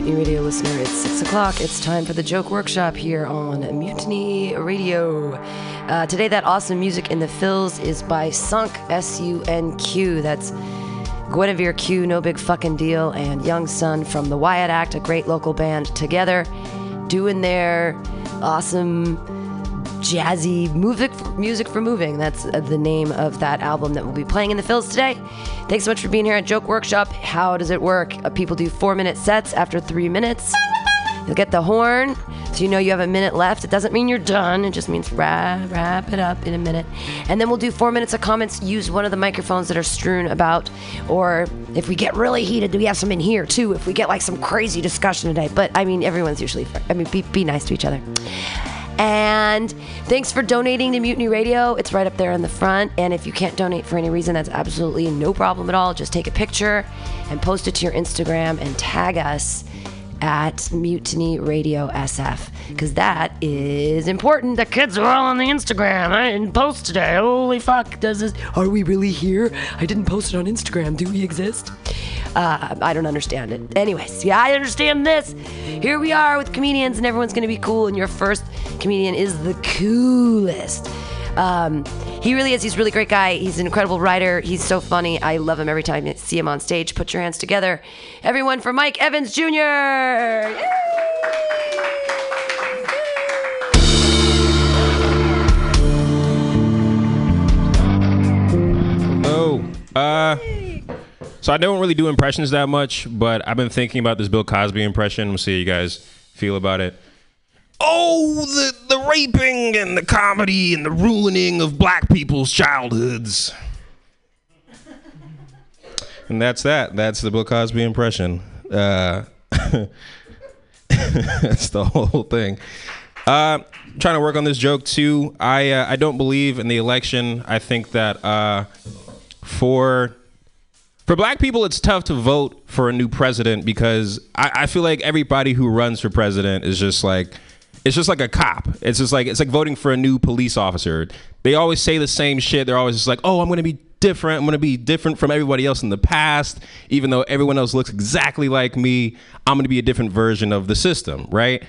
Mutiny Radio listener. It's 6 o'clock. It's time for the joke workshop here on Mutiny Radio. Uh, today, that awesome music in the fills is by Sunk, S U N Q. That's Guinevere Q, No Big Fucking Deal, and Young Sun from the Wyatt Act, a great local band, together doing their awesome jazzy music music for moving. That's uh, the name of that album that we'll be playing in the fills today. Thanks so much for being here at joke workshop. How does it work? Uh, people do four minute sets after three minutes. You'll get the horn so you know you have a minute left. It doesn't mean you're done. It just means wrap, wrap it up in a minute. And then we'll do four minutes of comments. Use one of the microphones that are strewn about. Or if we get really heated we have some in here too if we get like some crazy discussion today. But i mean everyone's usually i mean be, be nice to each other and thanks for donating to Mutiny Radio. It's right up there in the front. And if you can't donate for any reason, that's absolutely no problem at all. Just take a picture and post it to your Instagram and tag us at Mutiny Radio SF because that is important. The kids are all on the Instagram. I didn't post today. Holy fuck! Does this? Are we really here? I didn't post it on Instagram. Do we exist? Uh, I don't understand it. Anyways, yeah, I understand this. Here we are with comedians, and everyone's gonna be cool. And your first comedian is the coolest. Um, he really is. He's a really great guy. He's an incredible writer. He's so funny. I love him every time I see him on stage. Put your hands together. Everyone for Mike Evans Jr. Yay! Uh, so I don't really do impressions that much, but I've been thinking about this Bill Cosby impression. We'll see how you guys feel about it. Oh, the the raping and the comedy and the ruining of black people's childhoods. And that's that. That's the Bill Cosby impression. Uh, that's the whole thing. Uh, trying to work on this joke too. I uh, I don't believe in the election. I think that uh, for for black people, it's tough to vote for a new president because I, I feel like everybody who runs for president is just like it's just like a cop. It's just like it's like voting for a new police officer. They always say the same shit. They're always just like, "Oh, I'm going to be different. I'm going to be different from everybody else in the past, even though everyone else looks exactly like me. I'm going to be a different version of the system, right?"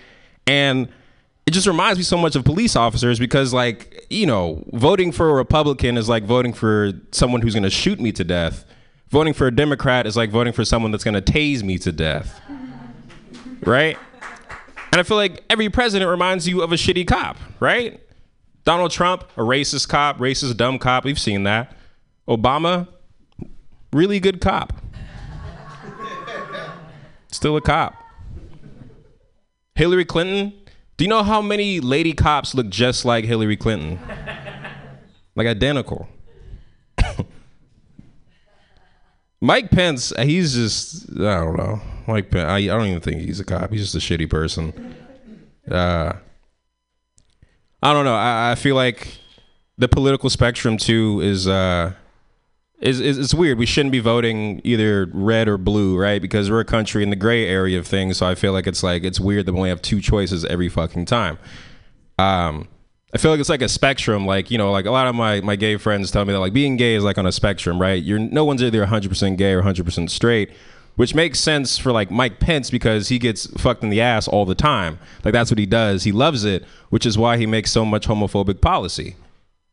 And it just reminds me so much of police officers because like, you know, voting for a Republican is like voting for someone who's going to shoot me to death. Voting for a Democrat is like voting for someone that's going to tase me to death. Right? And I feel like every president reminds you of a shitty cop, right? Donald Trump, a racist cop, racist dumb cop. We've seen that. Obama, really good cop. Still a cop. Hillary Clinton, do you know how many lady cops look just like Hillary Clinton? like identical. Mike Pence, he's just I don't know. Mike Pence, I, I don't even think he's a cop. He's just a shitty person. Uh, I don't know. I, I feel like the political spectrum too is uh is, is it's weird. We shouldn't be voting either red or blue, right? Because we're a country in the gray area of things. So I feel like it's like it's weird that we only have two choices every fucking time. Um, I feel like it's like a spectrum. Like you know, like a lot of my my gay friends tell me that like being gay is like on a spectrum, right? You're no one's either 100 percent gay or 100 percent straight, which makes sense for like Mike Pence because he gets fucked in the ass all the time. Like that's what he does. He loves it, which is why he makes so much homophobic policy,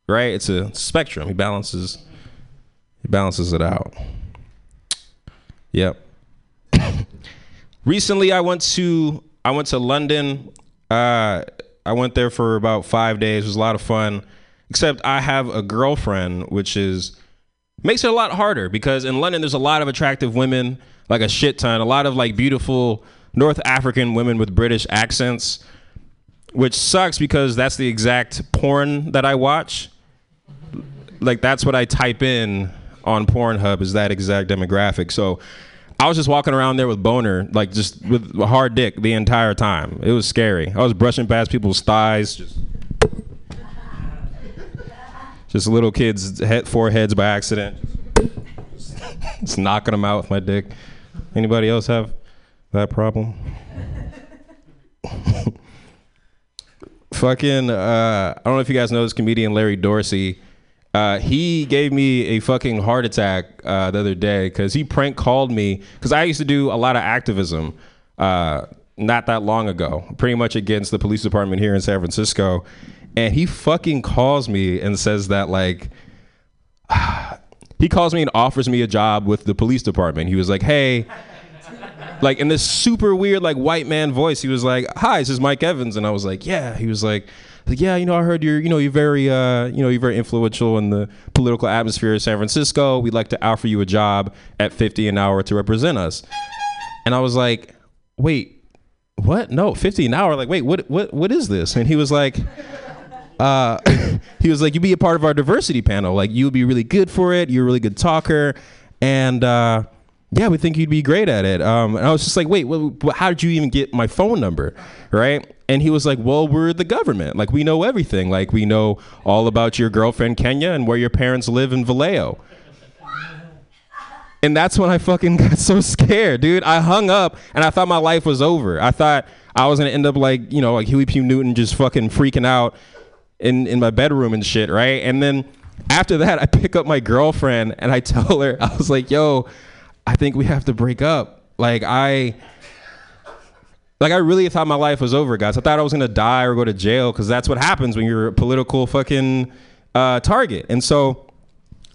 right? It's a spectrum. He balances he balances it out. Yep. Recently, I went to I went to London. Uh, I went there for about five days. It was a lot of fun. Except I have a girlfriend, which is makes it a lot harder because in London there's a lot of attractive women, like a shit ton, a lot of like beautiful North African women with British accents, which sucks because that's the exact porn that I watch. Like that's what I type in on Pornhub is that exact demographic. So I was just walking around there with boner, like just with a hard dick the entire time. It was scary. I was brushing past people's thighs, just just little kids' head foreheads by accident. Just knocking them out with my dick. Anybody else have that problem? Fucking, uh, I don't know if you guys know this comedian Larry Dorsey. Uh, he gave me a fucking heart attack uh, the other day because he prank called me because I used to do a lot of activism uh, not that long ago, pretty much against the police department here in San Francisco, and he fucking calls me and says that like. He calls me and offers me a job with the police department. He was like, "Hey, like in this super weird like white man voice. He was like, "Hi, this is Mike Evans," and I was like, "Yeah." He was like, "Yeah, you know, I heard you're, you know, you're very, uh, you know, you're very influential in the political atmosphere of San Francisco. We'd like to offer you a job at 50 an hour to represent us." And I was like, "Wait, what? No, 50 an hour? Like, wait, what, what, what is this?" And he was like. Uh, he was like, "You'd be a part of our diversity panel. Like, you would be really good for it. You're a really good talker, and uh, yeah, we think you'd be great at it. Um, and I was just like, wait, what, how did you even get my phone number? Right. And he was like, well, we're the government. Like, we know everything. Like, we know all about your girlfriend, Kenya, and where your parents live in Vallejo. And that's when I fucking got so scared, dude. I hung up and I thought my life was over. I thought I was gonna end up like, you know, like Huey P. Newton just fucking freaking out in, in my bedroom and shit, right? And then after that, I pick up my girlfriend and I tell her, I was like, yo, I think we have to break up. Like I like I really thought my life was over, guys. I thought I was gonna die or go to jail because that's what happens when you're a political fucking uh, target. And so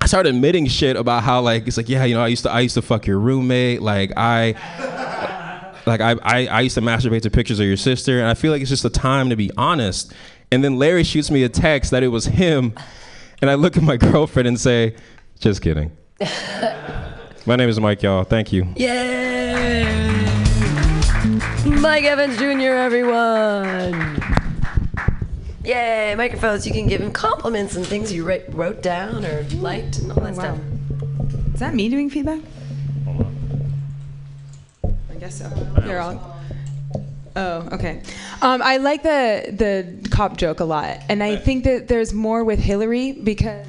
I started admitting shit about how like it's like yeah, you know, I used to I used to fuck your roommate. Like I like I, I I used to masturbate to pictures of your sister, and I feel like it's just a time to be honest. And then Larry shoots me a text that it was him, and I look at my girlfriend and say, "Just kidding." My name is Mike, y'all. Thank you. Yay! Mike Evans Jr., everyone. Yay! Microphones. You can give him compliments and things you write, wrote down or liked and all that oh, wow. stuff. Is that me doing feedback? I guess so. They're all. Oh, okay. Um, I like the the cop joke a lot, and I think that there's more with Hillary because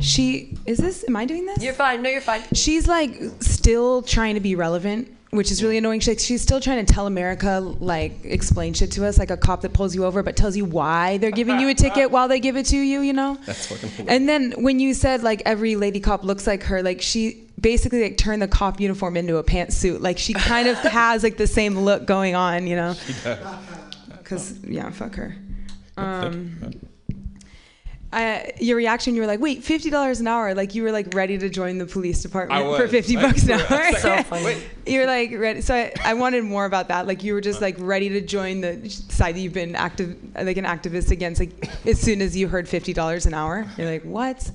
she is this. Am I doing this? You're fine. No, you're fine. She's like still trying to be relevant, which is really annoying. She's, she's still trying to tell America, like, explain shit to us, like a cop that pulls you over but tells you why they're giving you a ticket while they give it to you, you know? That's fucking Cool. And then when you said like every lady cop looks like her, like she basically like turn the cop uniform into a pantsuit. Like she kind of has like the same look going on, you know? Because yeah, fuck her. Um, I, your reaction, you were like, "Wait, fifty dollars an hour!" Like you were like ready to join the police department for fifty I- bucks an I hour. So funny. You're like ready. So I, I wanted more about that. Like you were just like ready to join the side that you've been active, like an activist against. Like as soon as you heard fifty dollars an hour, you're like, what?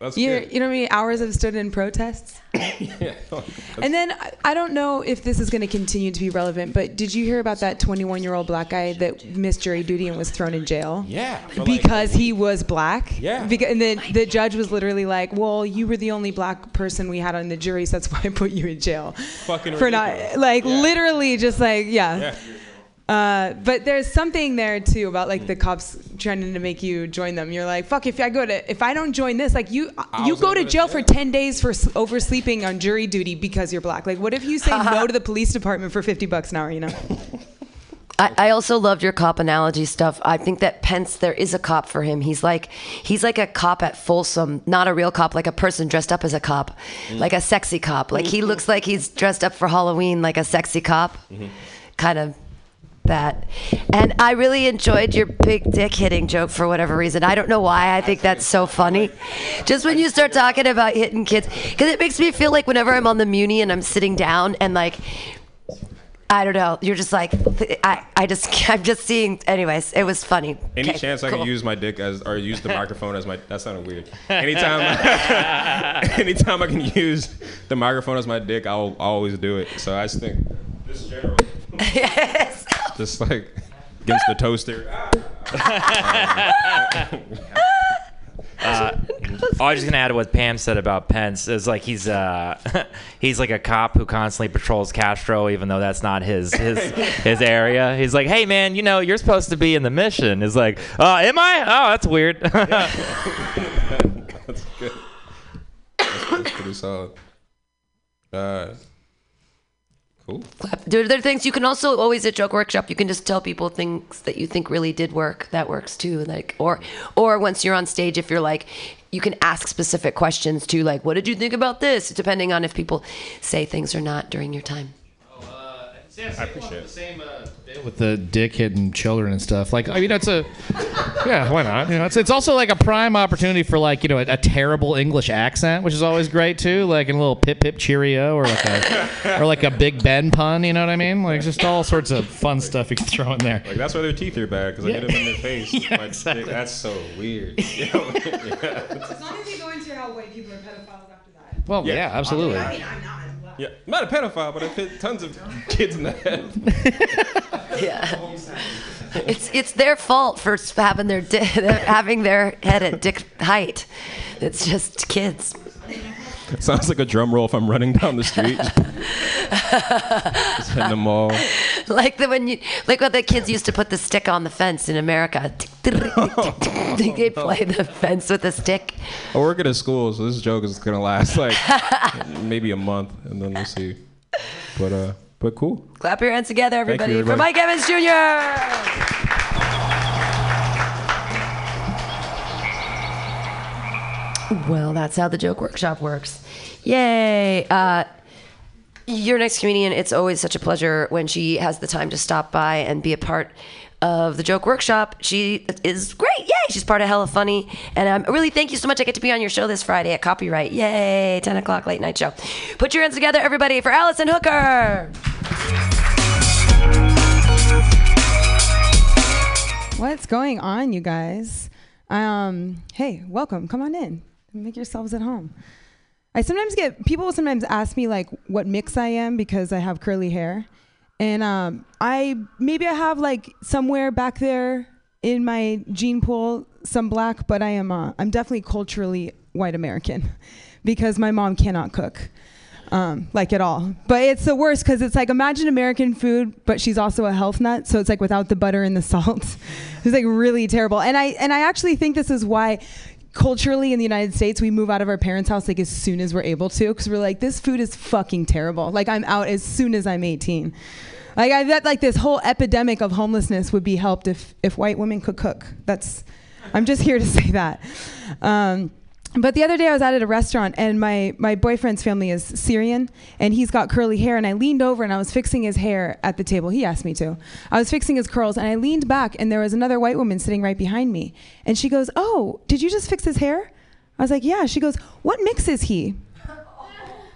That's You good. you know how many hours I've stood in protests? yeah. Oh, and then I- I don't know if this is going to continue to be relevant, but did you hear about that 21 year old black guy that missed jury duty and was thrown in jail? Yeah, for, like- Because he was black? Yeah. Because, and then the judge was literally like, well, you were the only black person we had on the jury, so that's why I put you in jail. Fucking For not, like, Yeah. literally just like, yeah. Yeah. Uh, but there's something there too about like the cops trying to make you join them. You're like, fuck, if I go to, if I don't join this, like you, you go gonna to go to jail for jail. 10 days for s- oversleeping on jury duty because you're black. Like, what if you say no to the police department for 50 bucks an hour, you know? I, I also loved your cop analogy stuff. I think that Pence, there is a cop for him. He's like he's like a cop at Folsom, not a real cop, like a person dressed up as a cop, like a sexy cop. Like he looks like he's dressed up for Halloween, like a sexy cop, kind of that. And I really enjoyed your big dick hitting joke for whatever reason. I don't know why. I think that's so funny. Just when you start talking about hitting kids, because it makes me feel like whenever I'm on the Muni and I'm sitting down and like. I don't know. You're just like I. I just. I'm just seeing. Anyways, it was funny. Any Okay, chance I cool. can use my dick as or use the microphone as my that sounded weird. Anytime anytime I can use the microphone as my dick, I'll, I'll always do it. So I just think this general yes. Just like against the toaster. Oh, I was just gonna add to what Pam said about Pence is like he's uh he's like a cop who constantly patrols Castro, even though that's not his his his area. He's like, hey man, you know you're supposed to be in the mission. Is like, uh, am I? Oh, that's weird. That's good. That's, that's pretty solid. Uh, cool. There there are things you can also always at joke workshop. You can just tell people things that you think really did work. That works too. Like or or once you're on stage, if you're like, you can ask specific questions too. Like, what did you think about this? Depending on if people say things or not during your time. I appreciate it. Same uh, bit with the dick hitting children and stuff. Like, I mean, that's a yeah. Why not? You know, it's it's also like a prime opportunity for like you know a, a terrible English accent, which is always great too. Like in a little pip pip cheerio or like a or like a Big Ben pun. You know what I mean? Like just all sorts of fun stuff you can throw in there. Like that's why their teeth are bad because I hit them in their face. Yeah, Like, exactly. That's so weird. Yeah. As long as you go into how white people are pedophiles after that. Well, yeah, Yeah. absolutely. I'm not. I'm black. Yeah, I'm not a pedophile, but I've hit tons of kids in the head. Yeah. It's it's their fault for having their di- having their head at dick height. It's just kids. Sounds like a drum roll if I'm running down the street. Just hitting them all. Like the when you like what the kids used to put the stick on the fence in America. They play the fence with a stick. I work at a school, so this joke is gonna last like maybe a month, and then we'll see. But uh, but cool. Clap your hands together, everybody, for everybody. Mike Evans Jr. Well, that's how the joke workshop works. Yay! Uh, your next comedian, it's always such a pleasure when she has the time to stop by and be a part of the joke workshop. She is great. Yay! She's part of Hella Funny. And um, really, thank you so much. I get to be on your show this Friday at Copyright. Yay! 10 o'clock late night show. Put your hands together, everybody, for Allison Hooker. What's going on, you guys? Um, hey, welcome. Come on in. Make yourselves at home. I sometimes get people sometimes ask me like what mix I am because I have curly hair, and um, I maybe I have like somewhere back there in my gene pool some black, but I am uh, I'm definitely culturally white American because my mom cannot cook um, like at all. But it's the worst because it's like imagine American food, but she's also a health nut, so it's like without the butter and the salt. it's like really terrible. And I and I actually think this is why culturally in the United States we move out of our parents' house like as soon as we're able to because we're like this food is fucking terrible. Like I'm out as soon as I'm 18. Like I bet like this whole epidemic of homelessness would be helped if if white women could cook. That's I'm just here to say that. Um, but the other day I was out at a restaurant and my, my boyfriend's family is Syrian and he's got curly hair and I leaned over and I was fixing his hair at the table. He asked me to. I was fixing his curls and I leaned back and there was another white woman sitting right behind me. And she goes, "Oh, did you just fix his hair?" I was like, "Yeah." She goes, "What mix is he?"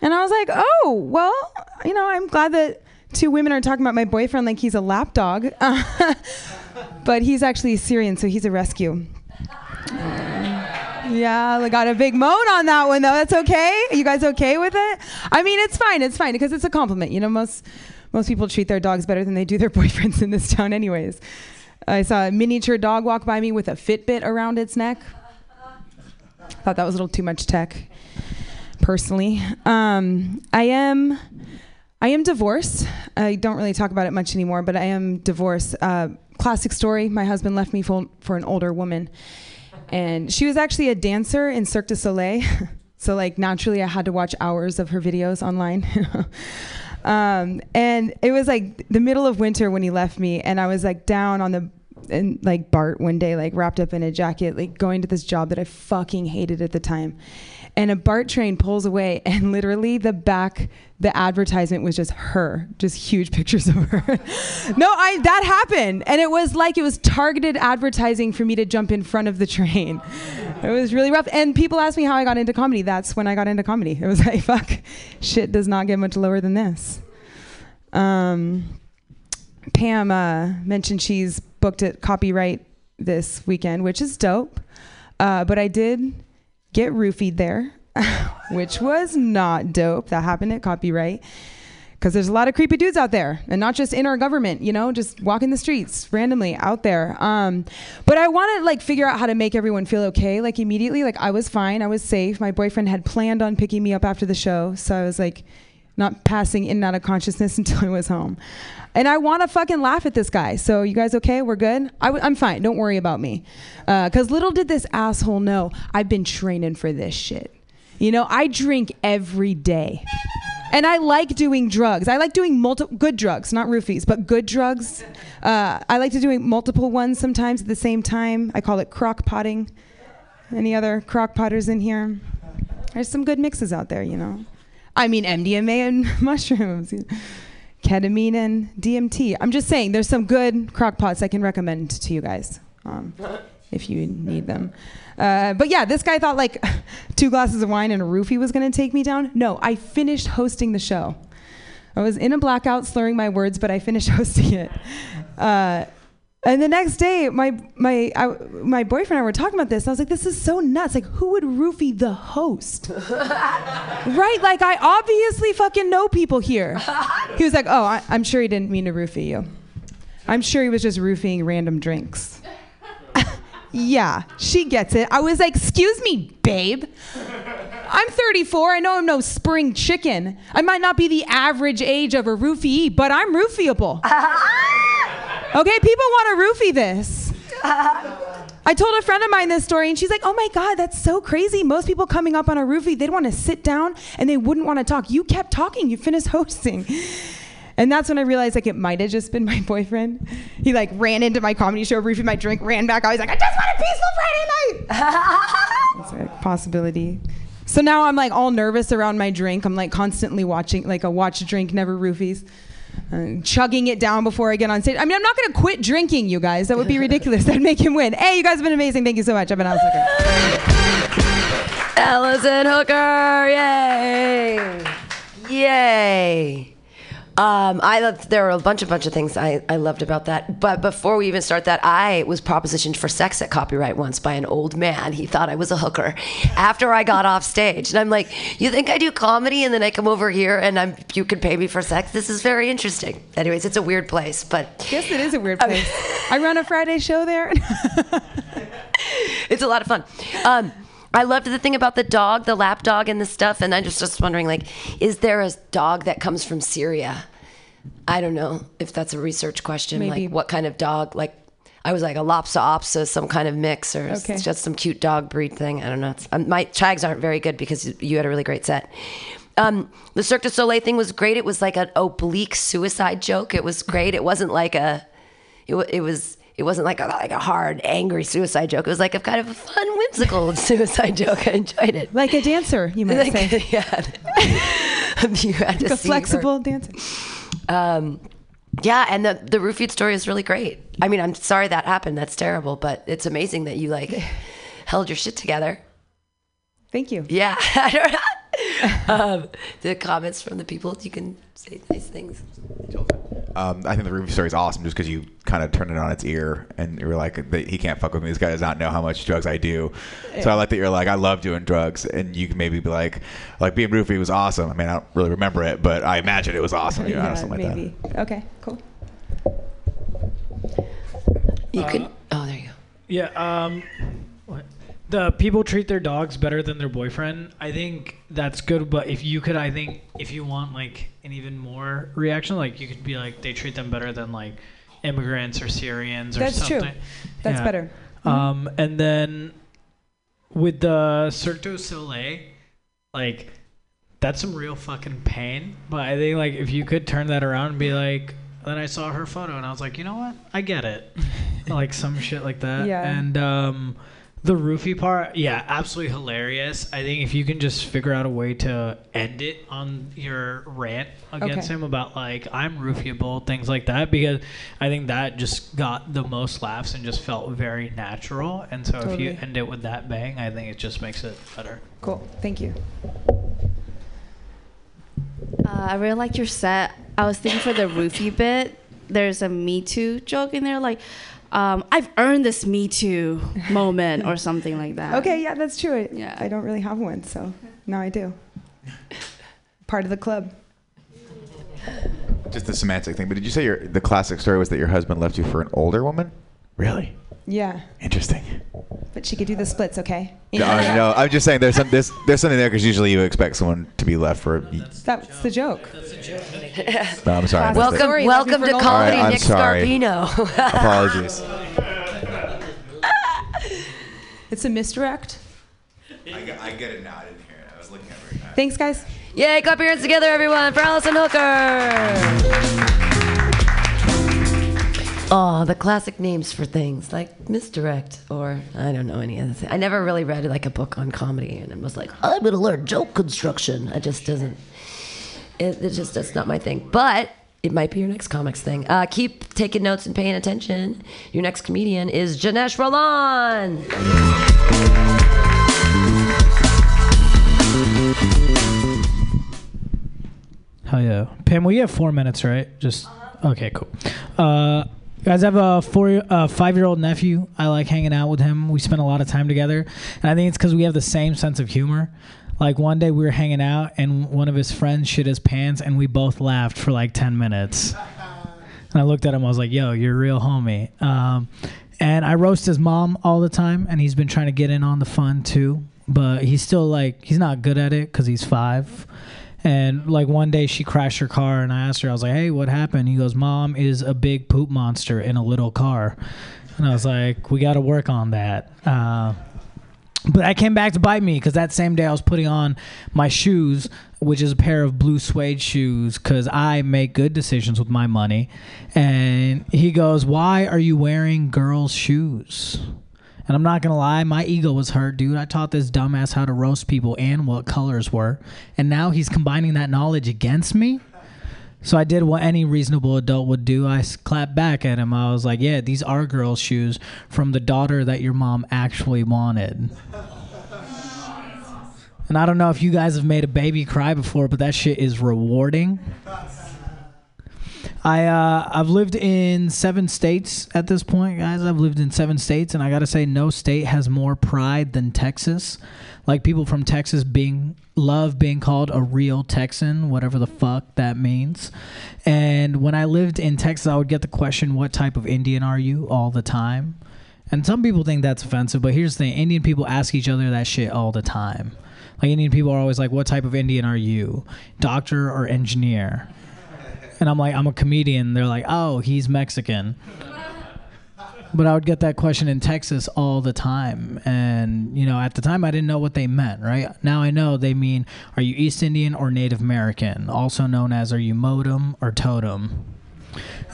And I was like, "Oh, well, you know, I'm glad that two women are talking about my boyfriend like he's a lapdog." but he's actually Syrian, so he's a rescue. Yeah, I got a big moan on that one though. That's okay. Are you guys okay with it? I mean, it's fine. It's fine because it's a compliment. You know, most most people treat their dogs better than they do their boyfriends in this town, anyways. I saw a miniature dog walk by me with a Fitbit around its neck. Thought that was a little too much tech. Personally, um, I am. I am divorced. I don't really talk about it much anymore, but I am divorced. Uh, classic story. My husband left me for, for an older woman, and she was actually a dancer in Cirque du Soleil. so like naturally, I had to watch hours of her videos online. um, and it was like the middle of winter when he left me, and I was like down on the and like Bart one day, like wrapped up in a jacket, like going to this job that I fucking hated at the time. And a BART train pulls away, and literally the back, the advertisement was just her, just huge pictures of her. no, I that happened, and it was like it was targeted advertising for me to jump in front of the train. It was really rough. And people ask me how I got into comedy. That's when I got into comedy. It was like, fuck, shit does not get much lower than this. Um, Pam uh, mentioned she's booked at Copyright this weekend, which is dope. Uh, but I did get roofied there, which was not dope. That happened at Copyright. Because there's a lot of creepy dudes out there, and not just in our government, you know, just walking the streets randomly out there. Um, but I want to like figure out how to make everyone feel okay, like immediately. Like I was fine, I was safe. My boyfriend had planned on picking me up after the show, so I was like, not passing in and out of consciousness until I was home. And I want to fucking laugh at this guy. So you guys okay? We're good. I w- I'm fine. Don't worry about me. Because little did this asshole know I've been training for this shit. You know, I drink every day. And I like doing drugs. I like doing multi- good drugs, not roofies, but good drugs. Uh, I like to doing multiple ones sometimes at the same time. I call it crock potting. Any other crock potters in here? There's some good mixes out there, you know. I mean, MDMA and mushrooms. Ketamine and DMT. I'm just saying, there's some good crock pots I can recommend to you guys um, if you need them. Uh, but yeah, this guy thought like two glasses of wine and a roofie was going to take me down. No, I finished hosting the show. I was in a blackout slurring my words, but I finished hosting it. Uh, and the next day, my my I, my boyfriend and I were talking about this. I was like, "This is so nuts! Like, who would roofie the host? right? Like, I obviously fucking know people here." He was like, "Oh, I, I'm sure he didn't mean to roofie you. I'm sure he was just roofing random drinks." yeah, she gets it. I was like, "Excuse me, babe." I'm 34. I know I'm no spring chicken. I might not be the average age of a roofie, but I'm roofieable. Okay, people want to roofie this. I told a friend of mine this story, and she's like, "Oh my god, that's so crazy! Most people coming up on a roofie, they'd want to sit down and they wouldn't want to talk. You kept talking. You finished hosting." And that's when I realized like it might have just been my boyfriend. He like ran into my comedy show, roofied my drink, ran back. I was like, I just want a peaceful Friday night. That's a possibility. So now I'm like all nervous around my drink. I'm like constantly watching, like a watch drink, never roofies. Uh, chugging it down before I get on stage. I mean, I'm not going to quit drinking, you guys. That would be ridiculous. That'd make him win. Hey, you guys have been amazing. Thank you so much. I've been Alice Hooker. Allison Hooker, yay! Yay! Um, I loved, there were a bunch of bunch of things I, I loved about that. But before we even start that, I was propositioned for sex at copyright once by an old man. He thought I was a hooker after I got off stage, and I'm like, "You think I do comedy, and then I come over here and I'm you can pay me for sex? This is very interesting." Anyways, it's a weird place, but Yes, it is a weird place. I run a Friday show there. it's a lot of fun. Um, I loved the thing about the dog, the lap dog, and the stuff. And I'm just just wondering, like, is there a dog that comes from Syria? I don't know if that's a research question. Maybe. Like, what kind of dog? Like, I was like a Lhasa Apso, some kind of mix, or Okay. it's just some cute dog breed thing. I don't know. It's, um, my chags aren't very good because you had a really great set. Um, the Cirque du Soleil thing was great. It was like an oblique suicide joke. It was great. It wasn't like a. It, it was. It wasn't like a like a hard, angry suicide joke. It was like a kind of a fun, whimsical suicide joke. I enjoyed it. like a dancer, you might Like, say. yeah. you had to Like a see her. flexible dancer. Um, yeah, and the the roofied story is really great. I mean, I'm sorry that happened. That's terrible, but it's amazing that you like held your shit together. Thank you. Yeah. I don't know. um, the comments from the people, you can say nice things. Um, I think the Ruby story is awesome just because you kind of turned it on its ear and you were like, he can't fuck with me. This guy does not know how much drugs I do. So I like that you're like, I love doing drugs. And you can maybe be like, like being Roofy was awesome. I mean, I don't really remember it, but I imagine it was awesome. You know, yeah, something like maybe. Okay, cool. You could. Oh, there you go. Yeah. Um, what? The people treat their dogs better than their boyfriend. I think that's good. But if you could, I think if you want like an even more reaction, like you could be like they treat them better than like immigrants or Syrians or That's true. something. That's Yeah. better. Um, and then with the Cirque du Soleil, like that's some real fucking pain. But I think like if you could turn that around and be like, then I saw her photo and I was like, you know what, I get it, like some shit like that. Yeah. And um, the roofie part, yeah, absolutely hilarious. I think if you can just figure out a way to end it on your rant against Okay. him about like I'm roofieable, things like that, because I think that just got the most laughs and just felt very natural. And so if you end it with that bang, I think it just makes it better. Cool. Thank you. Uh, I really like your set. I was thinking for the roofie bit, there's a Me Too joke in there, like, um, I've earned this Me Too moment or something like that. Okay, yeah, that's true. I, Yeah. I don't really have one, so now I do. Part of the club. Just the semantic thing. But did you say your the classic story was that your husband left you for an older woman? Really? Yeah, Interesting. but she could do the splits, okay? No, I- no, I'm just saying there's some there's, there's something there because usually you expect someone to be left for. That's the joke. No, I'm sorry. I Welcome. Sorry, welcome to comedy, All right, I'm Nick sorry. Scarpino. Apologies. It's a misdirect. I, get- I get it now. I didn't hear it. I was looking at it right now. Thanks, guys. Yay! Clap your hands together, everyone, for Allison Hooker. Oh, the classic names for things like misdirect or I don't know any other thing. I never really read like a book on comedy and was like I'm gonna learn joke construction. It just doesn't. It, it just that's not my thing. But it might be your next comics thing. Uh, keep taking notes and paying attention. Your next comedian is Janesh Roland. Hell yeah, Pam. We have four minutes, right? Just okay, cool. Uh, guys, I have a four, uh, five-year-old nephew. I like hanging out with him. We spend a lot of time together, and I think it's because we have the same sense of humor. Like one day we were hanging out, and one of his friends shit his pants, and we both laughed for like ten minutes. And I looked at him. I was like, "Yo, you're a real homie." Um, and I roast his mom all the time, and he's been trying to get in on the fun too. But he's still like he's not good at it because he's five. And like one day she crashed her car, and I asked her, I was like, "Hey, what happened?" He goes, "Mom is a big poop monster in a little car," and I was like, "We got to work on that." Uh, but that came back to bite me because that same day I was putting on my shoes, which is a pair of blue suede shoes, because I make good decisions with my money. And he goes, Why are you wearing girls' shoes? And I'm not gonna lie, my ego was hurt, dude. I taught this dumbass how to roast people and what colors were. And now he's combining that knowledge against me. So I did what any reasonable adult would do. I clapped back at him. I was like, "Yeah, these are girls' shoes from the daughter that your mom actually wanted." And I don't know if you guys have made a baby cry before, but that shit is rewarding. I uh, I've lived in seven states at this point, guys. I've lived in seven states, and I gotta say, no state has more pride than Texas. Like people from Texas being love being called a real Texan, whatever the fuck that means. And when I lived in Texas, I would get the question, "What type of Indian are you?" all the time. And some people think that's offensive, but here's the thing: Indian people ask each other that shit all the time. Like Indian people are always like, "What type of Indian are you? Doctor or engineer?" And I'm like, I'm a comedian. They're like, oh, he's Mexican. But I would get that question in Texas all the time. And, you know, at the time I didn't know what they meant, right? Now I know they mean, are you East Indian or Native American? Also known as, are you modem or totem?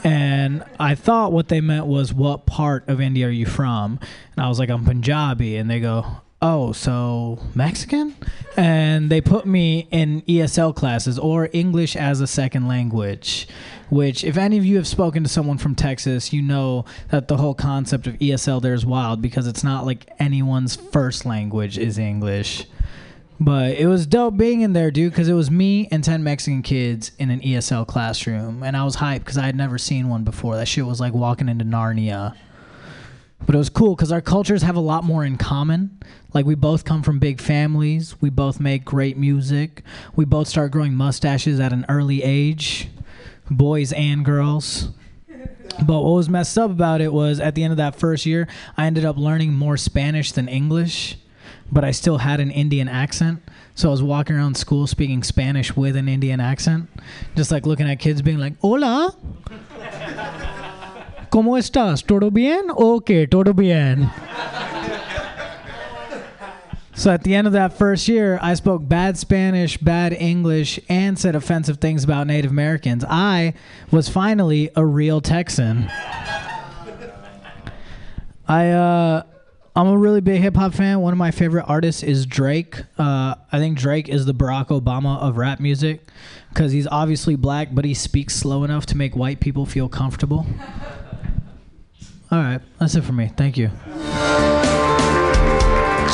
And I thought what they meant was, what part of India are you from? And I was like, I'm Punjabi. And they go, oh, so Mexican? And they put me in ESL classes or English as a second language, which, if any of you have spoken to someone from Texas, you know that the whole concept of ESL there is wild because it's not like anyone's first language is English. But it was dope being in there, dude, because it was me and 10 Mexican kids in an ESL classroom. And I was hyped because I had never seen one before. That shit was like walking into Narnia. But it was cool because our cultures have a lot more in common. Like, we both come from big families. We both make great music. We both start growing mustaches at an early age, boys and girls. But what was messed up about it was at the end of that first year, I ended up learning more Spanish than English, but I still had an Indian accent. So I was walking around school speaking Spanish with an Indian accent, just like looking at kids being like, Hola. ¿Cómo estás? ¿Todo bien? Okay, todo bien. So at the end of that first year, I spoke bad Spanish, bad English, and said offensive things about Native Americans. I was finally a real Texan. I uh I'm a really big hip hop fan. One of my favorite artists is Drake. Uh, I think Drake is the Barack Obama of rap music because he's obviously black, but he speaks slow enough to make white people feel comfortable. All right, that's it for me. Thank you.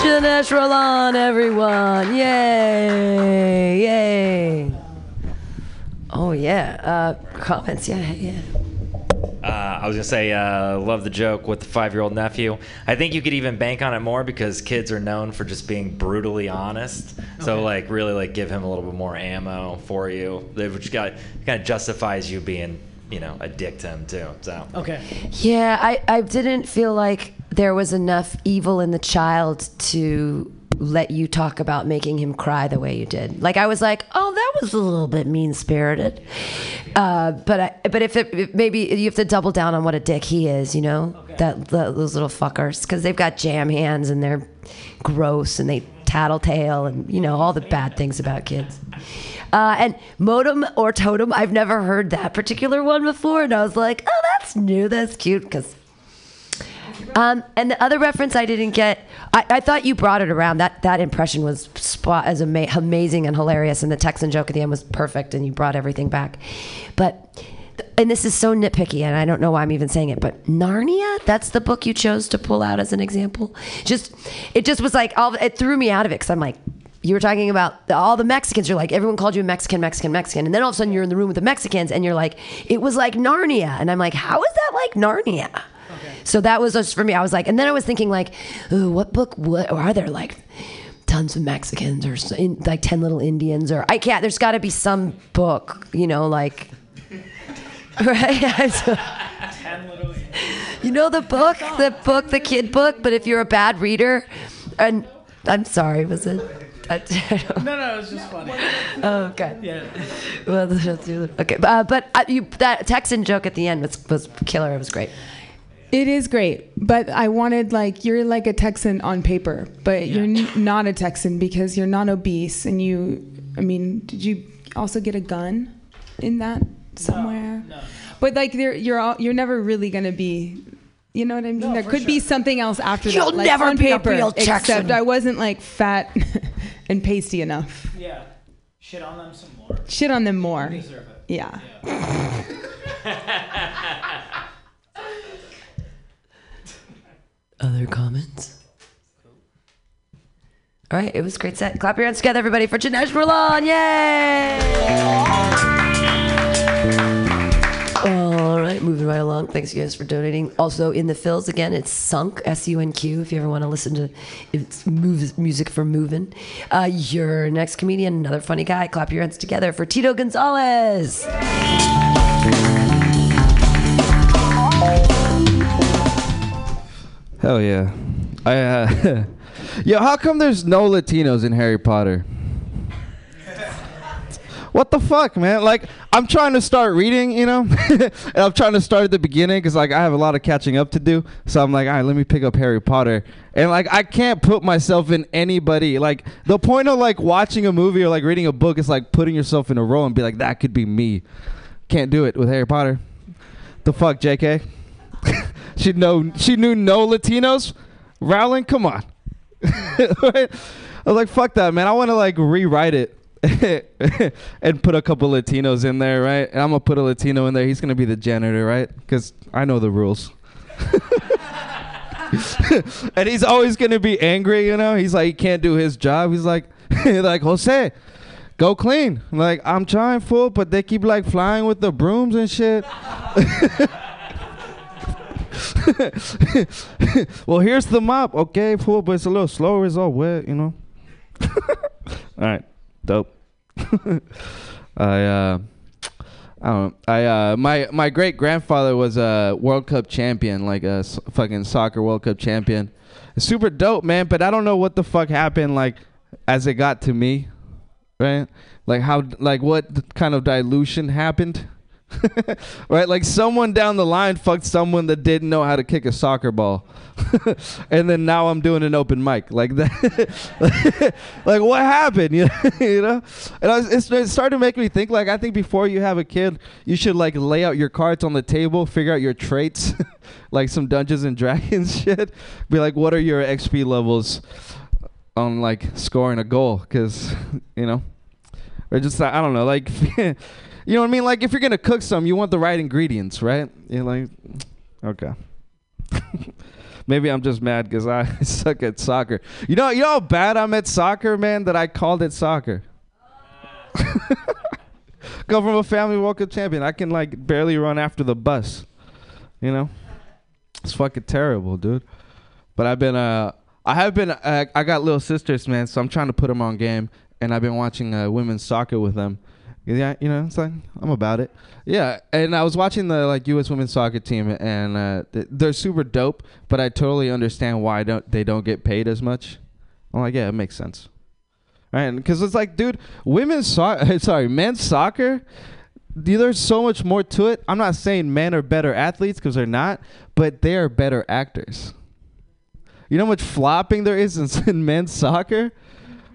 Janesh Roland, everyone. Yay. Yay. Oh, yeah. Uh, comments. Yeah, yeah. Uh, I was gonna say, uh, love the joke with the five-year-old nephew. I think you could even bank on it more because kids are known for just being brutally honest. So like, really, like, give him a little bit more ammo for you, which got kind of justifies you being, you know, a dick to him too. So Okay. Yeah, I, I didn't feel like there was enough evil in the child to let you talk about making him cry the way you did. Like I was like, oh, that was a little bit mean spirited. Uh, but I, but if it if maybe you have to double down on what a dick he is, you know, that, that those little fuckers because they've got jam hands and they're gross and they tattletale and you know all the bad things about kids. Uh, and modem or totem, I've never heard that particular one before, and I was like, oh, that's new, that's cute, because. Um, and the other reference I didn't get, I, I thought you brought it around. That that impression was spot as ama- amazing and hilarious, and the Texan joke at the end was perfect, and you brought everything back. But and this is so nitpicky, and I don't know why I'm even saying it, but Narnia, that's the book you chose to pull out as an example. Just, it just was like, all, it threw me out of it because I'm like, you were talking about the, all the Mexicans. You're like, everyone called you a Mexican, Mexican, Mexican. And then all of a sudden you're in the room with the Mexicans and you're like, it was like Narnia. And I'm like, how is that like Narnia? So that was just for me. I was like, and then I was thinking like, ooh, what book what, or are there like tons of Mexicans or in, like 10 little Indians or I can't, there's got to be some book, you know, like, right? So- you know the book, the book, the kid book, but if you're a bad reader, and I'm sorry, was it? I, I don't, No, no, it was just funny. oh, okay. Yeah. Well, okay, uh, but uh, you, that Texan joke at the end was was killer. It was great. It is great, but I wanted like you're like a Texan on paper, but you're n- not a Texan because you're not obese and you. I mean, did you also get a gun in that somewhere? no. But like, you're all, you're never really gonna be. You know what I mean? there for could be something else after You'll that. like, never on be a paper, real Except I wasn't like fat and pasty enough. Yeah. Shit on them some more. Shit on them more. Deserve it. Yeah. Other comments? All right, it was a great set. Clap your hands together, everybody, for Janesh Rulon. Yay! Moving right along. Thanks, you guys, for donating. Also, in the fills, again, it's Sunk, S U N Q, if you ever want to listen to it's moves, music for moving. Uh, your next comedian, another funny guy. Clap your hands together for Tito Gonzalez. Hell yeah. I uh Yo, how come there's no Latinos in Harry Potter? What the fuck, man? Like, I'm trying to start reading, you know, and I'm trying to start at the beginning because, like, I have a lot of catching up to do. So I'm like, all right, let me pick up Harry Potter, and like, I can't put myself in anybody. Like, the point of like watching a movie or like reading a book is like putting yourself in a role and be like, that could be me. Can't do it with Harry Potter. The fuck, J.K. she know she knew no Latinos. Rowling, come on. I was like, fuck that, man. I want to like rewrite it and put a couple Latinos in there, right? And I'm gonna put a Latino in there. He's gonna be the janitor, right? Because I know the rules. and he's always gonna be angry, you know. He's like, he can't do his job. He's like, like Jose, go clean. I'm like, I'm trying, fool, but they keep like flying with the brooms and shit. well, here's the mop. Okay, fool, but it's a little slower. It's all wet, you know. all right, dope. I uh, I don't know. I uh, my my great grandfather was a World Cup champion, like a s- fucking soccer World Cup champion. Super dope, man. But I don't know what the fuck happened, like as it got to me, right? Like how, like what kind of dilution happened? right? Like someone down the line fucked someone that didn't know how to kick a soccer ball. and then now I'm doing an open mic. Like that like what happened? You know, you know? And I was, it started to make me think like I think before you have a kid, you should like lay out your cards on the table, figure out your traits, like some Dungeons and Dragons shit. Be like what are your XP levels on like scoring a goal cuz you know, or just I don't know, like you know what I mean? Like if you're gonna cook some, you want the right ingredients, right? You're like, okay. Maybe I'm just mad because I suck at soccer. You know, you know how bad I'm at soccer, man. That I called it soccer. Come from a family World Cup champion. I can like barely run after the bus. You know, it's fucking terrible, dude. But I've been uh, I have been uh, I got little sisters, man. So I'm trying to put them on game, and I've been watching uh, women's soccer with them. Yeah, you know, it's like I'm about it. Yeah, and I was watching the like U.S. women's soccer team, and uh, th- they're super dope. But I totally understand why don't they don't get paid as much. I'm like, yeah, it makes sense, right? Because it's like, dude, women's soccer, sorry, men's soccer. There's so much more to it. I'm not saying men are better athletes because they're not, but they are better actors. You know how much flopping there is in, in men's soccer?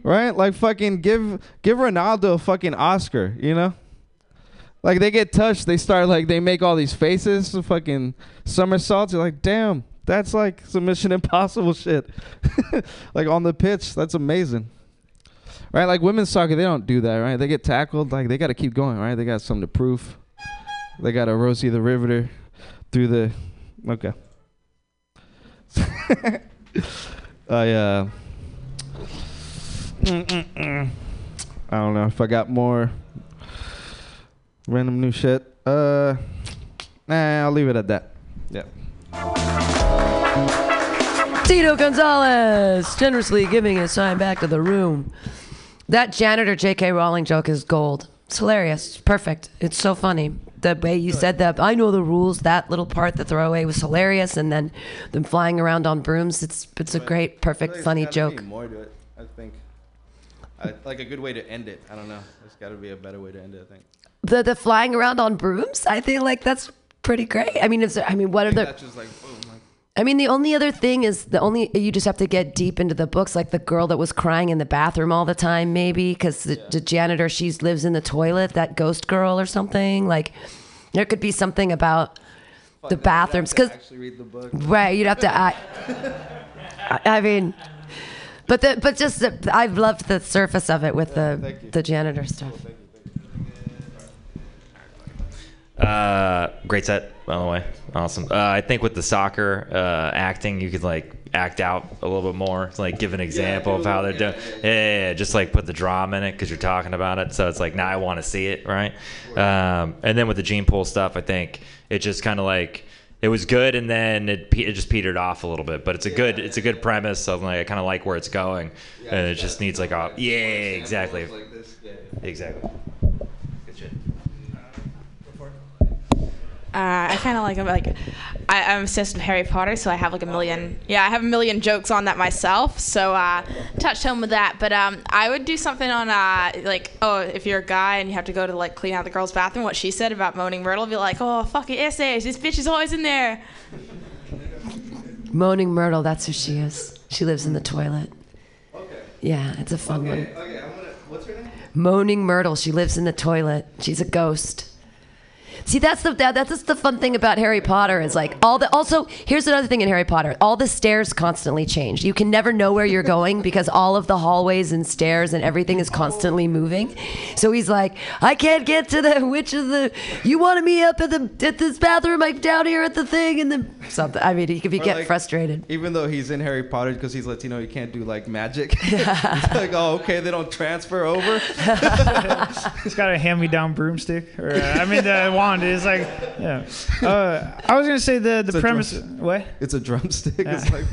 Right? Like fucking give give Ronaldo a fucking Oscar, you know? Like they get touched, they start like they make all these faces, fucking somersaults. You're like, damn, that's like some Mission Impossible shit. like on the pitch, that's amazing. Right? Like women's soccer, they don't do that, right? They get tackled, like they got to keep going, right? They got something to prove. They got a Rosie the Riveter through the. Okay. I uh. Mm-mm-mm. I don't know if I got more random new shit. Uh, nah, I'll leave it at that. Yeah. Tito Gonzalez generously giving his time back to the room. That janitor J.K. Rowling joke is gold. It's hilarious. It's perfect. It's so funny. The way you said that, I know the rules. That little part, the throwaway, was hilarious, and then them flying around on brooms. It's it's a great, perfect, funny joke. More to it, I think. I, like a good way to end it. I don't know. There's got to be a better way to end it. I think. The the flying around on brooms. I think like that's pretty great. I mean, is there, I mean, what are the? That's just like boom. Like, I mean, the only other thing is the only you just have to get deep into the books, like the girl that was crying in the bathroom all the time, maybe because the, the janitor she lives in the toilet, that ghost girl or something. Like, there could be something about the bathrooms because actually read the book. right, you'd have to. I, I mean, but the but just the, I've loved the surface of it with the the janitor stuff. Uh, great set, by the way. Awesome. Uh, I think with the soccer uh, acting, you could like act out a little bit more, like give an example of how they're doing. Yeah, yeah, yeah, just like put the drama in it because you're talking about it. So it's like now I want to see it, right? Um, and then with the gene pool stuff, I think it just kind of like it was good, and then it pe- it just petered off a little bit. But it's a good it's a good premise. So like I kind of like where it's going, and it just needs like a yeah, exactly, exactly. Good shit. Uh, I kind of like I'm like I, I'm obsessed with Harry Potter, so I have like a million. Yeah, I have a million jokes on that myself. So uh, touched home with that. But um, I would do something on uh, like oh, if you're a guy and you have to go to like clean out the girl's bathroom, what she said about moaning Myrtle, be like oh fucking essays, this bitch is always in there. Moaning Myrtle, that's who she is. She lives in the toilet. Yeah, it's a fun one. Okay, I'm gonna. What's her name? Moaning Myrtle. She lives in the toilet. She's a ghost. See, that's the that, that's the fun thing about Harry Potter is like all the. Also, here's another thing in Harry Potter: all the stairs constantly change. You can never know where you're going because all of the hallways and stairs and everything is constantly moving. So he's like, I can't get to the which of the. You wanted me up at the at this bathroom, like down here at the thing, and then something. I mean, he could be get like, frustrated. Even though he's in Harry Potter because he's Latino, he can't do like magic. it's like, oh, okay, they don't transfer over. He's got a hand-me-down broomstick, or uh, I mean the wand. It's like, yeah. Uh, I was gonna say the the premise. drum- What? It's a drumstick. It's like,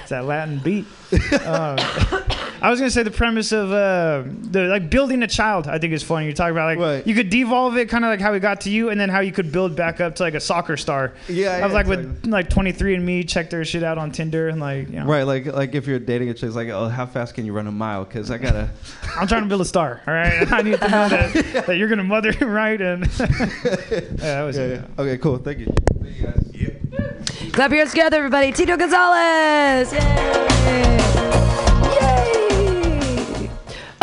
It's that Latin beat. Uh, I was gonna say the premise of uh, the like building a child. I think is funny. You're talking about like Right. you could devolve it, kind of like how it got to you, and then how you could build back up to like a soccer star. Yeah, I was yeah, like with exactly. like 23 and Me, check their shit out on Tinder, and like you know, right, like like if you're dating a chick, it's like, oh, how fast can you run a mile? Because I gotta. I'm trying to build a star. All right, I need to know that, that you're gonna mother him right, and yeah, that was Yeah, it. yeah. Okay, cool. Thank you. Thank you guys. Clap your hands together, everybody. Tito Gonzalez. Yay!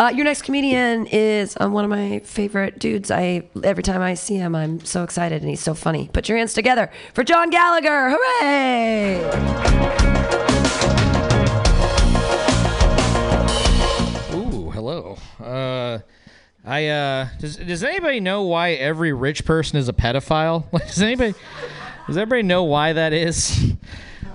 Uh, your next comedian is um, one of my favorite dudes. I every time I see him, I'm so excited, and he's so funny. Put your hands together for John Gallagher! Hooray! Ooh, hello. Uh, I uh, does does anybody know why every rich person is a pedophile? Does anybody does everybody know why that is?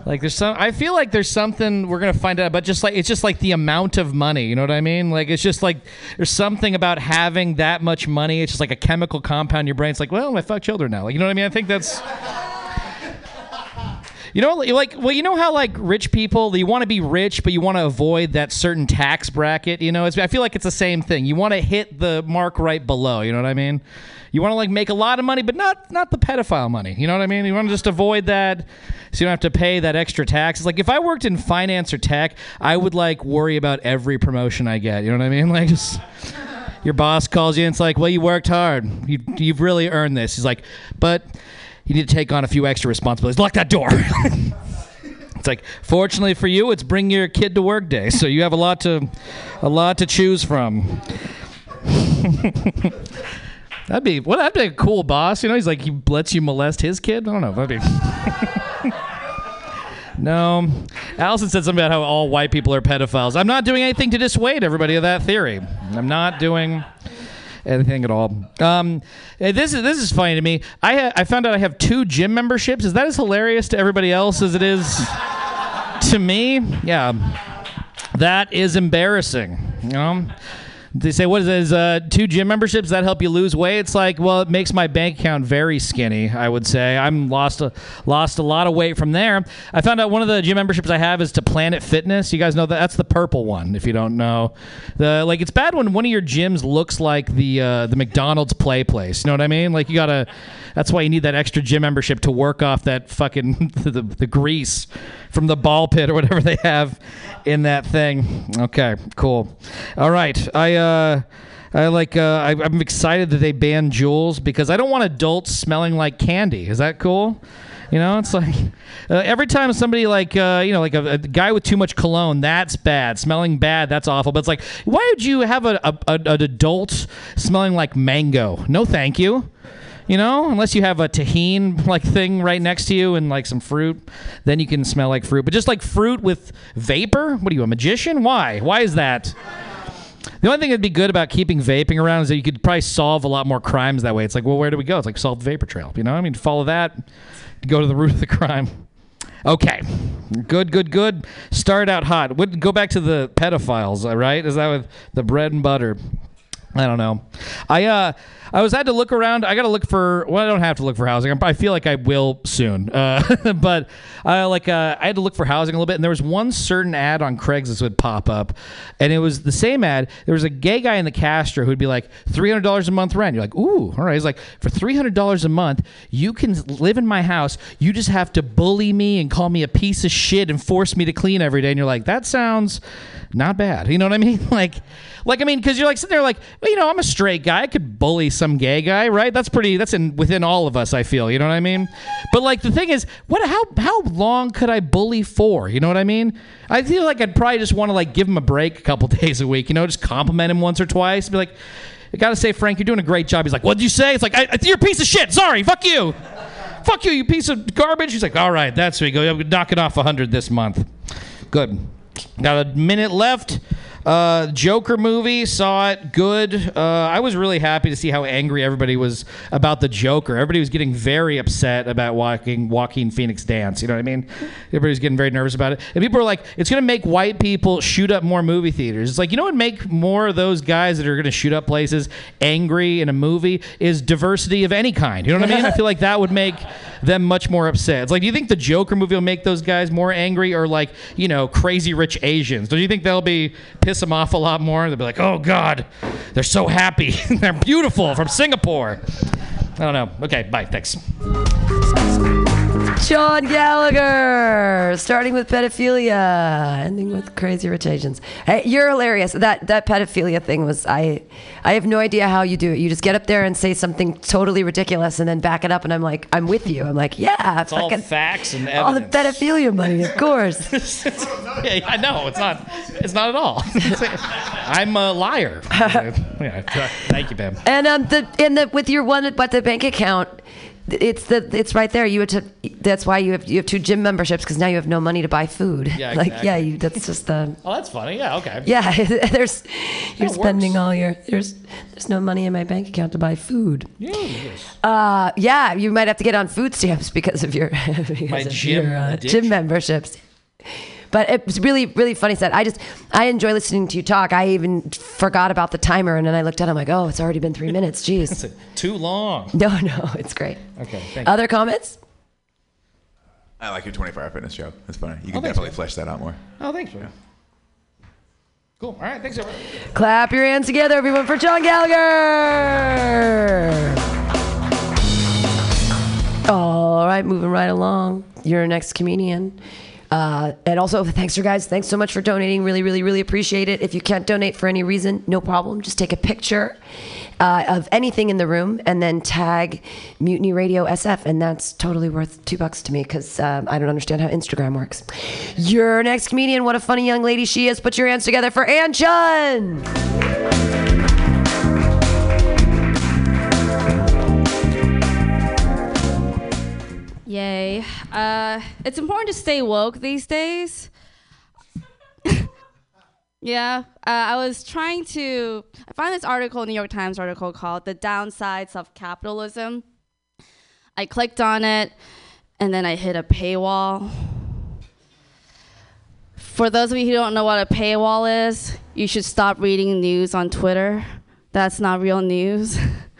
Like, there's some. I feel like there's something we're gonna find out, but just like it's just like the amount of money. You know what I mean? Like, it's just like there's something about having that much money. It's just like a chemical compound in your brain. It's like, well, I fuck children now. Like, you know what I mean? I think that's. You know, like, well, you know how like rich people, you want to be rich, but you want to avoid that certain tax bracket. You know, it's, I feel like it's the same thing. You want to hit the mark right below. You know what I mean? You want to like make a lot of money, but not not the pedophile money. You know what I mean? You want to just avoid that, so you don't have to pay that extra tax. It's like if I worked in finance or tech, I would like worry about every promotion I get. You know what I mean? Like just your boss calls you and it's like, well, you worked hard. You, you've really earned this. He's like, but you need to take on a few extra responsibilities. Lock that door. it's like, fortunately for you, it's bring your kid to work day, so you have a lot to, a lot to choose from. that'd be well, that'd be a cool boss. You know, he's like he lets you molest his kid. I don't know. That'd be. No. Allison said something about how all white people are pedophiles. I'm not doing anything to dissuade everybody of that theory. I'm not doing anything at all. Um, eh, this is this is funny to me. I ha- I found out I have two gym memberships. Is that as hilarious to everybody else as it is to me? Yeah, that is embarrassing. You know. They say, what is it? Is uh, two gym memberships that help you lose weight? It's like, well, it makes my bank account very skinny. I would say I'm lost a lost a lot of weight from there. I found out one of the gym memberships I have is to Planet Fitness. You guys know that that's the purple one. If you don't know, the like it's bad when one of your gyms looks like the uh, the McDonald's play place. You know what I mean? Like you gotta. That's why you need that extra gym membership to work off that fucking the, the grease from the ball pit or whatever they have in that thing. Okay, cool. All right, I uh, I like uh, I, I'm excited that they banned Juuls because I don't want adults smelling like candy. Is that cool? You know, it's like uh, every time somebody like uh, you know like a, a guy with too much cologne, that's bad. Smelling bad, that's awful. But it's like, why would you have a, a, a an adult smelling like mango? No, thank you. You know, unless you have a tahine like thing right next to you and like some fruit, then you can smell like fruit. But just like fruit with vapor, what are you, a magician? Why? Why is that? The only thing that'd be good about keeping vaping around is that you could probably solve a lot more crimes that way. It's like, well, where do we go? It's like solve the vapor trail. You know, I mean, follow that, go to the root of the crime. Okay, good, good, good. Start out hot. Would go back to the pedophiles, right? Is that with the bread and butter? I don't know. I uh I was had to look around. I got to look for. Well, I don't have to look for housing. I'm- feel like I will soon. Uh, but I like uh, I had to look for housing a little bit, and there was one certain ad on Craigslist that would pop up, and it was the same ad. There was a gay guy in the Castro who'd be like three hundred dollars a month rent. You're like, ooh, all right. He's like, for three hundred dollars a month, you can live in my house. You just have to bully me and call me a piece of shit and force me to clean every day. And you're like, that sounds not bad. You know what I mean? Like, like I mean, because you're like sitting there, like, well, you know, I'm a straight guy. I could bully some gay guy, right? That's pretty. That's in within all of us. I feel. You know what I mean? But like the thing is, what? How how long could I bully for? You know what I mean? I feel like I'd probably just want to like give him a break a couple days a week. You know, just compliment him once or twice. Be like, I gotta say, Frank, you're doing a great job. He's like, what'd you say? It's like, I, you're a piece of shit. Sorry, fuck you. Fuck you, you piece of garbage. He's like, all right, that's where you go. I'm knocking off hundred this month. Good. Got a minute left. Uh, Joker movie, saw it, good. Uh, I was really happy to see how angry everybody was about the Joker. Everybody was getting very upset about walking Joaquin Phoenix dance. You know what I mean? Everybody was getting very nervous about it. And people were like, it's going to make white people shoot up more movie theaters. It's like, you know what make more of those guys that are going to shoot up places angry in a movie is diversity of any kind. You know what I mean? I feel like that would make them much more upset. It's like, do you think the Joker movie will make those guys more angry or like, you know, crazy rich Asians? Do you think they'll be piss them off a lot more? They'll be like, oh God, they're so happy. they're beautiful from Singapore. I don't know. Okay, bye. Thanks. Sean Gallagher, starting with pedophilia, ending with crazy rich Asians. Hey, you're hilarious. That that pedophilia thing was I I have no idea how you do it. You just get up there and say something totally ridiculous and then back it up and I'm like, I'm with you. I'm like, yeah, It's all fucking facts and evidence. all the pedophilia money, of course. yeah, I know it's not. It's not at all. I'm a liar. yeah, thank you, Pam. And um, the in the with your one but the bank account, it's the it's right there. You had to. That's why you have you have two gym memberships because now you have no money to buy food. Yeah, like exactly. yeah, you. That's just the. Oh, that's funny. Yeah, okay. Yeah, there's you're spending works. all your there's there's no money in my bank account to buy food. Yeah. Uh, yeah, you might have to get on food stamps because of your because My of gym your, uh, gym memberships. But it was really really funny set. I just I enjoy listening to you talk. I even forgot about the timer and then I looked at it. I'm like, oh, it's already been three minutes. Jeez. Too long. No, no, it's great. Okay. Thank you. Other comments? I like your 24 hour fitness joke. That's funny. You oh, can Oh, definitely man. flesh that out more. Oh, thanks, man. Cool. All right. Thanks, everyone. Clap your hands together, everyone, for John Gallagher. All right, moving right along. Your next comedian. Uh, and also, thanks, for guys. Thanks so much for donating. Really, really, really appreciate it. If you can't donate for any reason, no problem. Just take a picture uh, of anything in the room and then tag Mutiny Radio SF, and that's totally worth two bucks to me because um, I don't understand how Instagram works. Your next comedian. What a funny young lady she is. Put your hands together for Ann Chun. Yay. Uh, it's important to stay woke these days. Yeah, uh, I was trying to. I found this article, New York Times article called "The Downsides of Capitalism." I clicked on it, and then I hit a paywall. For those of you who don't know what a paywall is, you should stop reading news on Twitter. That's not real news.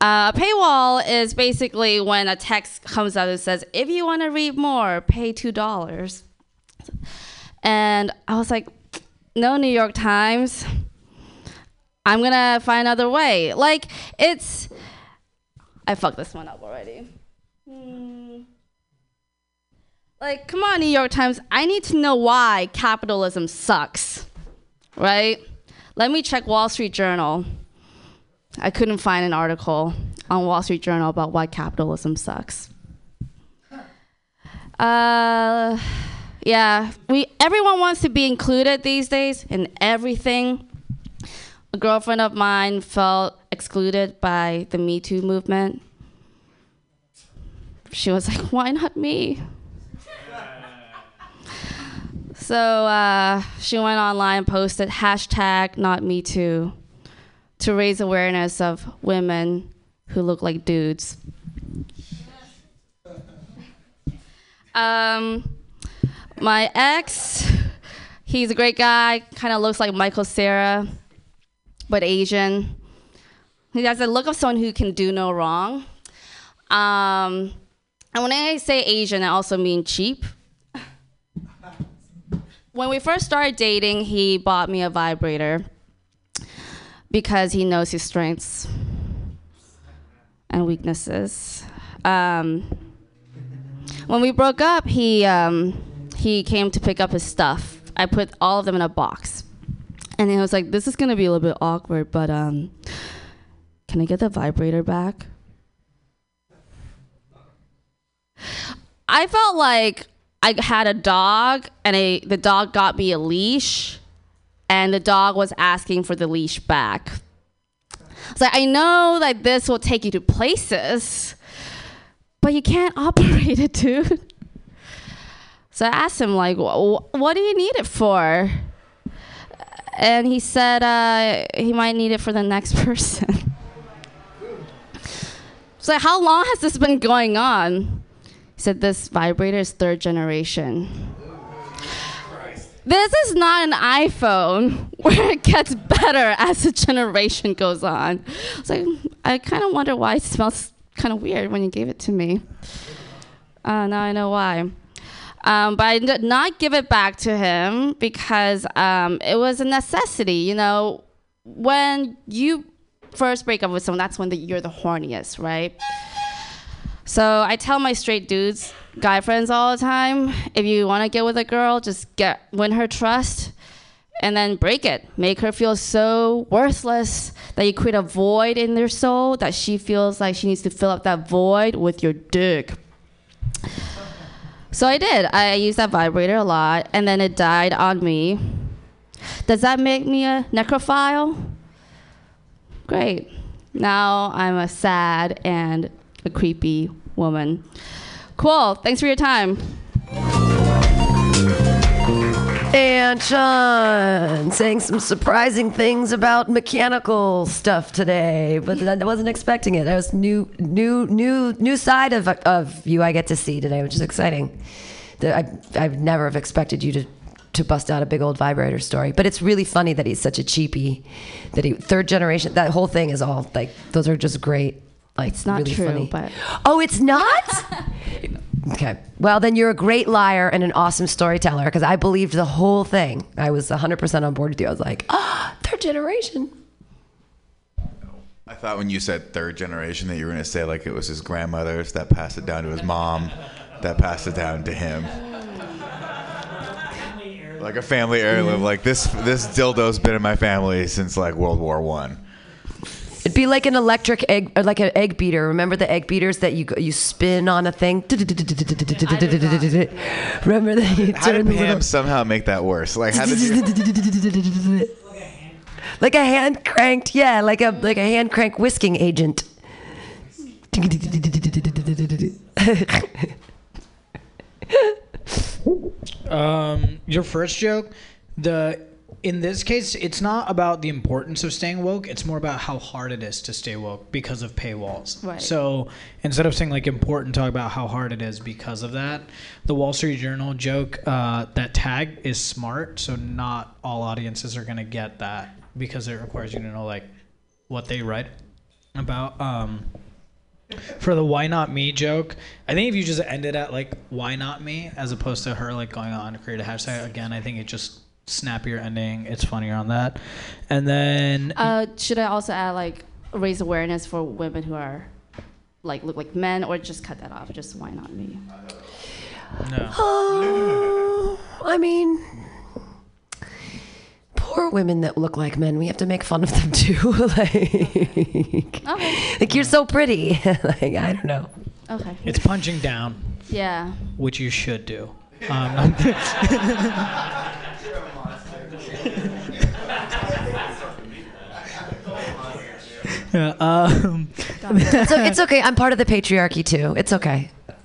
Uh, paywall is basically when a text comes out that says, if you want to read more, pay $2. And I was like, no, New York Times. I'm going to find another way. Like, it's. I fucked this one up already. Hmm. Like, come on, New York Times. I need to know why capitalism sucks, right? Let me check Wall Street Journal. I couldn't find an article on Wall Street Journal about why capitalism sucks. Uh, yeah, we everyone wants to be included these days in everything. A girlfriend of mine felt excluded by the Me Too movement. She was like, "Why not me?" So uh, she went online and posted hashtag not me too to raise awareness of women who look like dudes. Um, my ex, he's a great guy, kind of looks like Michael Cera, but Asian. He has the look of someone who can do no wrong. Um, and when I say Asian, I also mean cheap. When we first started dating, he bought me a vibrator because he knows his strengths and weaknesses. Um, when we broke up, he um, he came to pick up his stuff. I put all of them in a box, and he was like, "This is gonna be a little bit awkward, but um, can I get the vibrator back?" I felt like I had a dog, and a, the dog got me a leash, and the dog was asking for the leash back. So I know that this will take you to places, but you can't operate it, dude. So I asked him, like, what do you need it for? And he said uh, he might need it for the next person. so how long has this been going on? He said this vibrator is third generation. This is not an iPhone where it gets better as the generation goes on. It's like I kind of wonder why it smells kind of weird when you gave it to me. Uh, now I know why. Um, but I did not give it back to him because um, it was a necessity. You know, when you first break up with someone, that's when the, you're the horniest, right? So I tell my straight dudes, guy friends all the time, if you want to get with a girl, just get win her trust and then break it. Make her feel so worthless that you create a void in their soul that she feels like she needs to fill up that void with your dick. So I did. I used that vibrator a lot and then it died on me. Does that make me a necrophile? Great. Now I'm a sad and a creepy woman. Cool. Thanks for your time. And Sean saying some surprising things about mechanical stuff today, but I wasn't expecting it. That was new, new, new, new side of of you I get to see today, which is exciting. I I've never have expected you to to bust out a big old vibrator story. But it's really funny that he's such a cheapie. That he third generation. That whole thing is all like those are just great. Like it's not really true, funny. but Oh, it's not? okay. Well, then you're a great liar and an awesome storyteller because I believed the whole thing. I was 100% on board with you. I was like, ah, third generation. I thought when you said third generation that you were going to say like it was his grandmother's that passed it down to his mom, that passed it down to him. Like a family heirloom. Like this, this dildo's been in my family since like World War One. It'd be like an electric egg, or like an egg beater. Remember the egg beaters that you go- you spin on a thing? Remember that you How did turn the Pam little somehow make that worse? Like how did you? like a hand cranked, yeah, like a like a hand crank whisking agent. Um, your first joke, the in this case, it's not about the importance of staying woke. It's more about how hard it is to stay woke because of paywalls. Right. So instead of saying like important, talk about how hard it is because of that. The Wall Street Journal joke uh, that tag is smart, so not all audiences are gonna get that because it requires you to know like what they write about. Um, for the why not me joke, I think if you just ended at like why not me as opposed to her like going on to create a hashtag again, I think it just snappier ending. It's funnier on that. And then Uh, should I also add like raise awareness for women who are like look like men, or just cut that off? Just why not me? no. Oh, I mean, poor women that look like men. We have to make fun of them too. like, Okay. like you're so pretty. like I don't know. Okay. It's punching down, Yeah. which you should do. Um, yeah, um, So it's okay. I'm part of the patriarchy too. It's okay.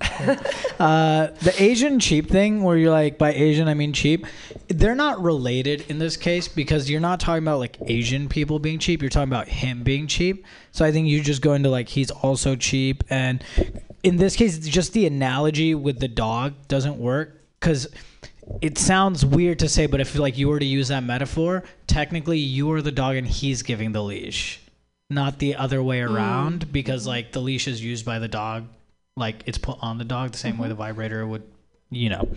uh, the Asian cheap thing, where you're like, by Asian I mean cheap, they're not related in this case because you're not talking about like Asian people being cheap. You're talking about him being cheap. So I think you just go into like he's also cheap, and in this case, it's just the analogy with the dog doesn't work because it sounds weird to say, but if like you were to use that metaphor, technically you are the dog and he's giving the leash, not the other way around, because like the leash is used by the dog, like it's put on the dog the same way the vibrator would, you know.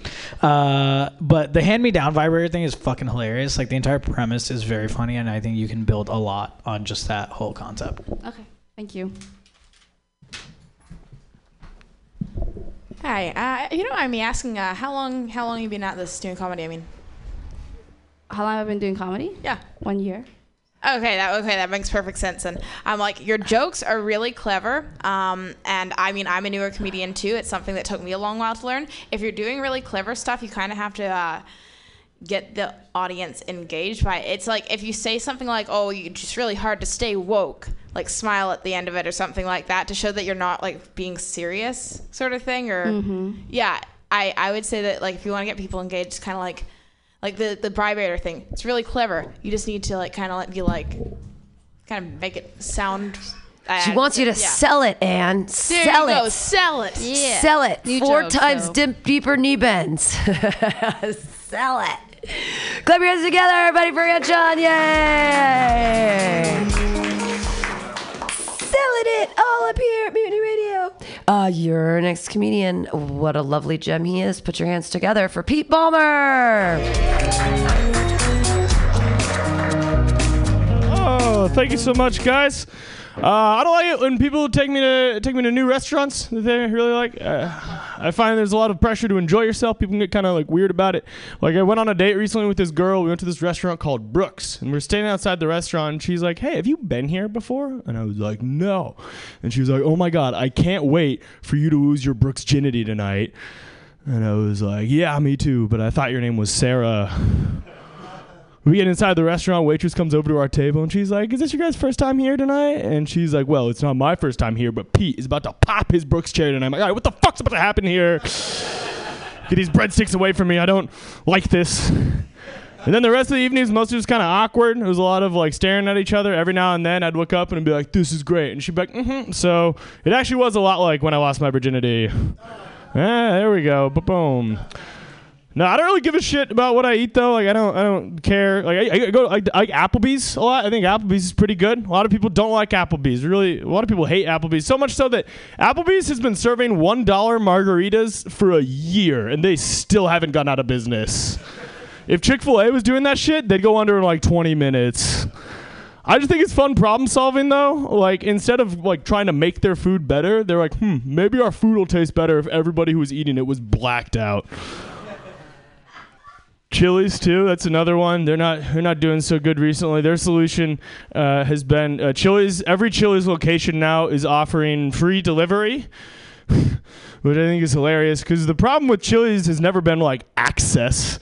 Uh, but the hand me down vibrator thing is fucking hilarious. Like the entire premise is very funny, and I think you can build a lot on just that whole concept. Okay. Thank you. Hi, uh, you know, I'm asking, uh, how long, how long have you been at this doing comedy? I mean, How long have I been doing comedy? yeah. One year. Okay, that okay, that makes perfect sense. And I'm like, your jokes are really clever. Um, and I mean, I'm a newer comedian too. It's something that took me a long while to learn. If you're doing really clever stuff, you kind of have to uh, get the audience engaged by it. It's like if you say something like, "Oh, you just really hard to stay woke," like smile at the end of it or something like that to show that you're not like being serious, sort of thing. Or yeah, I I would say that like if you want to get people engaged, kind of like like the the vibrator thing. It's really clever. You just need to like kind of like be like kind of make it sound. She uh, wants you to yeah. sell it, Anne. Sell you it. go. Sell it. Yeah. Sell it. New Four joke, times so- dip, deeper knee bends. Sell it. Clap your hands together, everybody, for Ann Chun. Yay! It all up here at Mutiny Radio. Uh, your next comedian. What a lovely gem he is. Put your hands together for Pete Ballmer. Oh, thank you so much, guys. Uh, I don't like it when people take me to take me to new restaurants that they really like. Uh, I find there's a lot of pressure to enjoy yourself. People get kind of like weird about it. Like I went on a date recently with this girl. We went to this restaurant called Brooks, and we are standing outside the restaurant. And she's like, "Hey, have you been here before?" And I was like, "No." And she was like, "Oh my god, I can't wait for you to lose your Brooks virginity tonight." And I was like, "Yeah, me too." But I thought your name was Sarah. We get inside the restaurant. Waitress comes over to our table and she's like, "Is this your guys' first time here tonight?" And she's like, "Well, it's not my first time here, but Pete is about to pop his Brooks chair." tonight." I'm like, "All right, what the fuck's about to happen here? Get these breadsticks away from me. I don't like this." And then the rest of the evening was mostly just kind of awkward. It was a lot of like staring at each other. Every now and then I'd look up and be like, "This is great," and she'd be like, "Mm-hmm." So it actually was a lot like when I lost my virginity. Ah, there we go. Boom. No, I don't really give a shit about what I eat though. Like I don't, I don't care. Like I, I go, I, I like Applebee's a lot. I think Applebee's is pretty good. A lot of people don't like Applebee's. Really, a lot of people hate Applebee's. So much so that Applebee's has been serving one dollar margaritas for a year, and they still haven't gone out of business. If Chick Fil A was doing that shit, they'd go under in like 20 minutes. I just think it's fun problem solving though. Like instead of like trying to make their food better, they're like, hmm, maybe our food will taste better if everybody who was eating it was blacked out. Chili's too. That's another one. They're not they're not doing so good recently. Their solution uh, has been uh, Chili's. Every Chili's location now is offering free delivery, which I think is hilarious. Because the problem with Chili's has never been like access.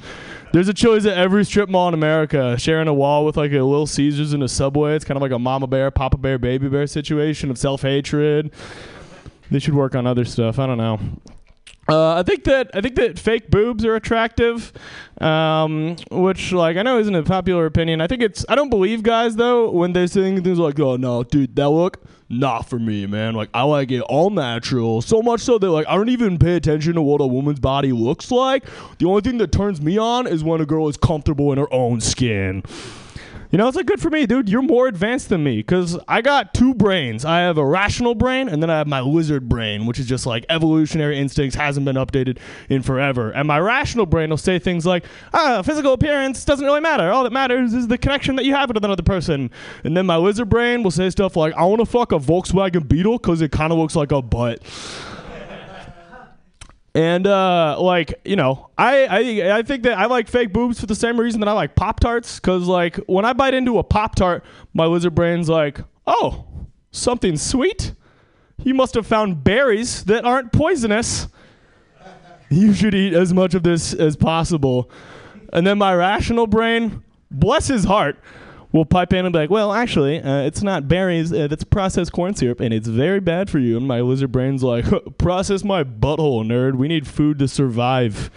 There's a Chili's at every strip mall in America, sharing a wall with like a Little Caesars and a Subway. It's kind of like a Mama Bear, Papa Bear, Baby Bear situation of self hatred. They should work on other stuff. I don't know. Uh, I think that I think that fake boobs are attractive, um, which like I know isn't a popular opinion. I think it's I don't believe guys though when they're saying things like, "Oh no, dude, that look not for me, man." Like I like it all natural, so much so that like I don't even pay attention to what a woman's body looks like. The only thing that turns me on is when a girl is comfortable in her own skin. You know, it's like good for me, dude. You're more advanced than me because I got two brains. I have a rational brain and then I have my lizard brain, which is just like evolutionary instincts hasn't been updated in forever. And my rational brain will say things like, ah, physical appearance doesn't really matter. All that matters is the connection that you have with another person. And then my lizard brain will say stuff like, I want to fuck a Volkswagen Beetle because it kind of looks like a butt. And uh, like you know, I, I I think that I like fake boobs for the same reason that I like Pop Tarts. Cause like when I bite into a Pop Tart, my lizard brain's like, oh, something sweet. You must have found berries that aren't poisonous. You should eat as much of this as possible. And then my rational brain, bless his heart, will pipe in and be like, well, actually, uh, it's not berries, uh, that's processed corn syrup, and it's very bad for you. And my lizard brain's like, process my butthole, nerd. We need food to survive.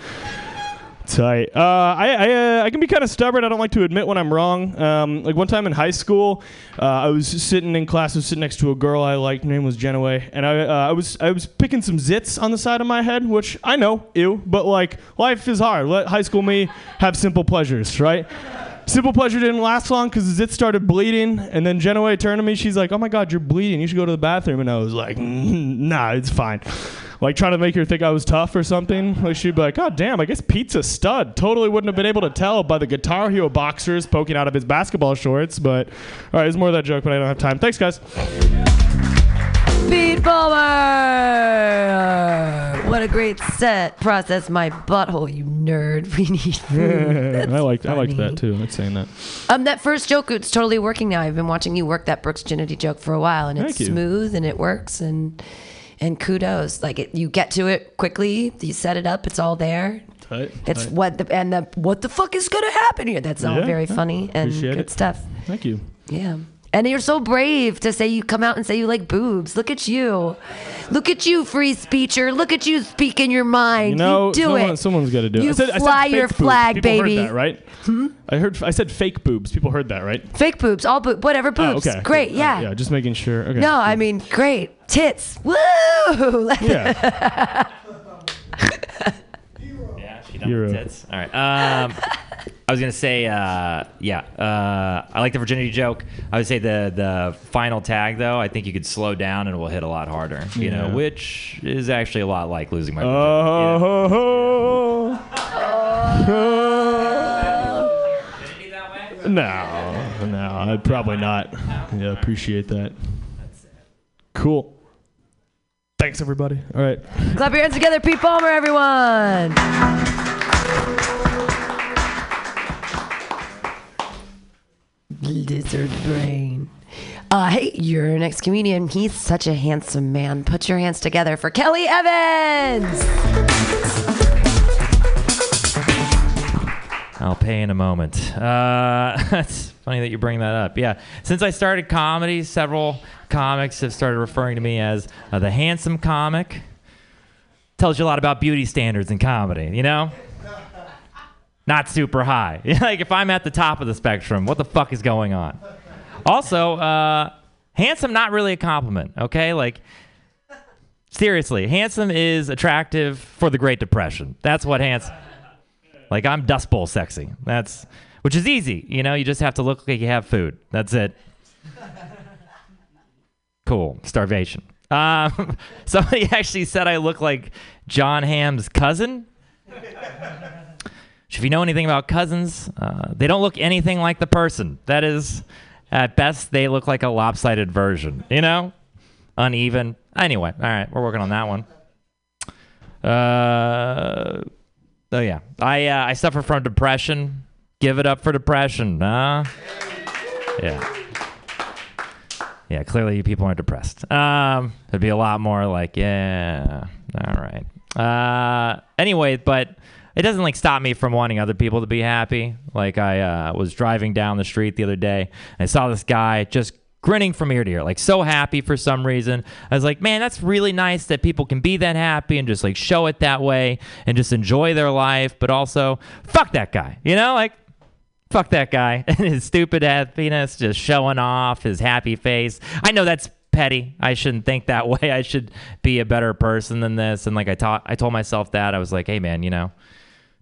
Tight. Uh, I I, uh, I can be kind of stubborn. I don't like to admit when I'm wrong. Um, like one time in high school, uh, I was sitting in class. I was sitting next to a girl I liked. Her name was Genoway, and I uh, I was I was picking some zits on the side of my head, which I know, ew. But like life is hard. Let high school me have simple pleasures, right? Simple pleasure didn't last long because zit started bleeding, and then Genoway turned to me. She's like, "Oh my God, you're bleeding. You should go to the bathroom." And I was like, "Mm, "Nah, it's fine." Like trying to make her think I was tough or something. Like she'd be like, "God damn, I guess Pete's a stud." Totally wouldn't have been able to tell by the Guitar Hero boxers poking out of his basketball shorts. But all right, there's more of that joke, but I don't have time. Thanks, guys. Pete Palmer! What a great set. Process my butthole, you nerd. We need food. I liked I liked that too. That's saying that. Um, that first joke, it's totally working now. I've been watching you work that Brooks Genity joke for a while, and it's smooth and it works. And and kudos, like it, you get to it quickly. You set it up. It's all there. Tight, It's tight. what the and the what the fuck is gonna happen here? That's all Yeah, very yeah. funny and Appreciate good it. stuff. Thank you. Yeah. And you're so brave to say you come out and say you like boobs. Look at you. Look at you, free speecher. Look at you speaking your mind. You know, do someone, it. Someone's got to do it. You I said, I said fly fake your boobs. flag, People baby. Heard that, right? I heard. I said fake boobs. People heard that, right? Fake boobs, all boobs, whatever boobs. Oh, okay. Great, Cool. yeah. All right, yeah. Just making sure. Okay. No, I mean, great. Tits. Woo! Yeah. She done Hero. tits. All right. Um, I was gonna say, uh, yeah. Uh, I like the virginity joke. I would say the the final tag though. I think you could slow down and it will hit a lot harder. You know, which is actually a lot like losing my virginity. Oh. No, no, I'd probably not. Yeah, appreciate that. Cool. Thanks, everybody. All right. Clap your hands together, Pete Palmer, everyone. Lizard brain. Uh, hey, your next comedian. He's such a handsome man. Put your hands together for Kelly Evans. I'll pay in a moment. Uh, it's funny that you bring that up. Yeah, since I started comedy, several comics have started referring to me as uh, the handsome comic. Tells you a lot about beauty standards in comedy, you know? Not super high. like if I'm at the top of the spectrum, what the fuck is going on? Also, uh, handsome not really a compliment. Okay, like seriously, handsome is attractive for the Great Depression. That's what handsome. Like I'm Dust Bowl sexy. That's which is easy. You know, you just have to look like you have food. That's it. Cool. Starvation. Um, somebody actually said I look like Jon Hamm's cousin. If you know anything about cousins, uh, they don't look anything like the person. That is, at best, they look like a lopsided version. You know, uneven. Anyway, all right, we're working on that one. Uh, oh yeah, I uh, I suffer from depression. Give it up for depression, huh? Yeah. Yeah, clearly you people aren't depressed. Um, there'd be a lot more like, yeah, all right. Uh, anyway, but it doesn't like stop me from wanting other people to be happy. Like I uh, was driving down the street the other day and I saw this guy just grinning from ear to ear, like so happy for some reason. I was like, man, that's really nice that people can be that happy and just like show it that way and just enjoy their life, but also fuck that guy, you know, like fuck that guy and his stupid happiness, just showing off his happy face. I know that's petty. I shouldn't think that way. I should be a better person than this. And like I taught, I told myself that I was like, hey man, you know,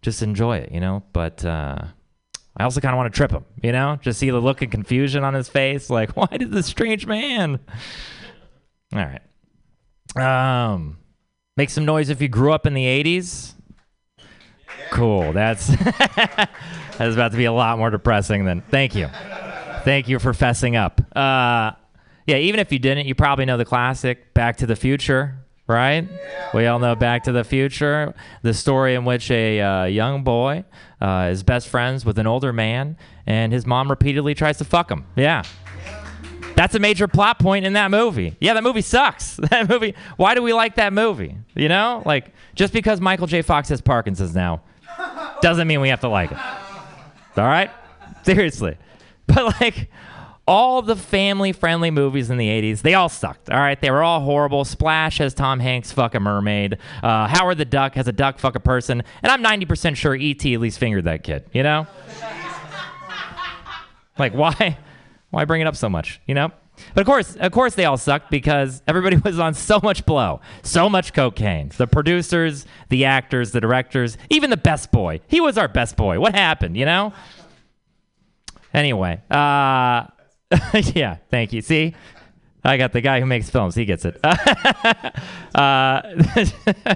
just enjoy it, you know. But uh, I also kind of want to trip him, you know, just see the look of confusion on his face. Like, why did this strange man? All right. Um, make some noise if you grew up in the '80s. Cool. That's that's about to be a lot more depressing than. Thank you. Thank you for fessing up. Uh, yeah, even if you didn't, you probably know the classic Back to the Future, right? We all know Back to the Future, the story in which a uh, young boy uh, is best friends with an older man, and his mom repeatedly tries to fuck him. Yeah. That's a major plot point in that movie. Yeah, that movie sucks. That movie. Why do we like that movie? You know, like just because Michael J. Fox has Parkinson's now, doesn't mean we have to like it. All right, seriously. But like all the family-friendly movies in the '80s, they all sucked. All right, they were all horrible. Splash has Tom Hanks fuck a mermaid. Uh, Howard the Duck has a duck fuck a person, and I'm 90% sure E.T. at least fingered that kid. You know, like why? Why bring it up so much? You know. But of course, of course, they all sucked because everybody was on so much blow, so much cocaine. The producers, the actors, the directors, even the best boy. He was our best boy. What happened? You know. Anyway, uh, yeah, thank you. See, I got the guy who makes films. He gets it. uh,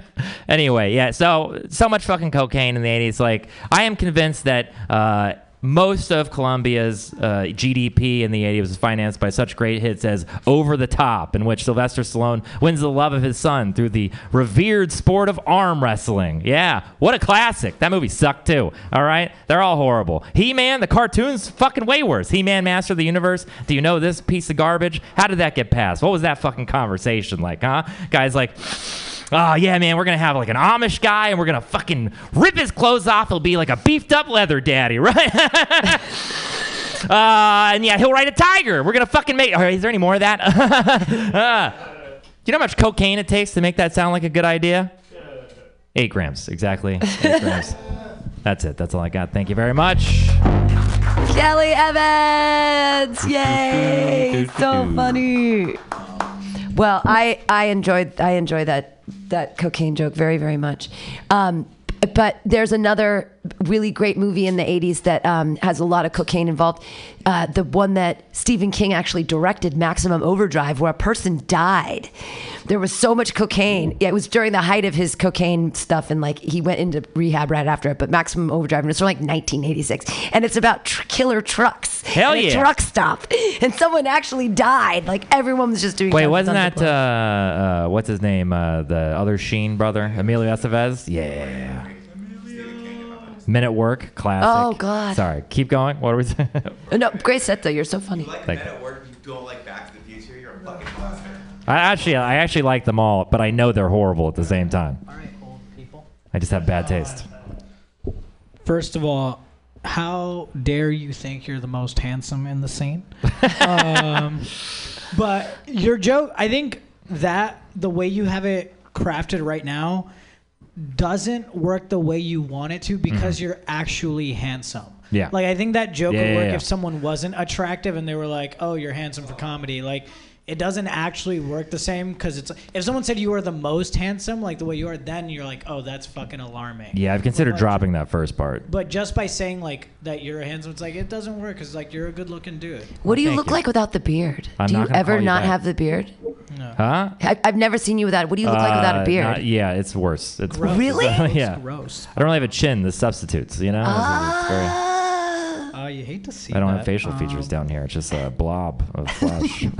anyway, yeah. So so much fucking cocaine in the '80s. Like, I am convinced that. Uh, most of Colombia's uh, GDP in the 80s was financed by such great hits as Over the Top, in which Sylvester Stallone wins the love of his son through the revered sport of arm wrestling. Yeah, what a classic. That movie sucked too, all right? They're all horrible. He Man, the cartoon's fucking way worse. He Man, Master of the Universe. Do you know this piece of garbage? How did that get passed? What was that fucking conversation like, huh? Guys like, oh yeah, man, we're gonna have like an Amish guy and we're gonna fucking rip his clothes off. He'll be like a beefed up leather daddy, right? uh, and yeah, he'll ride a tiger. We're gonna fucking make. All right, is there any more of that? uh, do you know how much cocaine it takes to make that sound like a good idea? Eight grams, exactly. Eight grams. That's it. That's all I got. Thank you very much. Kelly Evans! Yay! so funny. Well, I I enjoyed I enjoyed that that cocaine joke very very much. Um, but there's another really great movie in the 80s that um, has a lot of cocaine involved. Uh, the one that Stephen King actually directed, Maximum Overdrive, where a person died. There was so much cocaine. Yeah, it was during the height of his cocaine stuff, and like he went into rehab right after it. But Maximum Overdrive, and it's from like 1986, and it's about tr- killer trucks. Hell yeah. truck stop, and someone actually died. Like everyone was just doing. Wait, wasn't that uh, uh, what's his name? Uh, the other Sheen brother, Emilio Estevez. Yeah. Men at Work, classic. Oh, God. Sorry, keep going. What are we saying? No, great set though. You're so funny. Thank you. work, you don't like Back to the Future, you're a fucking monster. I actually, I actually like them all, but I know they're horrible at the same time. All right, old people. I just have bad taste. First of all, how dare you think you're the most handsome in the scene? um, but your joke, I think that the way you have it crafted right now doesn't work the way you want it to because mm-hmm. you're actually handsome. Yeah. Like I think that joke Yeah, would yeah, work yeah. if someone wasn't attractive and they were like, "Oh, you're handsome for comedy." Like it doesn't actually work the same because it's if someone said you were the most handsome, like the way you are, then you're like, "Oh, that's fucking alarming." Yeah, I've considered like, dropping that first part. But just by saying like that you're handsome, it's like it doesn't work because like you're a good-looking dude. What do you look you. like without the beard? I'm do you ever you not back. have the beard? no. Huh? I, I've never seen you without. What do you look like without Uh, a beard? not- yeah, it's worse. It's Gross. Really? yeah. Gross. I don't really have a chin. The substitutes, you know. It's- it's very- Ah. Oh, you hate to see. I don't that. have facial features Um, down here. It's just a blob of flesh.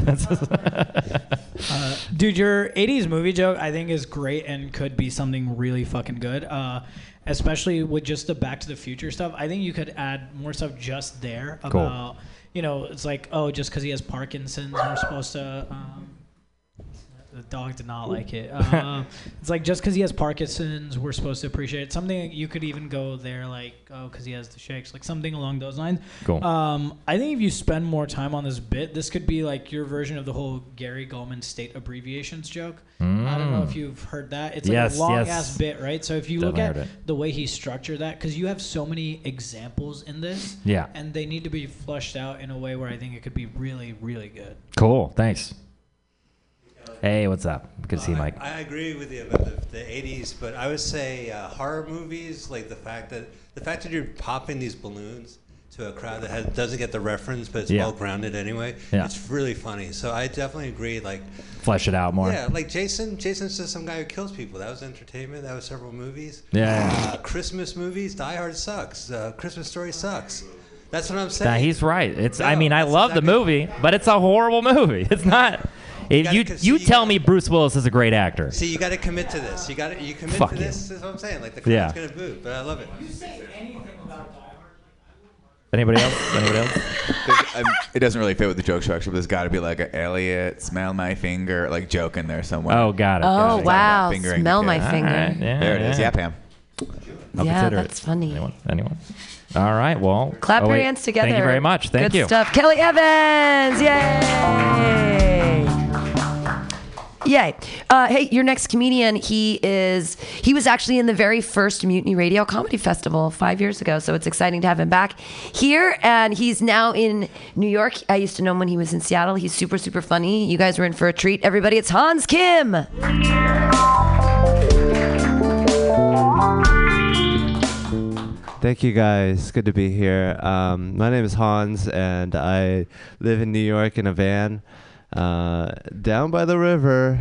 Uh, dude, your 80s movie joke I think is great and could be something really fucking good. Uh, especially with just the Back to the Future stuff. I think you could add more stuff just there Cool. about, you know, it's like, oh, just because he has Parkinson's, we're supposed to. Um, The dog did not like it. Uh, it's like just because he has Parkinson's, we're supposed to appreciate it. Something you could even go there like, oh, because he has the shakes, like something along those lines. Cool. Um, I think if you spend more time on this bit, this could be like your version of the whole Gary Gulman state abbreviations joke. I don't know Mm. if you've heard that. It's like Yes, a long yes. ass bit, right? So if you look at the way he structured that, because you have so many examples in this, Yeah. and they need to be flushed out in a way where I think it could be really, really good. Cool. Thanks. Hey, what's up? Good to see you, Mike. I agree with you about the, the 80s, but I would say uh, horror movies, like the fact that the fact that you're popping these balloons to a crowd that has, doesn't get the reference, but it's Yeah. well grounded anyway. Yeah. It's really funny. So I definitely agree. Like, Flesh it out more. yeah, like Jason. Jason's just some guy who kills people. That was entertainment. That was several movies. Yeah. Uh, Christmas movies. Die Hard sucks. Uh, Christmas Story sucks. That's what I'm Nah, saying. he's right. It's. I No, mean, I that's love the exactly- movie, but it's a horrible movie. It's not. If gotta you cons- you you tell me Bruce Willis is a great actor. See, you got to commit to this. You got to you commit Fuck to you. this. Is what I'm saying. Like the crowd's Yeah. gonna boo, but I love it. Anybody else? Anybody else? It doesn't really fit with the joke structure, but there's got to be like a Elliot, smell my finger, like joke in there somewhere. Oh, got it. Oh, got it. wow. Fingering Smell my kid. finger. All right, yeah, There it is. yeah. Yeah, Pam. I'll yeah, consider that's it. funny. Anyone? Anyone? All right. Well, Clap oh, your hands together. Thank you very much. Thank Good you. stuff. Kelly Evans. Yay. Yay. Uh, hey, your next comedian, he is, he was actually in the very first Mutiny Radio Comedy Festival five years ago. So it's exciting to have him back here. And he's now in New York. I used to know him when he was in Seattle. He's super, super funny. You guys were in for a treat. Everybody, it's Hans Kim. Thank you guys. Good to be here. Um, my name is Hans, and I live in New York in a van uh, down by the river,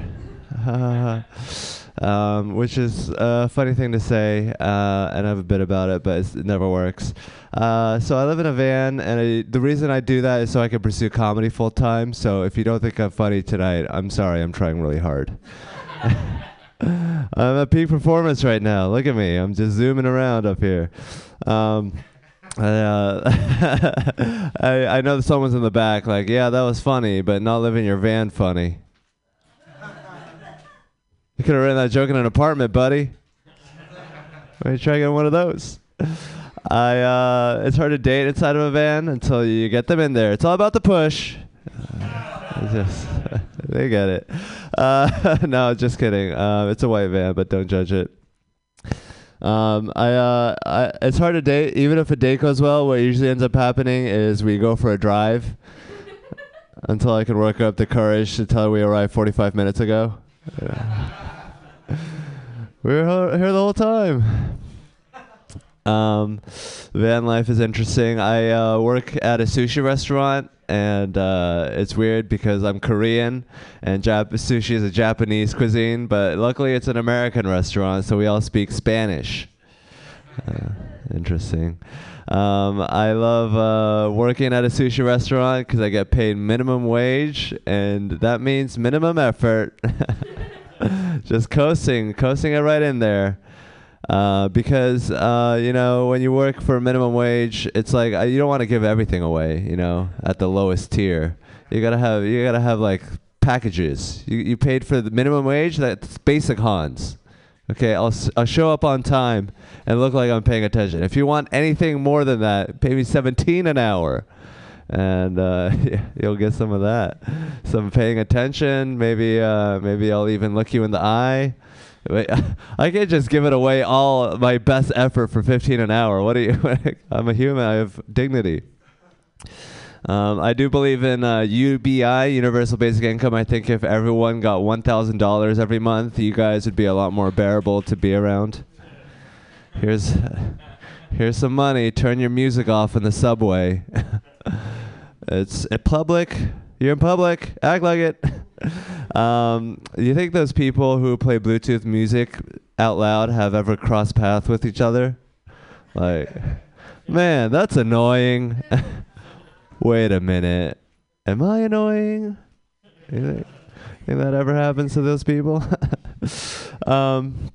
um, which is a funny thing to say, uh, and I have a bit about it, but it never works. Uh, so I live in a van, and I, the reason I do that is so I can pursue comedy full time. So if you don't think I'm funny tonight, I'm sorry. I'm trying really hard. I'm at peak performance right now. Look at me. I'm just zooming around up here. Um, uh, I, I know someone's in the back, like, yeah, that was funny, but not living your van funny. You could have written that joke in an apartment, buddy. Why you try to get one of those? I uh, it's hard to date inside of a van until you get them in there. It's all about the push. Uh, just they get it. Uh, no, just kidding. Uh, it's a white van, but don't judge it. Um, I, uh, I, it's hard to date. Even if a date goes well, what usually ends up happening is we go for a drive until I can work up the courage to tell her we arrived 45 minutes ago. We were here the whole time. Um, van life is interesting. I uh, work at a sushi restaurant, and uh, it's weird because I'm Korean, and Jap- sushi is a Japanese cuisine. But luckily, it's an American restaurant, so we all speak Spanish. Uh, interesting. Um, I love uh, working at a sushi restaurant because I get paid minimum wage, and that means minimum effort. Just coasting, coasting it right in there. Uh, because uh, you know when you work for minimum wage, it's like uh, you don't want to give everything away. You know, at the lowest tier, you gotta have you gotta have like packages. You you paid for the minimum wage. That's basic Hans. Okay, I'll I'll show up on time and look like I'm paying attention. If you want anything more than that, pay me 17 an hour, and uh, you'll get some of that. Some paying attention. Maybe uh, maybe I'll even look you in the eye. I can't just give it away all my best effort for 15 an hour. What do you? I'm a human. I have dignity. Um, I do believe in uh, UBI, Universal Basic Income. I think if everyone got $1,000 every month, you guys would be a lot more bearable to be around. Here's, here's some money. Turn your music off in the subway. it's in public. You're in public. Act like it. Um, do you think those people who play Bluetooth music out loud have ever crossed paths with each other? Like, man, that's annoying. Wait a minute. Am I annoying? You think, think that ever happens to those people? um,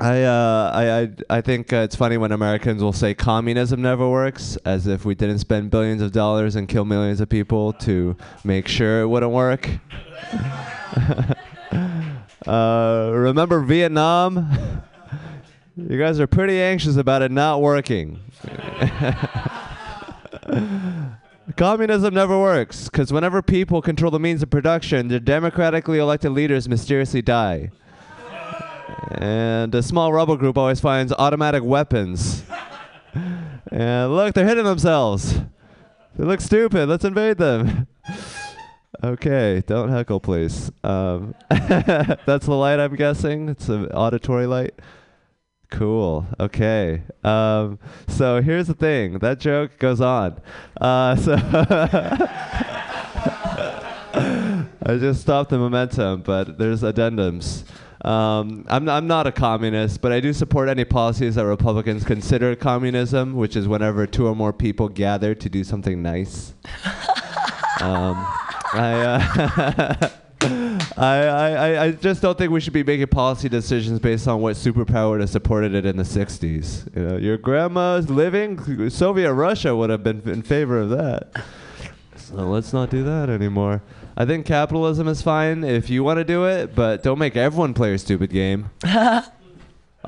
I, uh, I, I, I think uh, it's funny when Americans will say communism never works, as if we didn't spend billions of dollars and kill millions of people to make sure it wouldn't work. Uh, remember Vietnam? you guys are pretty anxious about it not working. Communism never works because whenever people control the means of production, their democratically elected leaders mysteriously die. And a small rebel group always finds automatic weapons. And look, they're hitting themselves. They look stupid. Let's invade them. okay, don't heckle, please. Um, that's the light, I'm guessing. It's an auditory light. Cool. Okay. Um, so here's the thing. That joke goes on. Uh, so I just stopped the momentum, but there's addendums. Um, I'm, I'm not a communist, but I do support any policies that Republicans consider communism, which is whenever two or more people gather to do something nice. um, I, uh, I, I, I just don't think we should be making policy decisions based on what superpower would have supported it in the 60s. You know, your grandma's living, Soviet Russia would have been in favor of that. So let's not do that anymore. I think capitalism is fine if you want to do it, but don't make everyone play your stupid game. I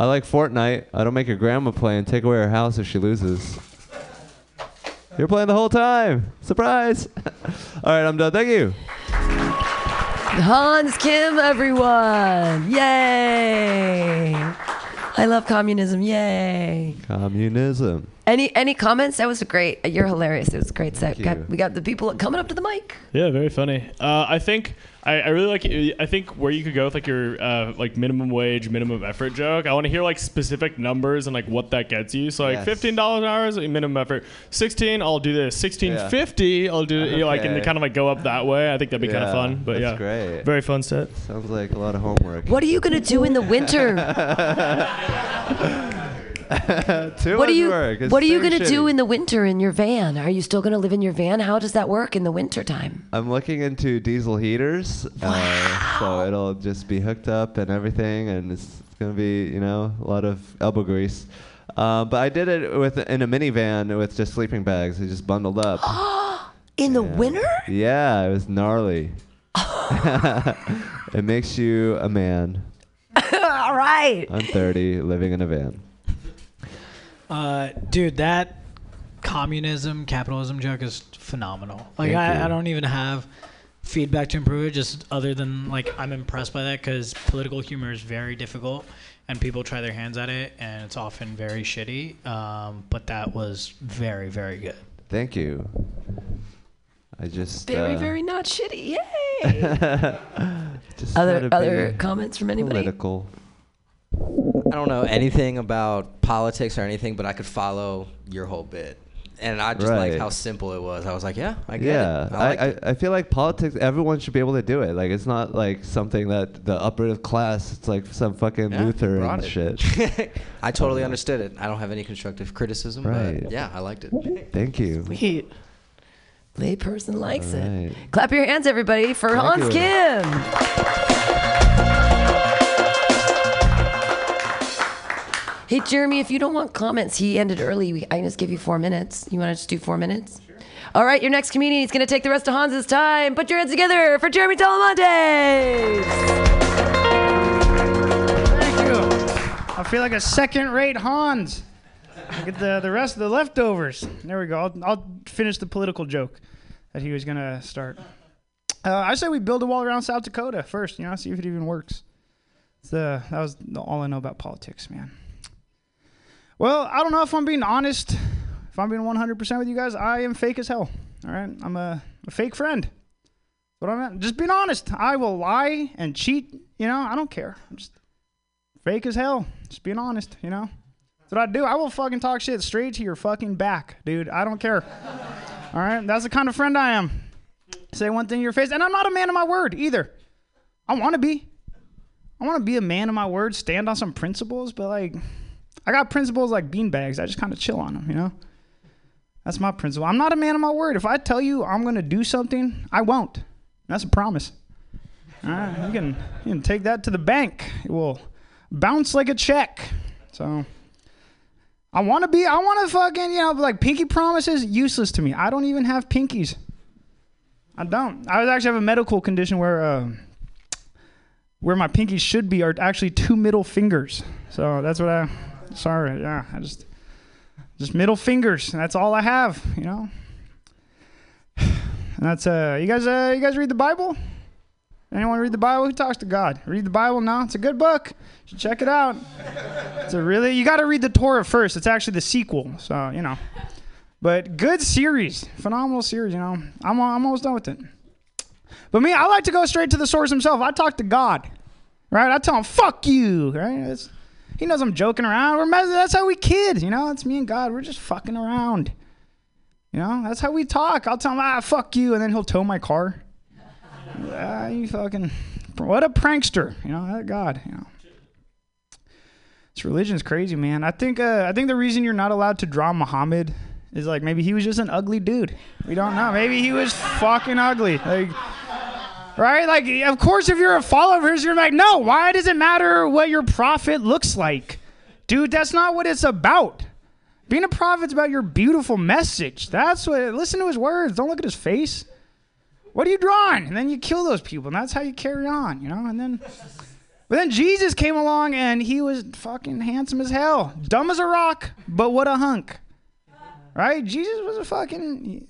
like Fortnite. I don't make your grandma play and take away her house if she loses. You're playing the whole time. Surprise. All right, I'm done. Thank you. Hans Kim, everyone. Yay. I love communism. Yay. Communism. Any any comments? That was great. You're hilarious. It was a great set. Got, we got the people coming up to the mic. Yeah, very funny. Uh, I think I, I really like. I think where you could go with like your uh, like minimum wage, minimum effort joke. I want to hear like specific numbers and like what that gets you. So like Yes. fifteen dollars an hour is like, minimum effort. Sixteen, I'll do this. Sixteen fifty, I'll do you know, like and kind of like go up that way. I think that'd be kind of fun. But that's yeah, great. Very fun set. Sounds like a lot of homework. What are you gonna do in the winter? Too what are you work. It's What are you so gonna do in the winter in your van? Are you still gonna live in your van? How does that work in the winter time? I'm looking into diesel heaters, uh, so it'll just be hooked up and everything, and it's gonna be, you know, a lot of elbow grease. Uh, but I did it with in a minivan with just sleeping bags. I just bundled up. In the winter? yeah, it was gnarly. it makes you a man. All right. I'm 30, living in a van. Uh, dude, that communism, capitalism joke is phenomenal. Like, I. I don't even have feedback to improve it, just other than, like, I'm impressed by that because political humor is very difficult and people try their hands at it and it's often very shitty. Um, but that was very, very good. Thank you. I just Very, uh, very not shitty. Yay. just other other comments from anybody? Political. I don't know anything about politics or anything, but I could follow your whole bit. And I just like Right. how simple it was. I was like, yeah, I get yeah, it. I, I like I, it. I feel like politics. Everyone should be able to do it. Like it's not like something that the upper class. It's like some fucking Yeah, Luther and shit. I totally understood it. I don't have any constructive criticism, Right. but yeah, I liked it. Thank you. Sweet. Layperson likes All it. Clap your hands, everybody, for Thank Hans you. Kim. Hey, Jeremy, if you don't want comments, he ended early. We- I can just give you four minutes. You want to just do four minutes? Sure. All right, your next comedian is going to take the rest of Hans's time. Put your hands together for Jeremy Talamontes. Thank you. I feel like a second-rate Hans. I get the the rest of the leftovers. There we go. I'll, I'll finish the political joke that he was gonna start. Uh, I say we build a wall around South Dakota first. You know, see if it even works. It's, uh, that was all I know about politics, man. Well, I don't know if I'm being honest. If I'm being 100% with you guys, I am fake as hell. All right, I'm a, a fake friend. What I meant, just being honest. I will lie and cheat. You know, I don't care. I'm just fake as hell. Just being honest. You know, that's what I do. I will fucking talk shit straight to your fucking back, dude. I don't care. All right, that's the kind of friend I am. Say one thing in your face, and I'm not a man of my word either. I want to be. I want to be a man of my word, stand on some principles, but like, I got principles like beanbags. I just kind of chill on them, you know? That's my principle. I'm not a man of my word. If I tell you I'm going to do something, I won't. That's a promise. All right, you can, you can take that to the bank. It will bounce like a check. So, I want to be, I want to fucking, you know, like pinky promises, useless to me. I don't even have pinkies. I don't. I actually have a medical condition where, uh, where my pinkies should be are actually two middle fingers. So that's what I. Sorry, yeah, I just just middle fingers. That's all I have. You know. And that's uh, you guys. Uh, you guys read the Bible? Anyone read the Bible? Who talks to God? Read the Bible? No, it's a good book. Check it out. It's a really. You got to read the Torah first. It's actually the sequel. So you know. But good series, phenomenal series. You know, I'm I'm almost done with it. But me, I like to go straight to the source himself. I talk to God, right? I tell him, "Fuck you," right? It's, he knows I'm joking around. We're mess- that's how we kid. you know. It's me and God. We're just fucking around. You know, that's how we talk. I'll tell him, "Ah, fuck you," and then he'll tow my car. Ah, you fucking what a prankster, you know. That God, you know. This religion's crazy, man. I think uh, I think the reason you're not allowed to draw Muhammad is like maybe he was just an ugly dude. We don't know. Maybe he was fucking ugly. Like right? Like of course if you're a follower you're like, no, why does it matter what your prophet looks like? Dude, that's not what it's about. Being a prophet's about your beautiful message. That's what listen to his words. Don't look at his face. What are you drawing? And then you kill those people, and that's how you carry on, you know? And then but then Jesus came along and he was fucking handsome as hell. Dumb as a rock, but what a hunk. Right? Jesus was a fucking.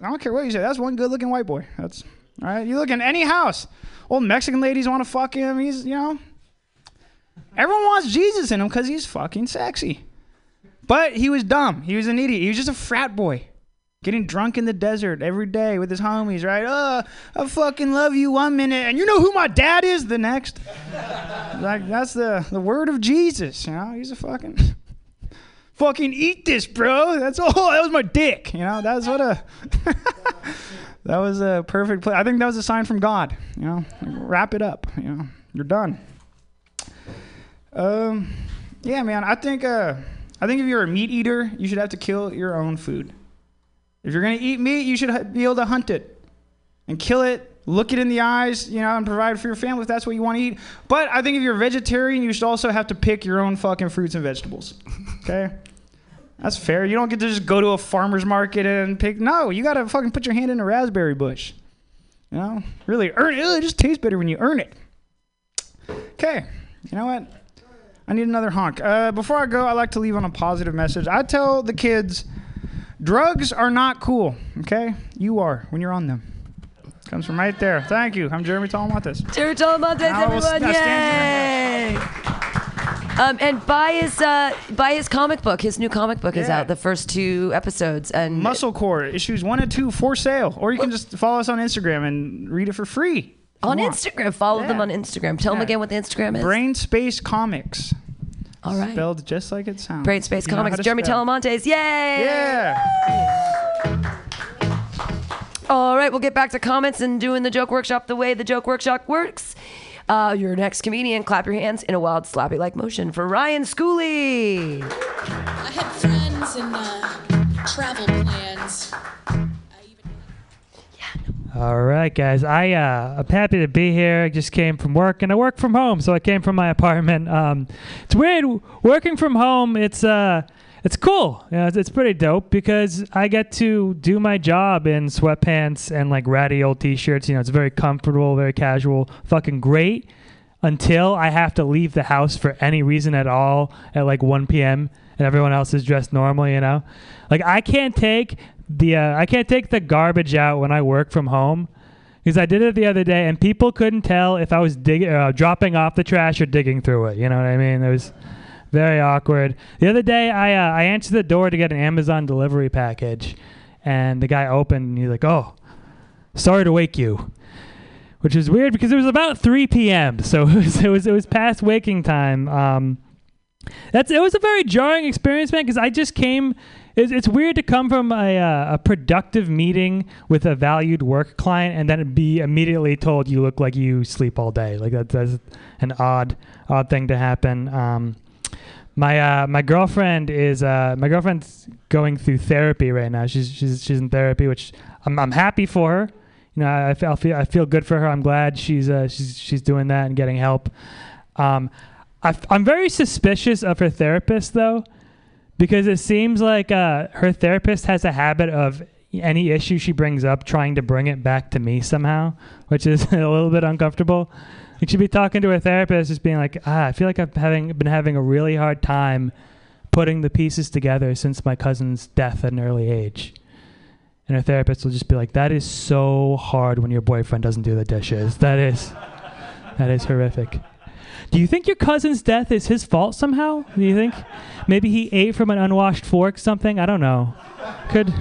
I don't care what you say. That's one good looking white boy. That's. All right? You look in any house. Old Mexican ladies want to fuck him. He's, you know. Everyone wants Jesus in him because he's fucking sexy. But he was dumb. He was an idiot. He was just a frat boy. Getting drunk in the desert every day with his homies, right? Oh, I fucking love you one minute, and you know who my dad is the next. like that's the the word of Jesus, you know. He's a fucking fucking eat this, bro. That's all. That was my dick, you know. That's what a that was a perfect play. I think that was a sign from God, you know. Wrap it up, you know. You're done. Um, yeah, man. I think uh, I think if you're a meat eater, you should have to kill your own food. If you're gonna eat meat, you should be able to hunt it and kill it, look it in the eyes, you know, and provide for your family if that's what you want to eat. But I think if you're a vegetarian, you should also have to pick your own fucking fruits and vegetables. Okay. That's fair. You don't get to just go to a farmer's market and pick. No, you gotta fucking put your hand in a raspberry bush. You know, really earn it. It just tastes better when you earn it. Okay, you know what? I need another honk. Uh, before I go, I like to leave on a positive message. I tell the kids, drugs are not cool. Okay, you are when you're on them. Comes from right there. Thank you. I'm Jeremy Talamontes. Jeremy Talamontes, everyone! Yay! Um, and buy his uh, buy his comic book. His new comic book is Yeah. out. The first two episodes and Muscle Core issues one and two for sale, or you can just follow us on Instagram and read it for free. on. Instagram. Follow them Yeah. on Instagram. Tell them Yeah. again what the Instagram is. Brain Space Comics. All right. Spelled just like it sounds. Brain Space You know how Comics. to Jeremy spell. Talamontes. Yay! Yeah. All right, we'll get back to comments and doing the joke workshop the way the joke workshop works. Uh, your next comedian, clap your hands in a wild sloppy like motion for Ryan Schooley. I had friends and uh, travel plans. All right, guys. I uh, I'm happy to be here. I just came from work, and I work from home, so I came from my apartment. Um, it's weird working from home. It's uh, it's cool. Know, it's, it's pretty dope because I get to do my job in sweatpants and like ratty old t-shirts. You know, it's very comfortable, very casual, fucking great. Until I have to leave the house for any reason at all at like 1 p.m. and everyone else is dressed normal. You know, like I can't take the uh, I can't take the garbage out when I work from home because I did it the other day and people couldn't tell if I was digging, uh, dropping off the trash or digging through it. You know what I mean? It was very awkward. The other day, I uh, I answered the door to get an Amazon delivery package, and the guy opened and he's like, "Oh, sorry to wake you," which is weird because it was about 3 p.m. So it was it was, it was past waking time. Um, that's it was a very jarring experience, man. Because I just came. It's, it's weird to come from a uh, a productive meeting with a valued work client and then be immediately told you look like you sleep all day. Like that, that's an odd odd thing to happen. Um, my uh, my girlfriend is uh, my girlfriend's going through therapy right now. She's she's she's in therapy, which I'm I'm happy for her. You know, I, I feel I feel good for her. I'm glad she's uh, she's she's doing that and getting help. Um, I, I'm very suspicious of her therapist though, because it seems like uh, her therapist has a habit of any issue she brings up trying to bring it back to me somehow, which is a little bit uncomfortable. You should be talking to a therapist, just being like, ah, I feel like I've having been having a really hard time putting the pieces together since my cousin's death at an early age. And her therapist will just be like, that is so hard when your boyfriend doesn't do the dishes. That is, that is horrific. Do you think your cousin's death is his fault somehow? Do you think maybe he ate from an unwashed fork? Something I don't know. Could.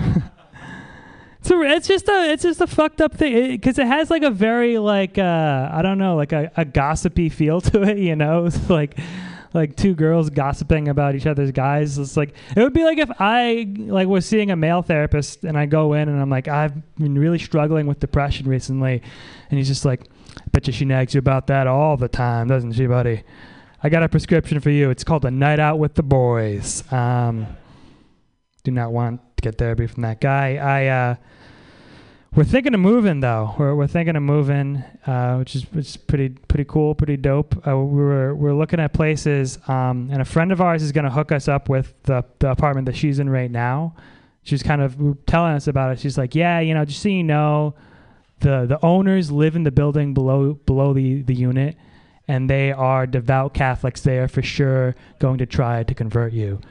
A, it's just a it's just a fucked up thing. Because it, has like a very like uh, I don't know like a, a gossipy feel to it you know? It's like like two girls gossiping about each other's guys. It's like it would be like if I like was seeing a male therapist and I go in and I'm like I've been really struggling with depression recently. And he's just like bet you she nags you about that all the time doesn't she buddy? I got a prescription for you. It's called a night out with the boys. Um, do not want to get therapy from that guy. I uh, we're thinking of moving though. We're we're thinking of moving, uh, which is which is pretty pretty cool, pretty dope. Uh, we're we're looking at places, um, and a friend of ours is going to hook us up with the the apartment that she's in right now. She's kind of telling us about it. She's like, yeah, you know, just so you know, the the owners live in the building below below the the unit, and they are devout Catholics. They are for sure going to try to convert you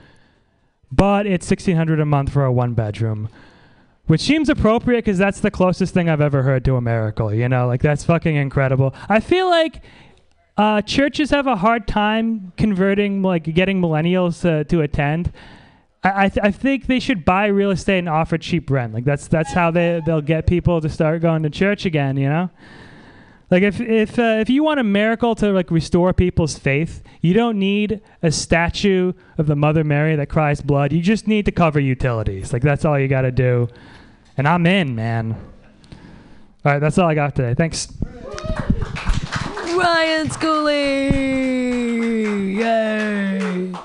but it's sixteen hundred a month for a one bedroom, which seems appropriate because that's the closest thing I've ever heard to a miracle. You know, like that's fucking incredible. I feel like uh, churches have a hard time converting, like getting millennials uh, to attend. I I, th- I think they should buy real estate and offer cheap rent. Like that's that's how they they'll get people to start going to church again. You know. Like if if uh, if you want a miracle to like restore people's faith, you don't need a statue of the Mother Mary that cries blood. You just need to cover utilities. Like that's all you got to do. And I'm in, man. All right, that's all I got today. Thanks. Ryan Schooley! Yay! Uh,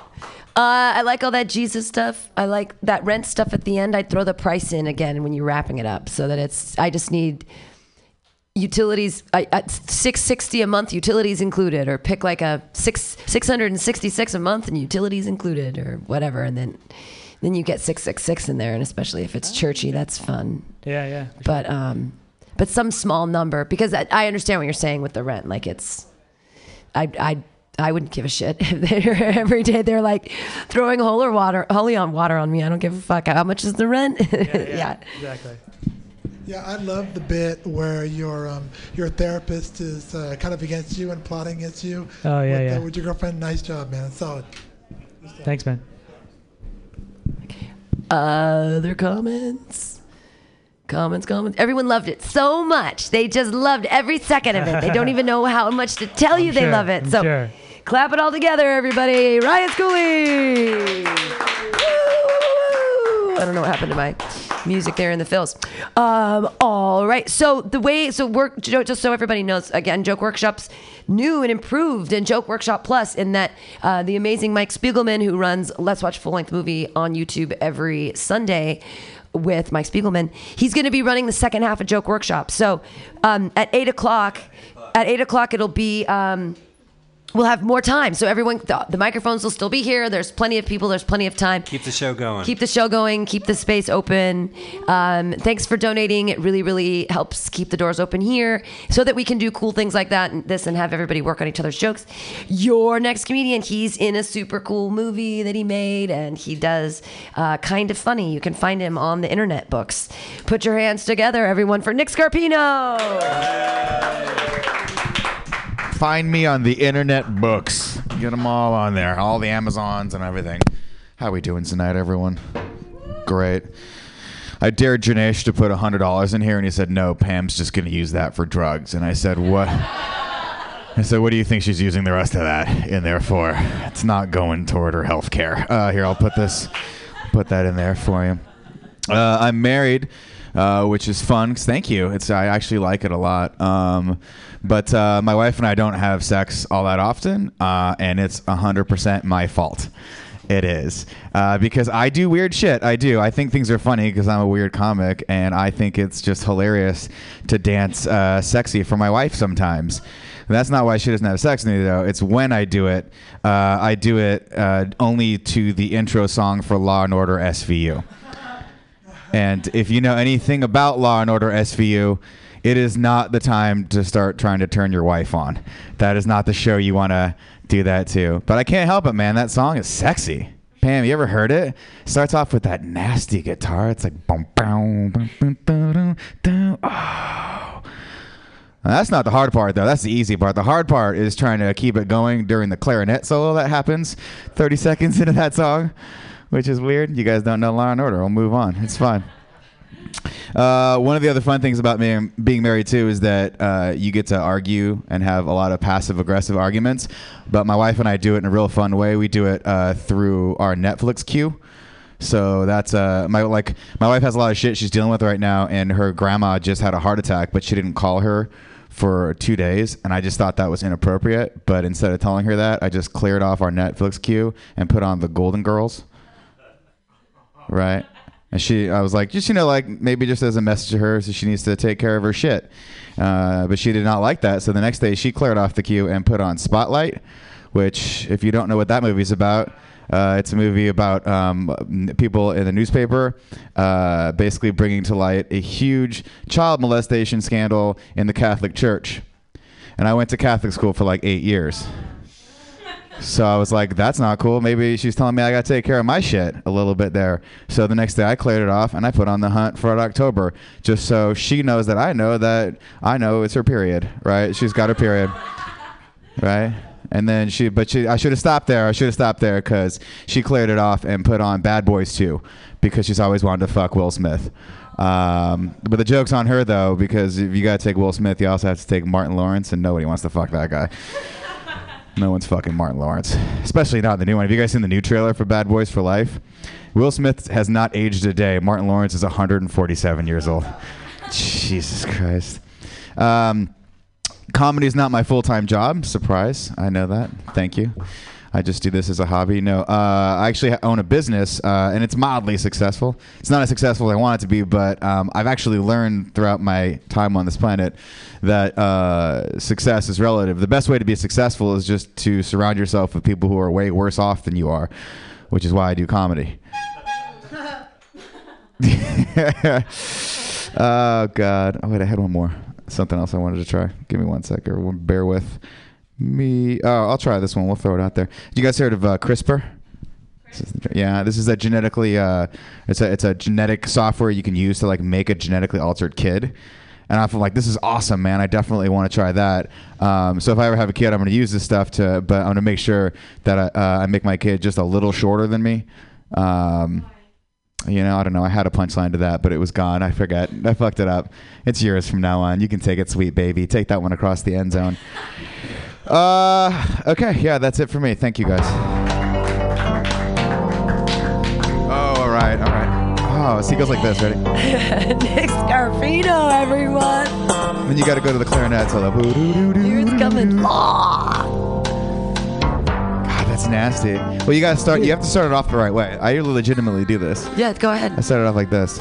I like all that Jesus stuff. I like that rent stuff at the end. I'd throw the price in again when you're wrapping it up, so that it's. I just need utilities uh, at 660 a month utilities included or pick like a 6 666 a month and utilities included or whatever and then then you get 666 in there and especially if it's churchy that's fun Yeah, yeah. but um but some small number because I, I understand what you're saying with the rent like it's I I I wouldn't give a shit if they're every day they're like throwing holy water holy on water on me. I don't give a fuck. How much is the rent? yeah. Exactly. Yeah, I love the bit where your um, your therapist is uh, kind of against you and plotting against you. Oh, yeah, with, yeah. Uh, with your girlfriend. Nice job, man. Solid. Thanks, man. Other comments? Comments, comments. Everyone loved it so much. They just loved every second of it. They don't even know how much to tell you they sure, love it. I'm so sure. clap it all together, everybody. Ryan Schooley. Woo! I don't know what happened to my music there in the fills. Um, all right. So the way, so work, just so everybody knows, again, Joke Workshop's new and improved and Joke Workshop Plus in that uh, the amazing Mike Spiegelman, who runs Let's Watch Full Length Movie on YouTube every Sunday with Mike Spiegelman, he's going to be running the second half of Joke Workshop. So um, at eight o'clock, at eight o'clock, it'll be. Um, We'll have more time, so everyone, the, the microphones will still be here. There's plenty of people. There's plenty of time. Keep the show going. Keep the show going. Keep the space open. Um, thanks for donating. It really, really helps keep the doors open here so that we can do cool things like that and this and have everybody work on each other's jokes. Your next comedian, he's in a super cool movie that he made and he does uh, kind of funny. You can find him on the internet books. Put your hands together, everyone, for Nick Scarpino. Find me on the internet books. Get them all on there, all the Amazons and everything. How we doing tonight, everyone? Great. I dared Janesh to put hundred dollars in here, and he said, "No, Pam's just going to use that for drugs." And I said, "What?" I said, "What do you think she's using the rest of that in there for? It's not going toward her health care." Uh, here, I'll put this, put that in there for you. Uh, I'm married, uh, which is fun. thank you. It's I actually like it a lot. Um, but uh, my wife and I don't have sex all that often, uh, and it's 100% my fault. It is uh, because I do weird shit. I do. I think things are funny because I'm a weird comic, and I think it's just hilarious to dance uh, sexy for my wife sometimes. That's not why she doesn't have sex with me though. It's when I do it. Uh, I do it uh, only to the intro song for Law and Order SVU. And if you know anything about Law and Order SVU, it is not the time to start trying to turn your wife on. That is not the show you want to do that to. But I can't help it, man. That song is sexy. Pam, you ever heard it? Starts off with that nasty guitar. It's like boom. Oh. That's not the hard part, though. That's the easy part. The hard part is trying to keep it going during the clarinet solo that happens 30 seconds into that song, which is weird. You guys don't know Law and Order. We'll move on. It's fine. Uh, one of the other fun things about being, being married too is that uh, you get to argue and have a lot of passive aggressive arguments. But my wife and I do it in a real fun way. We do it uh, through our Netflix queue. So that's uh my like my wife has a lot of shit she's dealing with right now, and her grandma just had a heart attack, but she didn't call her for two days, and I just thought that was inappropriate. But instead of telling her that, I just cleared off our Netflix queue and put on the Golden Girls. Right. And she, I was like, just you know, like maybe just as a message to her, so she needs to take care of her shit. Uh, but she did not like that. So the next day, she cleared off the queue and put on Spotlight, which, if you don't know what that movie's about, uh, it's a movie about um, people in the newspaper, uh, basically bringing to light a huge child molestation scandal in the Catholic Church. And I went to Catholic school for like eight years. So I was like, that's not cool. Maybe she's telling me I got to take care of my shit a little bit there. So the next day I cleared it off and I put on the hunt for October just so she knows that I know that I know it's her period, right? She's got her period, right? And then she, but she, I should have stopped there. I should have stopped there because she cleared it off and put on Bad Boys 2 because she's always wanted to fuck Will Smith. Um, but the joke's on her though because if you got to take Will Smith, you also have to take Martin Lawrence, and nobody wants to fuck that guy. No one's fucking Martin Lawrence, especially not the new one. Have you guys seen the new trailer for Bad Boys for Life? Will Smith has not aged a day. Martin Lawrence is 147 years old. Jesus Christ. Um, comedy is not my full time job. Surprise. I know that. Thank you. I just do this as a hobby. No, uh, I actually own a business, uh, and it's mildly successful. It's not as successful as I want it to be, but um, I've actually learned throughout my time on this planet that uh, success is relative. The best way to be successful is just to surround yourself with people who are way worse off than you are, which is why I do comedy. oh God! Oh wait, I had one more. Something else I wanted to try. Give me one sec. Everyone, bear with me. Oh, I'll try this one. We'll throw it out there. You guys heard of uh, CRISPR? Yeah, this is a genetically. Uh, it's a it's a genetic software you can use to like make a genetically altered kid. And I feel like this is awesome, man. I definitely want to try that. Um, so if I ever have a kid, I'm going to use this stuff to, but I'm going to make sure that I, uh, I make my kid just a little shorter than me. Um, you know, I don't know. I had a punchline to that, but it was gone. I forget. I fucked it up. It's yours from now on. You can take it, sweet baby. Take that one across the end zone. Uh, okay. Yeah, that's it for me. Thank you, guys. Oh, all right. All right. Oh, so he goes like this, ready? Nick Scarpino, everyone. Then you got to go to the clarinet solo. Here it's coming. God, that's nasty. Well, you got to start. You have to start it off the right way. I legitimately do this. Yeah, go ahead. I started off like this.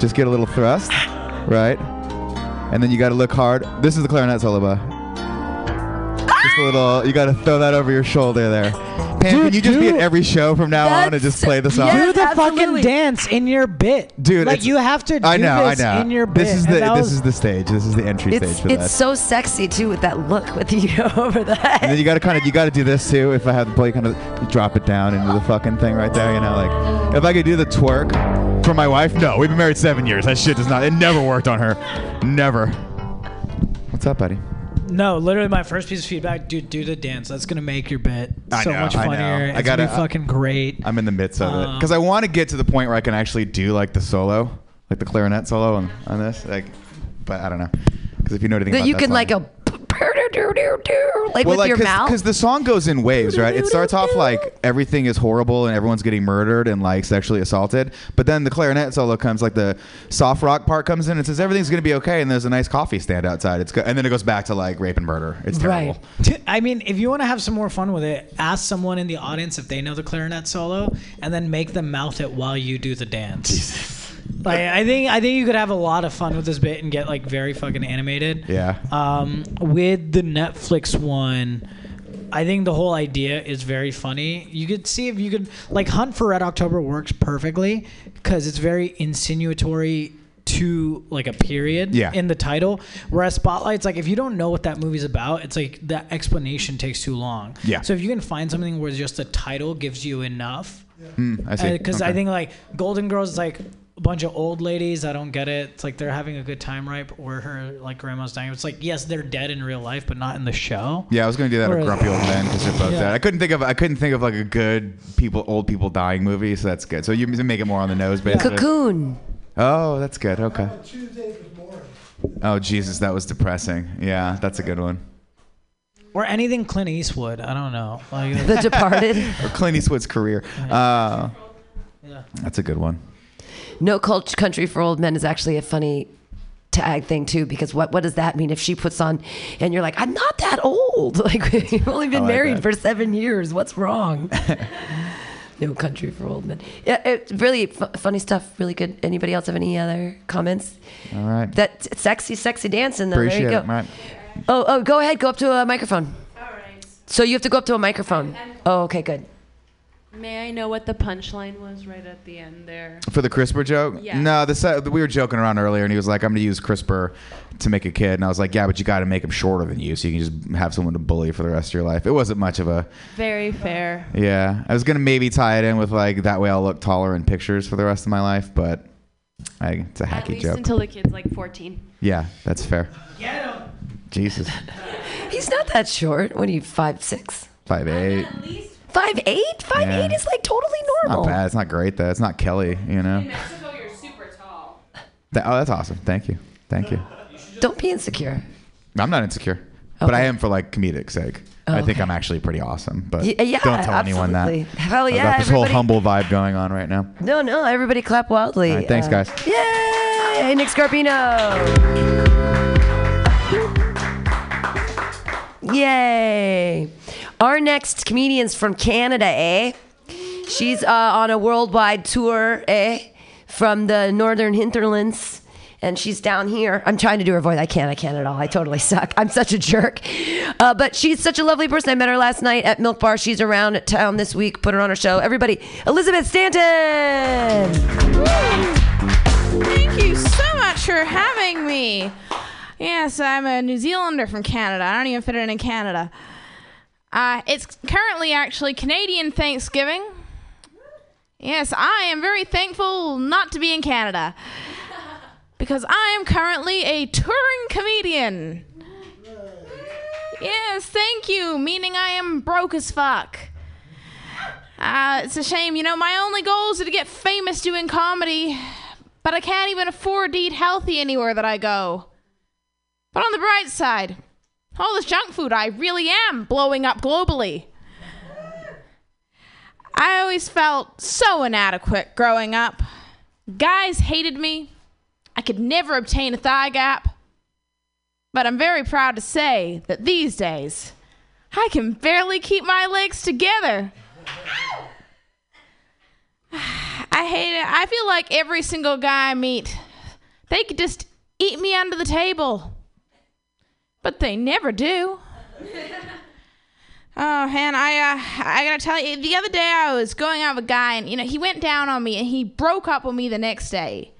Just get a little thrust, right? And then you got to look hard. This is the clarinet solo, bud. Just a little. You got to throw that over your shoulder there. Pam, can you just be at every show from now on and just play the song? do the fucking dance in your bit, Dude, Like you have to do I know, this I know. in your bit. This is and the this was- is the stage. This is the entry It's stage for it's that. so sexy too with that look with you over the head. and then you got to kind of you got to do this too. If I have the play, kind of drop it down into the fucking thing right there. You know, like if I could do the twerk for my wife. No, we've been married seven years. That shit does not. It never worked on her. Never. What's up, buddy? No, literally, my first piece of feedback, dude, do the dance. That's gonna make your bit I so know, much I know. funnier. I It's gotta- gonna be fucking great. I'm in the midst of it Um, because I want to get to the point where I can actually do like the solo, like the clarinet solo on, on this. Like, but I don't know because if you know anything that about you that can song- like a like well, with your cause, mouth. Because the song goes in waves, right? It starts off like everything is horrible and everyone's getting murdered and like sexually assaulted. But then the clarinet solo comes, like the soft rock part comes in and says everything's gonna be okay. And there's a nice coffee stand outside. It's go- and then it goes back to like rape and murder. It's terrible. Right. I mean, if you want to have some more fun with it, ask someone in the audience if they know the clarinet solo, and then make them mouth it while you do the dance. Like, I think I think you could have a lot of fun with this bit and get like very fucking animated. Yeah. Um, with the Netflix one, I think the whole idea is very funny. You could see if you could like Hunt for Red October works perfectly because it's very insinuatory to like a period Yeah. in the title. Whereas Spotlight's like if you don't know what that movie's about, it's like that explanation takes too long. Yeah. So if you can find something where just the title gives you enough, Hmm, I see. because I think like Golden Girls is like a bunch of old ladies. I don't get it. It's like they're having a good time, right? Or her like grandma's dying. It's like yes, they're dead in real life, but not in the show. Yeah, I was gonna do that Whereas- with Grumpy Old man because they're both Yeah. dead. I couldn't think of I couldn't think of like a good people old people dying movie, so that's good. So you make it more on the nose, but basically. Cocoon. Oh, that's good. Okay. Oh Jesus, that was depressing. Yeah, that's a good one. Or anything Clint Eastwood. I don't know. Like, The Departed. or Clint Eastwood's career. Uh, That's a good one. No Cult- Country for Old Men is actually a funny tag thing too because what what does that mean if she puts on and you're like I'm not that old. Like we've only been like married that. for seven years. What's wrong? No Country for Old Men. Yeah it's really f- funny stuff. Really good. Anybody else have any other comments? All right. that sexy sexy dancing though. Appreciate there you go. it, Matt. oh oh go ahead. Go up to a microphone. All right. So you have to go up to a microphone. Oh okay good May I know what the punchline was right at the end there? For the CRISPR joke? Yeah. No, the set, we were joking around earlier, and he was like, "I'm going to use CRISPR to make a kid," and I was like, "Yeah, but you got to make him shorter than you, so you can just have someone to bully for the rest of your life." It wasn't much of a. Very fair. Yeah, I was gonna maybe tie it in with like that way I'll look taller in pictures for the rest of my life, but I, it's a hacky At least joke. until the kid's like 14. yeah, that's fair. Get him! Jesus, he's not that short what are you five six five eight. Five eight five eight Yeah. is like totally normal Not bad. It's not great though. It's not Kelly, you know. In Mexico, you're super tall. That- oh, that's awesome. Thank you. Thank you. don't be insecure I'm not insecure, but I am for like comedic sake. Oh, I think okay. I'm actually pretty awesome, but Y- yeah, don't tell anyone that. absolutely. Hell I've yeah, got this whole humble vibe going on right now. No, no, everybody clap wildly. All right, thanks, Uh, guys. Yay! Nick Scarpino. Yay! Our next comedian's from Canada, eh? She's uh, on a worldwide tour, eh? From the northern hinterlands. And she's down here. I'm trying to do her voice. I can't. I can't at all. I totally suck. I'm such a jerk. Uh, but she's such a lovely person. I met her last night at Milk Bar. She's around town this week. Put her on her show. Everybody, Elizabeth Stanton. Thank you so much for having me. Yes, I'm a New Zealander from Canada. I don't even fit in in Canada. Uh, it's currently actually Canadian Thanksgiving. Yes, I am very thankful not to be in Canada because I am currently a touring comedian. Yes, thank you, meaning I am broke as fuck. Uh, it's a shame, you know, my only goals are to get famous doing comedy, but I can't even afford to eat healthy anywhere that I go. But on the bright side, all this junk food, I really am blowing up globally. I always felt so inadequate growing up. Guys hated me. I could never obtain a thigh gap. But I'm very proud to say that these days, I can barely keep my legs together. I hate it. I feel like every single guy I meet, they could just eat me under the table. But they never do. Oh man, I uh, I gotta tell you, the other day I was going out with a guy, and you know he went down on me, and he broke up with me the next day.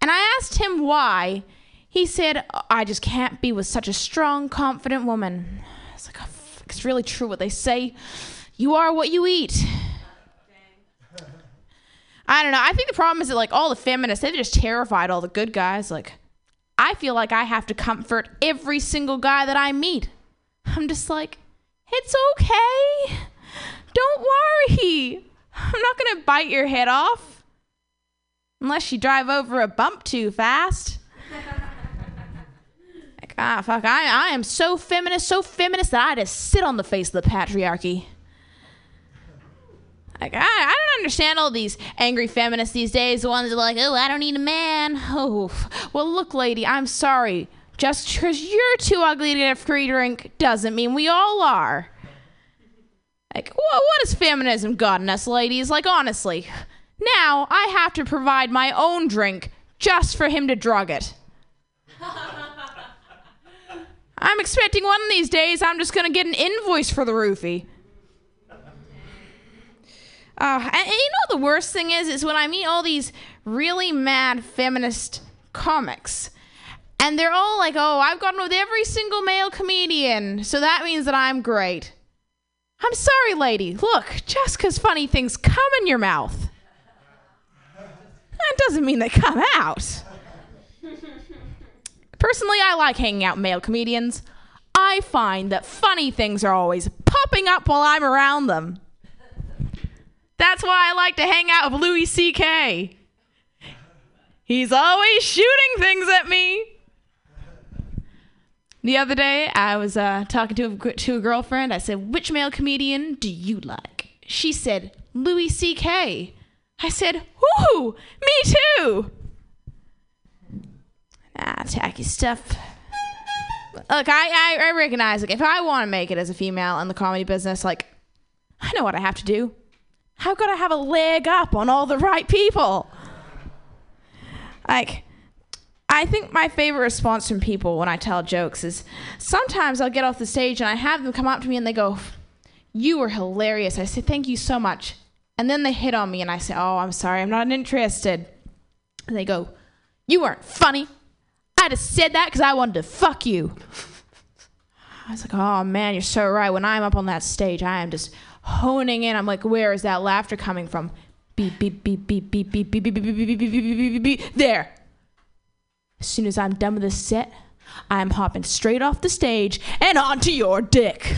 And I asked him why. He said, "I just can't be with such a strong, confident woman." It's like, oh, fuck, it's really true what they say. You are what you eat. I don't know. I think the problem is that like all the feminists, they've just terrified all the good guys. Like, I feel like I have to comfort every single guy that I meet. I'm just like, it's okay. Don't worry. I'm not gonna bite your head off. Unless you drive over a bump too fast. like, ah, fuck. I, I am so feminist, so feminist that I just sit on the face of the patriarchy. Like, I, I don't understand all these angry feminists these days. The ones that are like, oh, I don't need a man. Oh, well, look, lady, I'm sorry. Just because you're too ugly to get a free drink doesn't mean we all are. Like, wha- what has feminism gotten us, ladies? Like, honestly, now I have to provide my own drink just for him to drug it. I'm expecting one of these days I'm just gonna get an invoice for the roofie. Uh, and, and you know the worst thing is is when I meet all these really mad feminist comics. And they're all like, oh, I've gotten with every single male comedian, so that means that I'm great. I'm sorry, lady. Look, just 'cause funny things come in your mouth, that doesn't mean they come out. Personally, I like hanging out with male comedians. I find that funny things are always popping up while I'm around them. That's why I like to hang out with Louis C.K. He's always shooting things at me. The other day, I was uh, talking to a, to a girlfriend. I said, Which male comedian do you like? She said, Louis C.K. I said, Ooh, me too. Ah, tacky stuff. Look, I, I, I recognize, like, if I want to make it as a female in the comedy business, like, I know what I have to do. I've I have a leg up on all the right people. Like, I think my favorite response from people when I tell jokes is sometimes I'll get off the stage and I have them come up to me and they go, You were hilarious. I say, Thank you so much. And then they hit on me and I say, Oh, I'm sorry, I'm not interested. And they go, You weren't funny. I just said that because I wanted to fuck you. I was like, Oh man, you're so right. When I'm up on that stage, I am just honing in. I'm like, Where is that laughter coming from? Beep, beep, beep, beep, beep, beep, beep, beep, beep, beep, beep, beep, beep, beep, beep, beep. There. As soon as I'm done with this set, I'm hopping straight off the stage and onto your dick.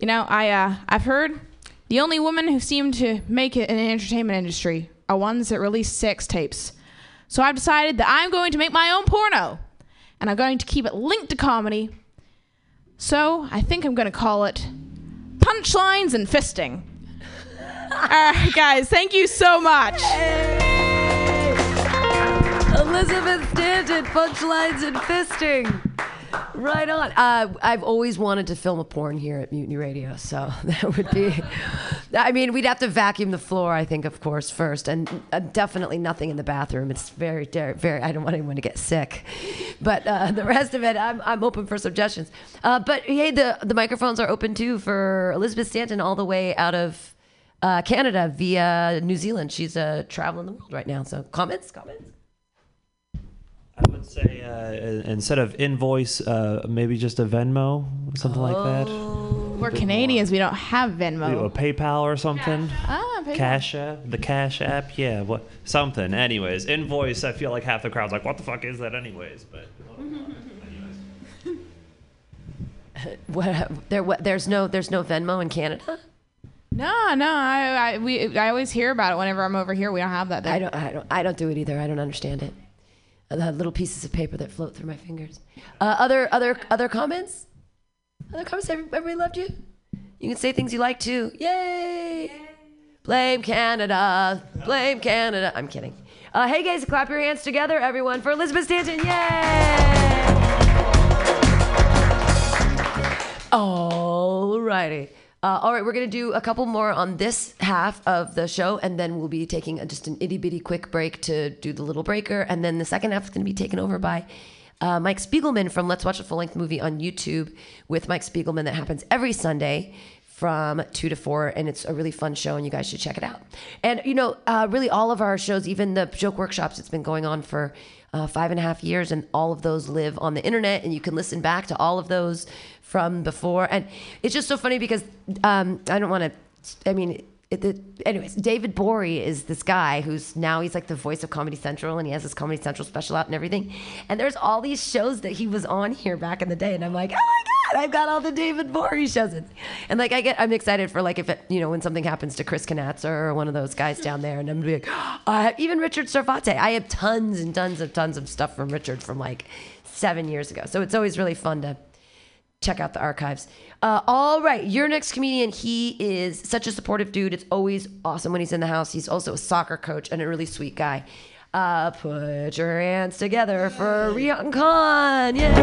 you know, I uh, I've heard the only women who seem to make it in the entertainment industry are ones that release sex tapes. So I've decided that I'm going to make my own porno, and I'm going to keep it linked to comedy. So I think I'm going to call it punchlines and fisting. All right, uh, guys, thank you so much. Elizabeth Stanton, punchlines and fisting. Right on. Uh, I've always wanted to film a porn here at Mutiny Radio, so that would be. I mean, we'd have to vacuum the floor, I think, of course, first, and uh, definitely nothing in the bathroom. It's very, very. I don't want anyone to get sick, but uh, the rest of it, I'm, I'm open for suggestions. Uh, but hey, the the microphones are open too for Elizabeth Stanton, all the way out of uh, Canada via New Zealand. She's uh, traveling the world right now. So comments, comments. I would say uh, instead of invoice, uh, maybe just a Venmo, something like that. We're Canadians. We don't have Venmo. A PayPal or something. Ah, PayPal. Cash app, the Cash app, yeah, what something. Anyways, invoice. I feel like half the crowd's like, "What the fuck is that?" Anyways, but What, there, what, there's no, there's no Venmo in Canada. No, no. I, I we I always hear about it whenever I'm over here. We don't have that. There. I don't, I don't, I don't do it either. I don't understand it. The little pieces of paper that float through my fingers. Uh, other, other, other comments. Other comments. Every- Everybody loved you. You can say things you like too. Yay! Blame Canada. Blame Canada. I'm kidding. Uh, hey guys, clap your hands together, everyone, for Elizabeth Stanton. Yay! Alrighty. Uh, all right, we're going to do a couple more on this half of the show, and then we'll be taking a, just an itty bitty quick break to do the little breaker. And then the second half is going to be taken over by uh, Mike Spiegelman from Let's Watch a Full Length Movie on YouTube with Mike Spiegelman that happens every Sunday from 2 to 4 and it's a really fun show and you guys should check it out and you know uh, really all of our shows even the joke workshops it's been going on for uh, five and a half years and all of those live on the internet and you can listen back to all of those from before and it's just so funny because um, i don't want to i mean it, it, anyways, David Bory is this guy who's now he's like the voice of Comedy Central and he has this Comedy Central special out and everything. And there's all these shows that he was on here back in the day, and I'm like, oh my god, I've got all the David Bory shows. And, and like I get, I'm excited for like if it, you know, when something happens to Chris Knatzer or one of those guys down there, and I'm gonna be like, uh, even Richard Sarvate. I have tons and tons of tons of stuff from Richard from like seven years ago. So it's always really fun to check out the archives. Uh, all right, your next comedian. He is such a supportive dude. It's always awesome when he's in the house. He's also a soccer coach and a really sweet guy. Uh, put your hands together for Rian Khan. Yeah.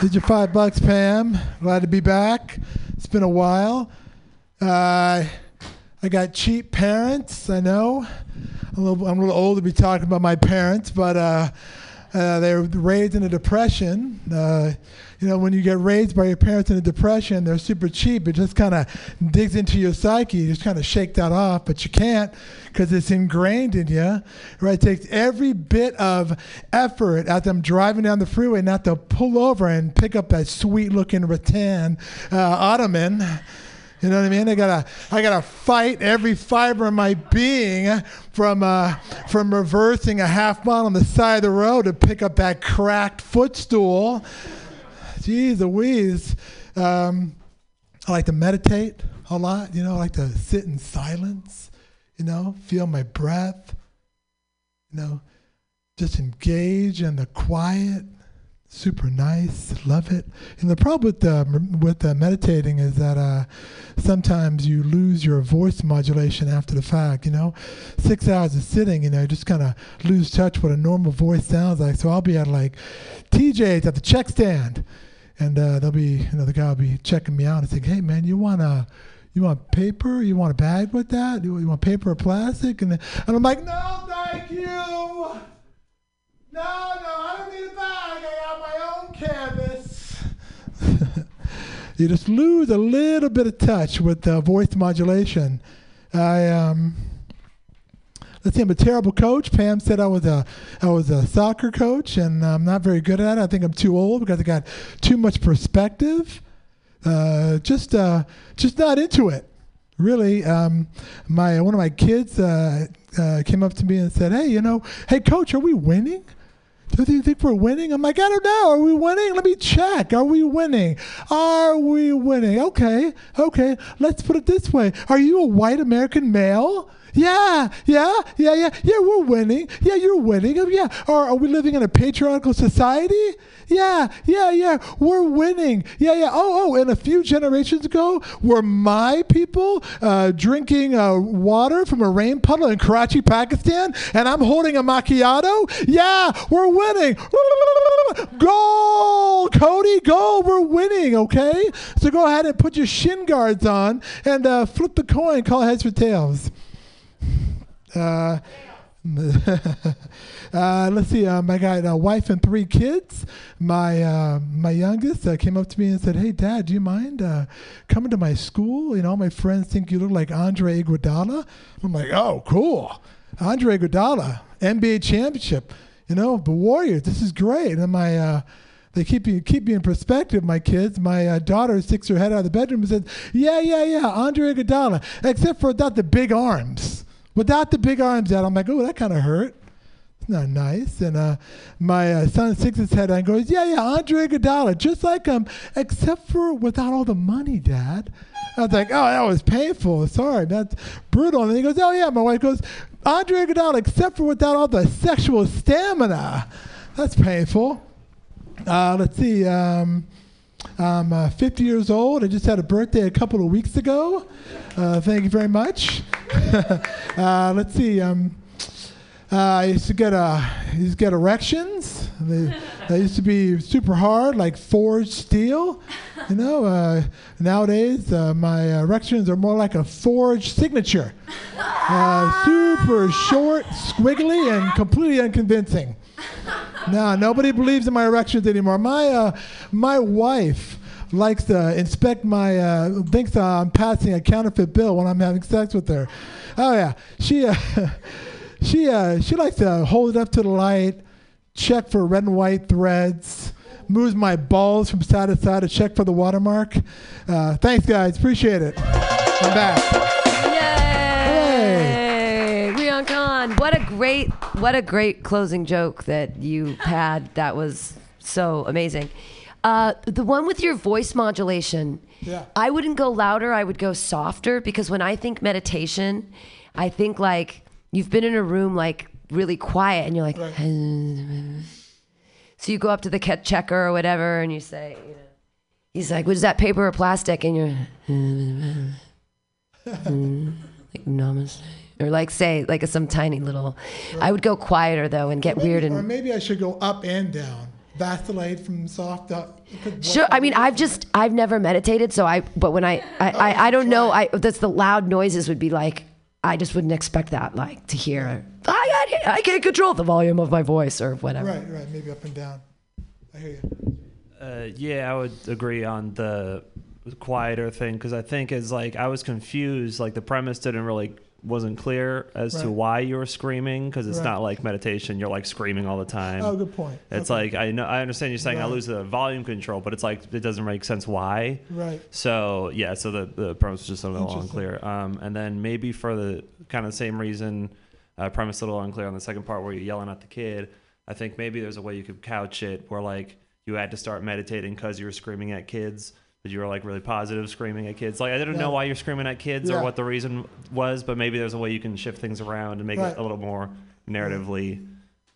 Did your five bucks, Pam? Glad to be back. It's been a while. Uh, I got cheap parents. I know. I'm a, little, I'm a little old to be talking about my parents, but uh, Uh, they were raised in a depression. Uh, you know, when you get raised by your parents in a depression, they're super cheap. It just kind of digs into your psyche. You just kind of shake that off, but you can't because it's ingrained in you. Right? It takes every bit of effort at them driving down the freeway not to pull over and pick up that sweet-looking rattan uh, ottoman. You know what I mean? I gotta, I gotta fight every fiber of my being from, uh, from reversing a half mile on the side of the road to pick up that cracked footstool. Jeez Louise. Um, I like to meditate a lot. You know, I like to sit in silence. You know, feel my breath. You know, just engage in the quiet super nice. Love it. And the problem with m- with uh, meditating is that uh, sometimes you lose your voice modulation after the fact. You know, six hours of sitting, you know, you just kind of lose touch what a normal voice sounds like. So I'll be at like TJ's at the check stand, and uh, they'll be, you know, the guy will be checking me out and saying, "Hey, man, you want a you want paper? You want a bag with that? You, you want paper or plastic?" And, then, and I'm like, "No, thank you." No, no, I don't need a bag. I got my own canvas. you just lose a little bit of touch with uh, voice modulation. I um, let's see, I'm a terrible coach. Pam said I was a I was a soccer coach, and I'm not very good at it. I think I'm too old because I got too much perspective. Uh, just uh, just not into it. Really, um, my one of my kids uh, uh, came up to me and said, "Hey, you know, hey coach, are we winning?" Do you think we're winning? I'm like, I don't know. Are we winning? Let me check. Are we winning? Are we winning? Okay, okay. Let's put it this way. Are you a white American male? Yeah, yeah, yeah, yeah, yeah. We're winning. Yeah, you're winning. Oh, yeah. Or are we living in a patriarchal society? Yeah, yeah, yeah. We're winning. Yeah, yeah. Oh, oh. And a few generations ago, were my people uh, drinking uh, water from a rain puddle in Karachi, Pakistan, and I'm holding a macchiato? Yeah, we're winning. Goal, Cody, goal. We're winning. Okay. So go ahead and put your shin guards on and uh, flip the coin. Call heads or tails. Uh, uh, let's see. Um, I got a wife and three kids. My uh, my youngest uh, came up to me and said, "Hey, Dad, do you mind uh, coming to my school? You know, my friends think you look like Andre Iguodala." I'm like, "Oh, cool, Andre Iguodala, NBA championship. You know, the Warriors. This is great." And my uh, they keep me keep me in perspective. My kids, my uh, daughter sticks her head out of the bedroom and says, "Yeah, yeah, yeah, Andre Iguodala, except for without the big arms. Without the big arms out." I'm like, "Oh, that kind of hurt." It's not nice. And uh, my uh, son sticks his head out and goes, "Yeah, yeah, Andre Iguodala, just like him, except for without all the money, Dad." I was like, "Oh, that was painful. Sorry, that's brutal." And he goes, "Oh yeah." My wife goes, "Andre Iguodala, except for without all the sexual stamina. That's painful." Uh, let's see. Um, I'm uh, 50 years old. I just had a birthday a couple of weeks ago. Uh, thank you very much. uh, let's see. Um, uh, I used to get uh, I used to get erections. They, they used to be super hard, like forged steel. You know. Uh, nowadays, uh, my erections are more like a forged signature. Uh, super short, squiggly, and completely unconvincing. No, nobody believes in my erections anymore. My uh, my wife likes to inspect my uh, thinks uh, I'm passing a counterfeit bill when I'm having sex with her. Oh yeah, she uh, she uh, she likes to hold it up to the light, check for red and white threads. Moves my balls from side to side to check for the watermark. Uh, thanks, guys. Appreciate it. I'm back. Yay! Rion Khan. What a great, what a great closing joke that you had. That was so amazing. Uh, the one with your voice modulation. Yeah. I wouldn't go louder. I would go softer because when I think meditation, I think like you've been in a room like really quiet and you're like, so you go up to the cat checker or whatever and you say, you know, he's like, was that paper or plastic? And you're like, namaste. Or like say like a, some tiny little. I would go quieter though and get weird Or and maybe I should go up and down. Vacillate from soft up. Sure. I mean, I've just I've never meditated, so I. But when I I, I, I don't know. I that's the loud noises would be like. I just wouldn't expect that, like to hear. I, I, I can't control the volume of my voice or whatever. Right, right. Maybe up and down. I hear you. Uh, yeah, I would agree on the quieter thing because I think it's like I was confused. Like the premise didn't really wasn't clear as to why you were screaming because it's Right. not like meditation. You're like screaming all the time. Oh, good point. It's Okay. like I know I understand you're saying I lose the volume control, but it's like it doesn't make sense why. Right. So yeah, so the the premise was just a little unclear. Um, and then maybe for the kind of same reason, uh, premise a little unclear on the second part where you're yelling at the kid. I think maybe there's a way you could couch it where like you had to start meditating because you were screaming at kids. But you were like really positive screaming at kids. Like I didn't know why you're screaming at kids Yeah. or what the reason was, but maybe there's a way you can shift things around and make Right. it a little more narratively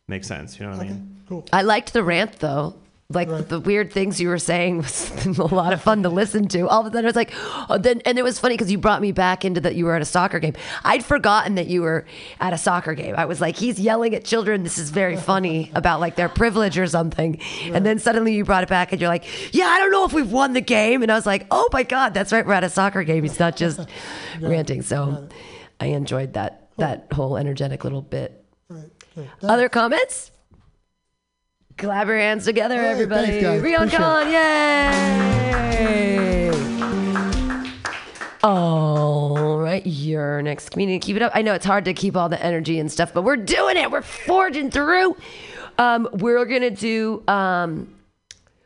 make sense. You know what I mean? Cool. I liked the rant though. Like the weird things you were saying was a lot of fun to listen to. All of a sudden, I was like, oh, then, and it was funny because you brought me back into that you were at a soccer game. I'd forgotten that you were at a soccer game. I was like, he's yelling at children. This is very funny about like their privilege or something. And then suddenly you brought it back and you're like, yeah, I don't know if we've won the game. And I was like, oh my god, that's right, we're at a soccer game. He's not just ranting. So I enjoyed that that whole energetic little bit. Other comments? Clap your hands together, Hey, everybody. thanks, guys. Rion Appreciate Khan, yay! All right, your next comedian. Keep it up. I know it's hard to keep all the energy and stuff, but we're doing it. We're forging through. Um, we're gonna do. Um,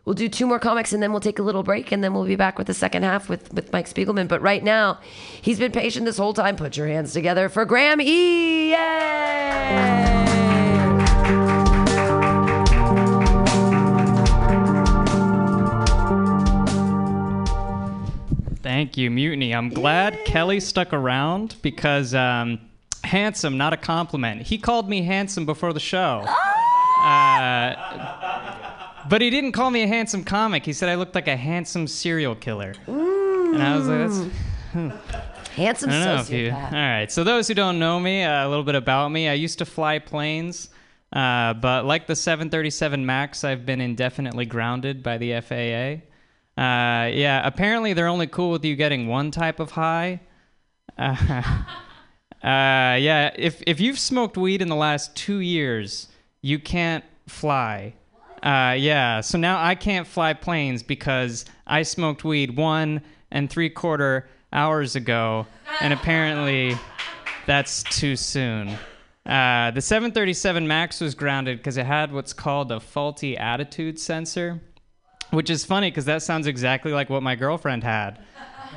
we'll do two more comics and then we'll take a little break and then we'll be back with the second half with with Mike Spiegelman. But right now, he's been patient this whole time. Put your hands together for Graham E. Yay! Thank you, Mutiny. I'm glad Kelly stuck around because um, handsome, not a compliment. He called me handsome before the show. Uh, but he didn't call me a handsome comic. He said I looked like a handsome serial killer. And I was like, that's. hmm. Handsome I don't know if you. All sociopath. right. So those who don't know me, uh, a little bit about me. I used to fly planes, uh, but like the 737 Max, I've been indefinitely grounded by the FAA. Uh, yeah. Apparently, they're only cool with you getting one type of high. Uh, uh, yeah. If if you've smoked weed in the last two years, you can't fly. Uh, yeah. So now I can't fly planes because I smoked weed one and three quarter hours ago, and apparently that's too soon. Uh, the 737 MAX was grounded because it had what's called a faulty attitude sensor, which is funny because that sounds exactly like what my girlfriend had.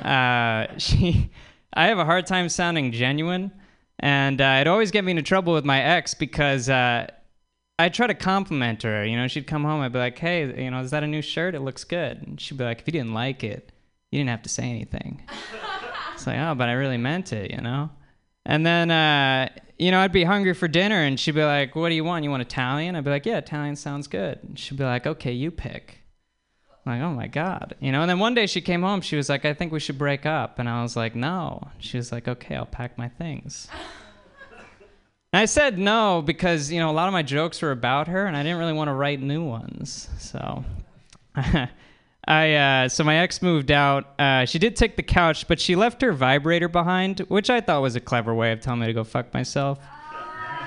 Uh, she, I have a hard time sounding genuine, and uh, it always get me into trouble with my ex because uh, I'd try to compliment her. You know, she'd come home, I'd be like, "Hey, you know, is that a new shirt? It looks good." And she'd be like, "If you didn't like it, you didn't have to say anything." It's like, "Oh, but I really meant it," you know. And then, uh, you know, I'd be hungry for dinner, and she'd be like, "What do you want? You want Italian?" I'd be like, "Yeah, Italian sounds good." And she'd be like, "Okay, you pick." I'm like, oh my god, you know. And then one day she came home. She was like, "I think we should break up," and I was like, "No." She was like, "Okay, I'll pack my things." And I said no because you know a lot of my jokes were about her, and I didn't really want to write new ones. So, I uh, so my ex moved out. Uh, she did take the couch, but she left her vibrator behind, which I thought was a clever way of telling me to go fuck myself.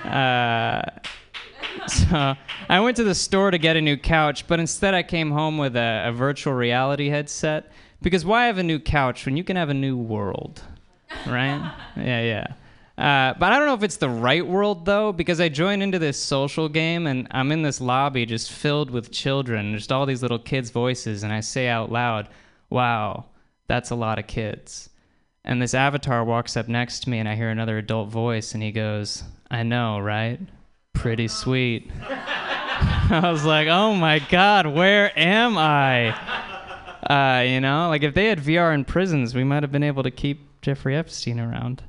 Uh, so I went to the store to get a new couch, but instead I came home with a, a virtual reality headset. Because why have a new couch when you can have a new world, right? yeah, yeah. Uh, but I don't know if it's the right world though, because I join into this social game and I'm in this lobby just filled with children, just all these little kids' voices, and I say out loud, "Wow, that's a lot of kids." And this avatar walks up next to me, and I hear another adult voice, and he goes, "I know, right? Pretty sweet." I was like, "Oh my God, where am I?" Uh, you know, like if they had VR in prisons, we might have been able to keep Jeffrey Epstein around.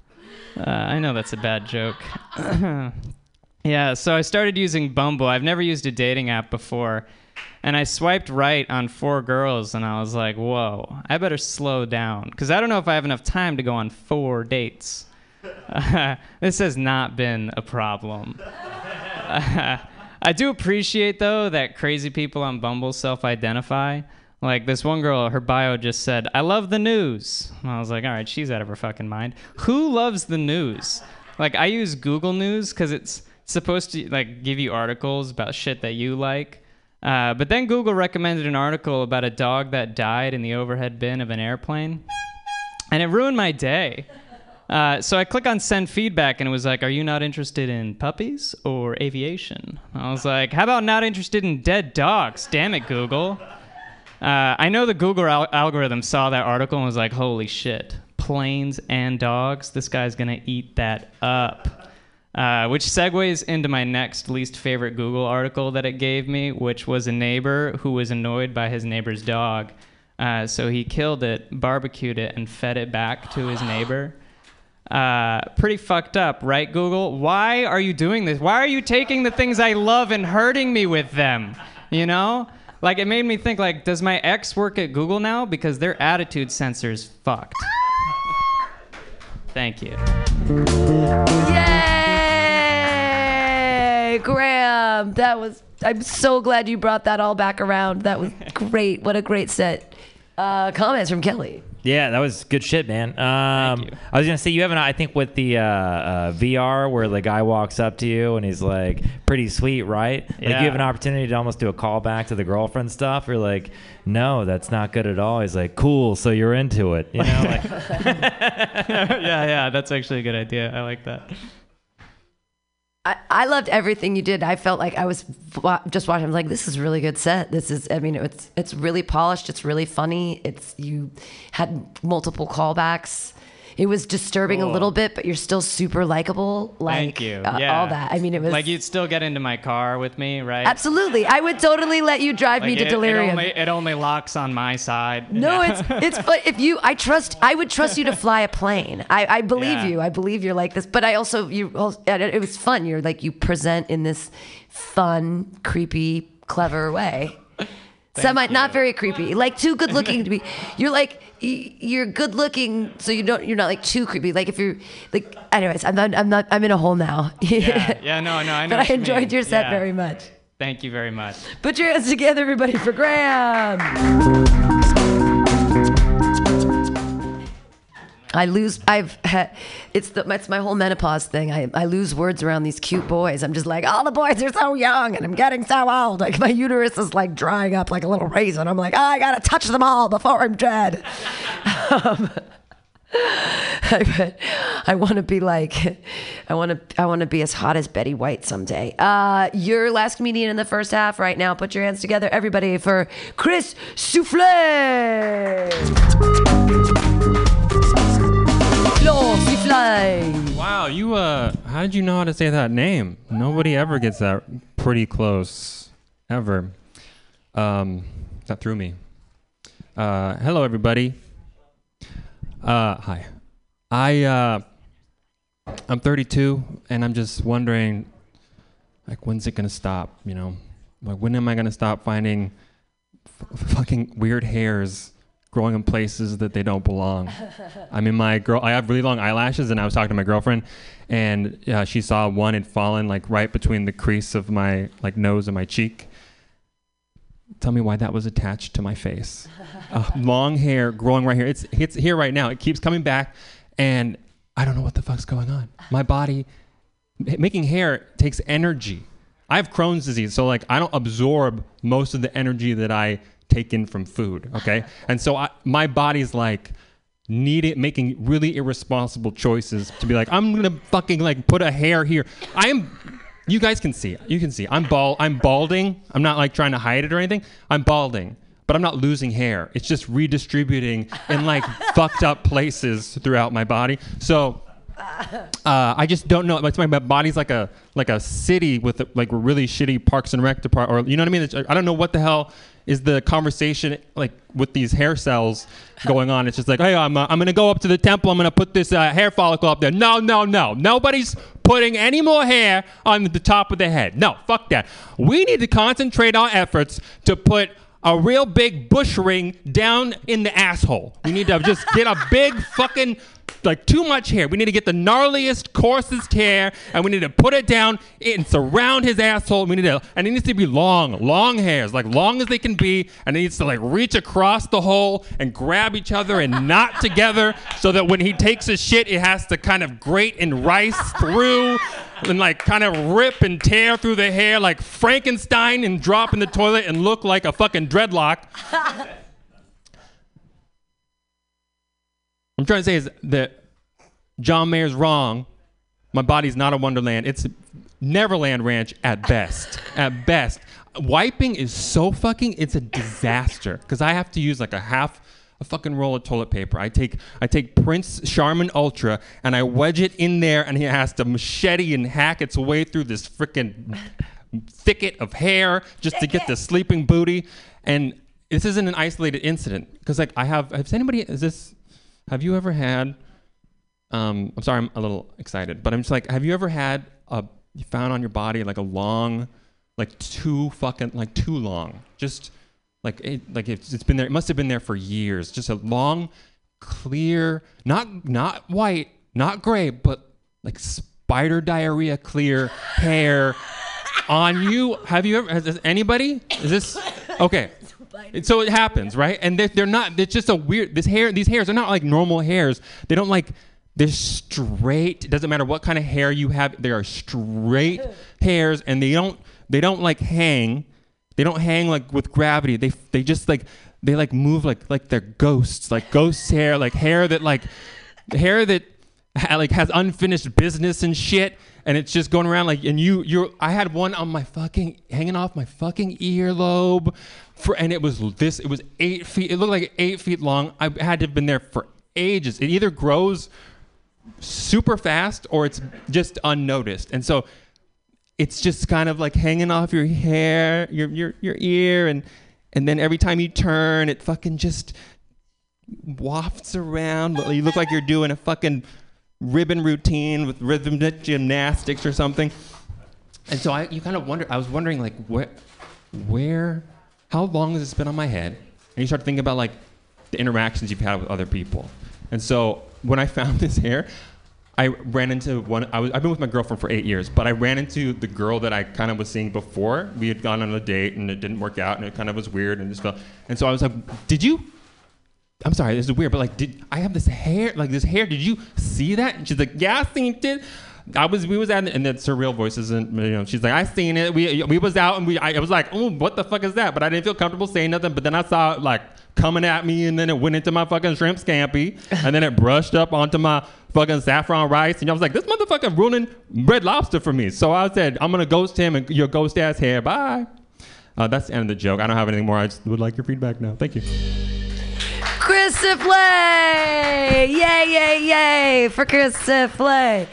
Uh, I know that's a bad joke. yeah, so I started using Bumble. I've never used a dating app before. And I swiped right on four girls, and I was like, whoa, I better slow down. Because I don't know if I have enough time to go on four dates. this has not been a problem. I do appreciate, though, that crazy people on Bumble self identify. Like this one girl, her bio just said, "I love the news." And I was like, "All right, she's out of her fucking mind. Who loves the news?" Like I use Google News because it's supposed to like give you articles about shit that you like. Uh, but then Google recommended an article about a dog that died in the overhead bin of an airplane, and it ruined my day. Uh, so I click on send feedback, and it was like, "Are you not interested in puppies or aviation?" I was like, "How about not interested in dead dogs?" Damn it, Google. Uh, I know the Google al- algorithm saw that article and was like, "Holy shit, planes and dogs! This guy's gonna eat that up." Uh, which segues into my next least favorite Google article that it gave me, which was a neighbor who was annoyed by his neighbor's dog. Uh, so he killed it, barbecued it, and fed it back to his neighbor. Uh, pretty fucked up, right, Google? Why are you doing this? Why are you taking the things I love and hurting me with them? You know? Like, it made me think, like, does my ex work at Google now? Because their attitude sensor's fucked. Thank you. Yay, Graham! That was. I'm so glad you brought that all back around. That was great. What a great set. Uh, comments from Kelly. Yeah, that was good shit, man. Um, I was gonna say you have an I think with the uh, uh, VR where the guy walks up to you and he's like, "Pretty sweet, right?" Like Yeah. you have an opportunity to almost do a callback to the girlfriend stuff. You're like, "No, that's not good at all." He's like, "Cool, so you're into it," you know? Like, yeah, yeah, that's actually a good idea. I like that. I, loved everything you did. I felt like I was wa- just watching. I was like, this is a really good set. This is. I mean, it's it's really polished. It's really funny. It's you had multiple callbacks. It was disturbing a little bit, but you're still super likable. Like Thank you. uh, yeah. all that. I mean, it was like you'd still get into my car with me, right? absolutely. I would totally let you drive me to it- delirium. It only, it only locks on my side. No, it's it's but if you I trust I would trust you to fly a plane. I, I believe Yeah. you. I believe you're like this. But I also you it was fun. You're like you present in this fun, creepy, clever way. Semi not very creepy. Like too good looking to be. You're like you're good looking, so you don't. You're not like too creepy. Like if you're like. Anyways, I'm not. I'm not. I'm in a hole now. yeah, yeah, no, no, I know. But I enjoyed your set Yeah. very much. Thank you very much. Put your hands together, everybody, for Graham. I lose. I've had. It's the. It's my whole menopause thing. I I lose words around these cute boys. I'm just like, all the boys are so young, and I'm getting so old. Like my uterus is like drying up like a little raisin. I'm like, oh, I gotta touch them all before I'm dead. Um, I, I want to be like, I want to, I want to be as hot as Betty White someday. Uh, your last comedian in the first half right now. Put your hands together, everybody, for Chris Souffle. Flore Souffle. Wow, you uh how did you know how to say that name? Nobody ever gets that pretty close. Ever. Um that threw me. Uh hello everybody. Uh hi. I uh I'm 32 and I'm just wondering like when's it to stop, you know? Like when am I to stop finding f- fucking weird hairs growing in places that they don't belong? I mean, my girl, I have really long eyelashes, and I was talking to my girlfriend, and uh, she saw one had fallen like right between the crease of my like nose and my cheek. Tell me why that was attached to my face. Uh, long hair growing right here. It's it's here right now. It keeps coming back, and I don't know what the fuck's going on. My body making hair takes energy. I have Crohn's disease, so like I don't absorb most of the energy that I take in from food. Okay, and so I, my body's like needing making really irresponsible choices to be like I'm gonna fucking like put a hair here. I'm. You guys can see. You can see. I'm bald. I'm balding. I'm not like trying to hide it or anything. I'm balding, but I'm not losing hair. It's just redistributing in like fucked up places throughout my body. So uh, I just don't know. It's my, my body's like a like a city with like really shitty Parks and Rec department, or you know what I mean? It's, I don't know what the hell is the conversation like with these hair cells going on. It's just like, hey, I'm uh, I'm gonna go up to the temple. I'm gonna put this uh, hair follicle up there. No, no, no. Nobody's putting any more hair on the top of the head. No, fuck that. We need to concentrate our efforts to put a real big bush ring down in the asshole. We need to just get a big fucking like too much hair. We need to get the gnarliest, coarsest hair, and we need to put it down and surround his asshole. We need to, and it needs to be long, long hairs, like long as they can be, and it needs to like reach across the hole and grab each other and knot together, so that when he takes a shit, it has to kind of grate and rice through. And like kind of rip and tear through the hair like Frankenstein and drop in the toilet and look like a fucking dreadlock. I'm trying to say is that John Mayer's wrong. My body's not a wonderland. It's Neverland Ranch at best. at best. Wiping is so fucking it's a disaster because I have to use like a half a fucking roll of toilet paper. I take I take Prince Charmin Ultra and I wedge it in there and he has to machete and hack its way through this freaking thicket of hair just to get the sleeping booty. And this isn't an isolated incident because like I have has anybody is this have you ever had um I'm sorry I'm a little excited but I'm just like have you ever had a you found on your body like a long like too fucking like too long? Just like it, like it's, it's been there it must have been there for years. Just a long clear not not white not gray but like spider diarrhea clear hair on you. Have you ever has, has anybody? Is this okay so it happens right? And they're, they're not it's just a weird this hair these hairs are not like normal hairs. They don't like they're straight it doesn't matter what kind of hair you have they are straight hairs and they don't they don't like hang. They don't hang like with gravity. They they just like they like move like like they're ghosts like ghost hair like hair that like hair that like has unfinished business and shit and it's just going around like and you you're i had one on my fucking hanging off my fucking earlobe for and it was this it was eight feet it looked like eight feet long. I had to have been there for ages. It either grows super fast or it's just unnoticed. And so it's just kind of like hanging off your hair your your, your ear and and then every time you turn it fucking just wafts around. You look like you're doing a fucking ribbon routine with rhythmic gymnastics or something and so I, you kind of wonder i was wondering like where where how long has this been on my head and you start thinking about like the interactions you've had with other people and so when i found this hair I ran into one. I was, I've been with my girlfriend for eight years, but I ran into the girl that I kind of was seeing before. We had gone on a date and it didn't work out, and it kind of was weird and just felt. And so I was like, "Did you? I'm sorry, this is weird, but like, did I have this hair? Like this hair? Did you see that?" And she's like, "Yeah, I seen it." I was, we was at, and that's surreal real voice isn't, you know, she's like, I seen it. We, we was out and we, I, I was like, oh, what the fuck is that? But I didn't feel comfortable saying nothing. But then I saw it like coming at me and then it went into my fucking shrimp scampi and then it brushed up onto my fucking saffron rice. And I was like, this motherfucker ruining red lobster for me. So I said, I'm going to ghost him and your ghost ass hair. Bye. Uh, that's the end of the joke. I don't have anything more. I just would like your feedback now. Thank you. Flay! Yay, yay, yay for Chris Flay.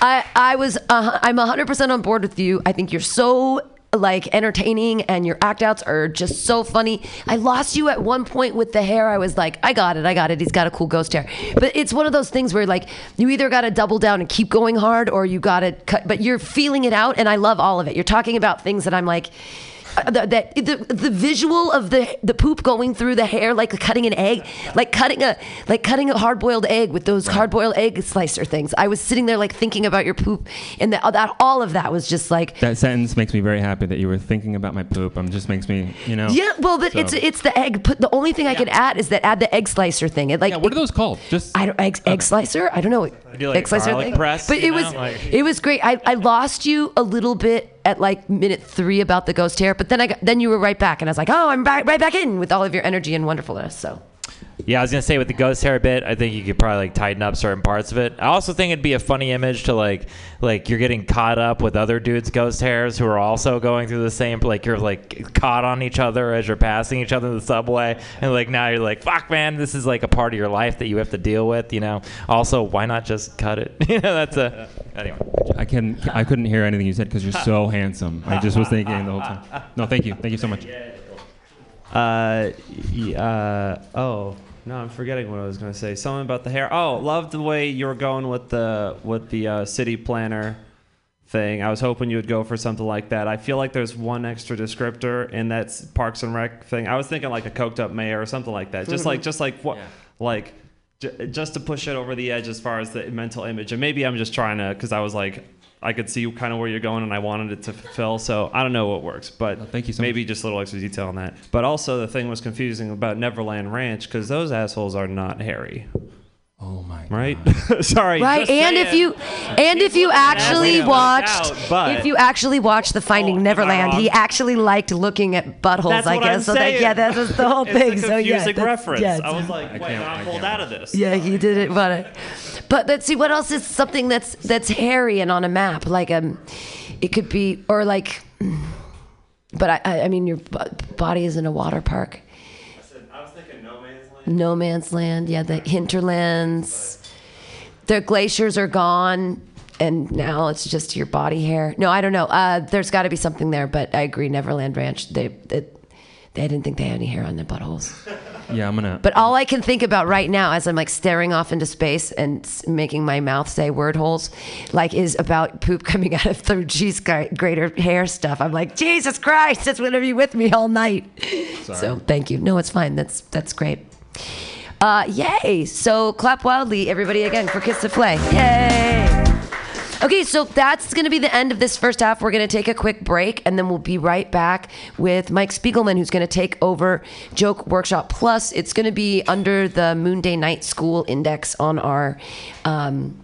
I, I was, uh, I'm 100% on board with you. I think you're so like entertaining and your act outs are just so funny. I lost you at one point with the hair. I was like, I got it, I got it. He's got a cool ghost hair. But it's one of those things where like you either got to double down and keep going hard or you got to cut, but you're feeling it out and I love all of it. You're talking about things that I'm like, the, that the, the visual of the the poop going through the hair like cutting an egg like cutting a like cutting a hard boiled egg with those hard boiled egg slicer things i was sitting there like thinking about your poop and that, that all of that was just like That sentence makes me very happy that you were thinking about my poop. Um, just makes me, you know. yeah well but So- it's it's the egg put the only thing i can add is that add the egg slicer thing it like Yeah, what are those called? Just I don't egg, egg slicer. I don't know. do like egg slicer garlic thing. press, but you it was like- it was great. I, I lost you a little bit at like minute three about the ghost hair, but then I got, then you were right back, and I was like, oh, I'm back right back in with all of your energy and wonderfulness. So Yeah, I was gonna say with the ghost hair bit, I think you could probably like tighten up certain parts of it. I also think it'd be a funny image to like, like you're getting caught up with other dudes' ghost hairs who are also going through the same. Like you're like caught on each other as you're passing each other in the subway, and like now you're like, fuck, man, this is like a part of your life that you have to deal with. You know. Also, why not just cut it? you know, that's a anyway. I can I couldn't hear anything you said because you're so handsome. I just was thinking the whole time. No, thank you, thank you so much. Uh, uh, oh no, I'm forgetting what I was gonna say. Something about the hair. Oh, love the way you were going with the with the uh, city planner thing. I was hoping you would go for something like that. I feel like there's one extra descriptor in that Parks and Rec thing. I was thinking like a coked up mayor or something like that. Just like just like what like j- just to push it over the edge as far as the mental image. And maybe I'm just trying to because I was like. I could see kind of where you're going, and I wanted it to fulfill. So I don't know what works, but thank you so maybe just a little extra detail on that. But also, the thing was confusing about Neverland Ranch because those assholes are not hairy. Oh my! Right? Sorry. Right, just and if you and if you actually watched doubt, but- Oh, if you actually watched the Finding oh, Neverland, he actually liked looking at buttholes. That's I guess I'm so. That, yeah, that was the whole It's thing. a so yeah, confusing that's- reference. yeah, I was like, wait, I'm pulled out of this. Yeah, he did it, but but let's see what else is something that's that's hairy and on a map. Like um, it could be or like, but I I, I mean your bo- body is in a water park. I, said, I was thinking no man's land. No man's land. Yeah, the hinterlands. The glaciers are gone, and now it's just your body hair. No, I don't know. Uh, there's got to be something there, but I agree. Neverland Ranch. They, they they didn't think they had any hair on their buttholes. Yeah, I'm gonna. But all I can think about right now, as I'm like staring off into space and s- making my mouth say word holes, like is about poop coming out of cheese gra- grater hair stuff. I'm like, Jesus Christ, it's gonna be with me all night. Sorry. So thank you. No, it's fine. That's that's great. Uh, yay! So clap wildly, everybody, again for Kiss play. Yay! Okay, so that's going to be the end of this first half. We're going to take a quick break and then we'll be right back with Mike Spiegelman, who's going to take over Joke Workshop Plus. It's going to be under the Moon Day Night School Index on our. Um,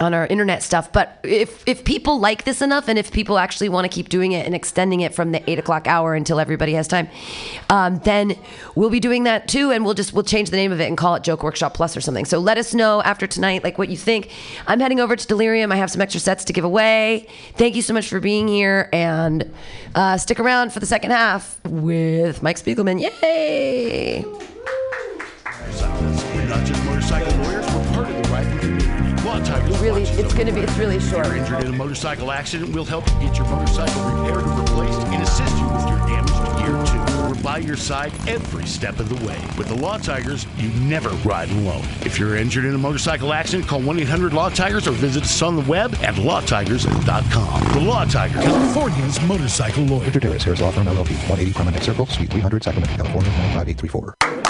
on our internet stuff, but if if people like this enough, and if people actually want to keep doing it and extending it from the eight o'clock hour until everybody has time, um, then we'll be doing that too, and we'll just we'll change the name of it and call it Joke Workshop Plus or something. So let us know after tonight, like what you think. I'm heading over to Delirium. I have some extra sets to give away. Thank you so much for being here, and uh, stick around for the second half with Mike Spiegelman. Yay! Tigers really, it's gonna be it's really short. If you're injured in a motorcycle accident, we'll help you get your motorcycle repaired or replaced and assist you with your damaged gear too. We're by your side every step of the way. With the Law Tigers, you never ride alone. If you're injured in a motorcycle accident, call 1-800-LAW TIGERS or visit us on the web at lawtigers.com. The Law Tigers, California's motorcycle lawyer. Victor Terrace, Harris Law Firm LLP, 180 Promenade Circle, Suite 300, Sacramento, California, 95834.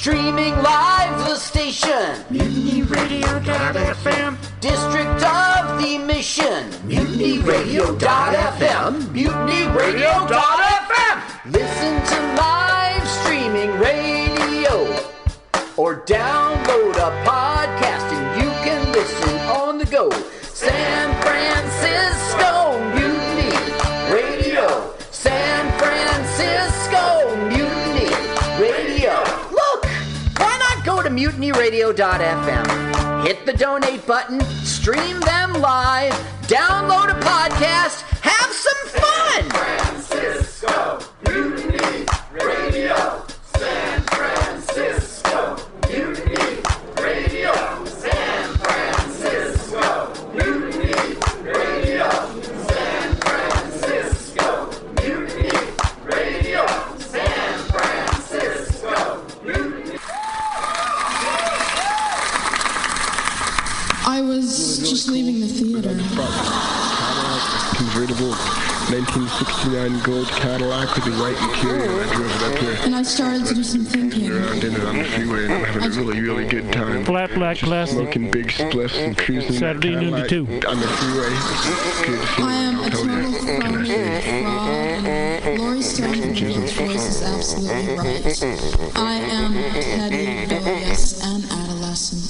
Streaming live the station. MutinyRadio.fm. District of the Mission. MutinyRadio.fm. MutinyRadio.fm. Listen to live streaming radio or download a podcast mutinyradio.fm? Hit the donate button, stream them live, download a podcast, have some fun. San Francisco Mutiny Radio. San Francisco was just leaving the theater. convertible 1969 gold Cadillac with the white interior. I drove it up here. And I started to do some thinking. Around in it on the freeway and I'm having a really, really good time. Flat black classic. Smoking big spliffs and cruising Saturday that noon to two. on the freeway. Good to I am a you. total phony, fraud, and Laurie Stone's voice is absolutely right. I am petty, rebellious, and adolescent.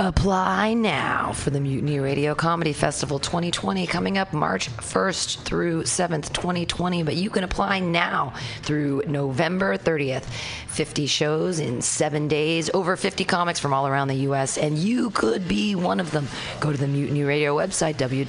Apply now for the Mutiny Radio Comedy Festival 2020 coming up March 1st through 7th, 2020. But you can apply now through November 30th. 50 shows in seven days, over 50 comics from all around the U.S., and you could be one of them. Go to the Mutiny Radio website, www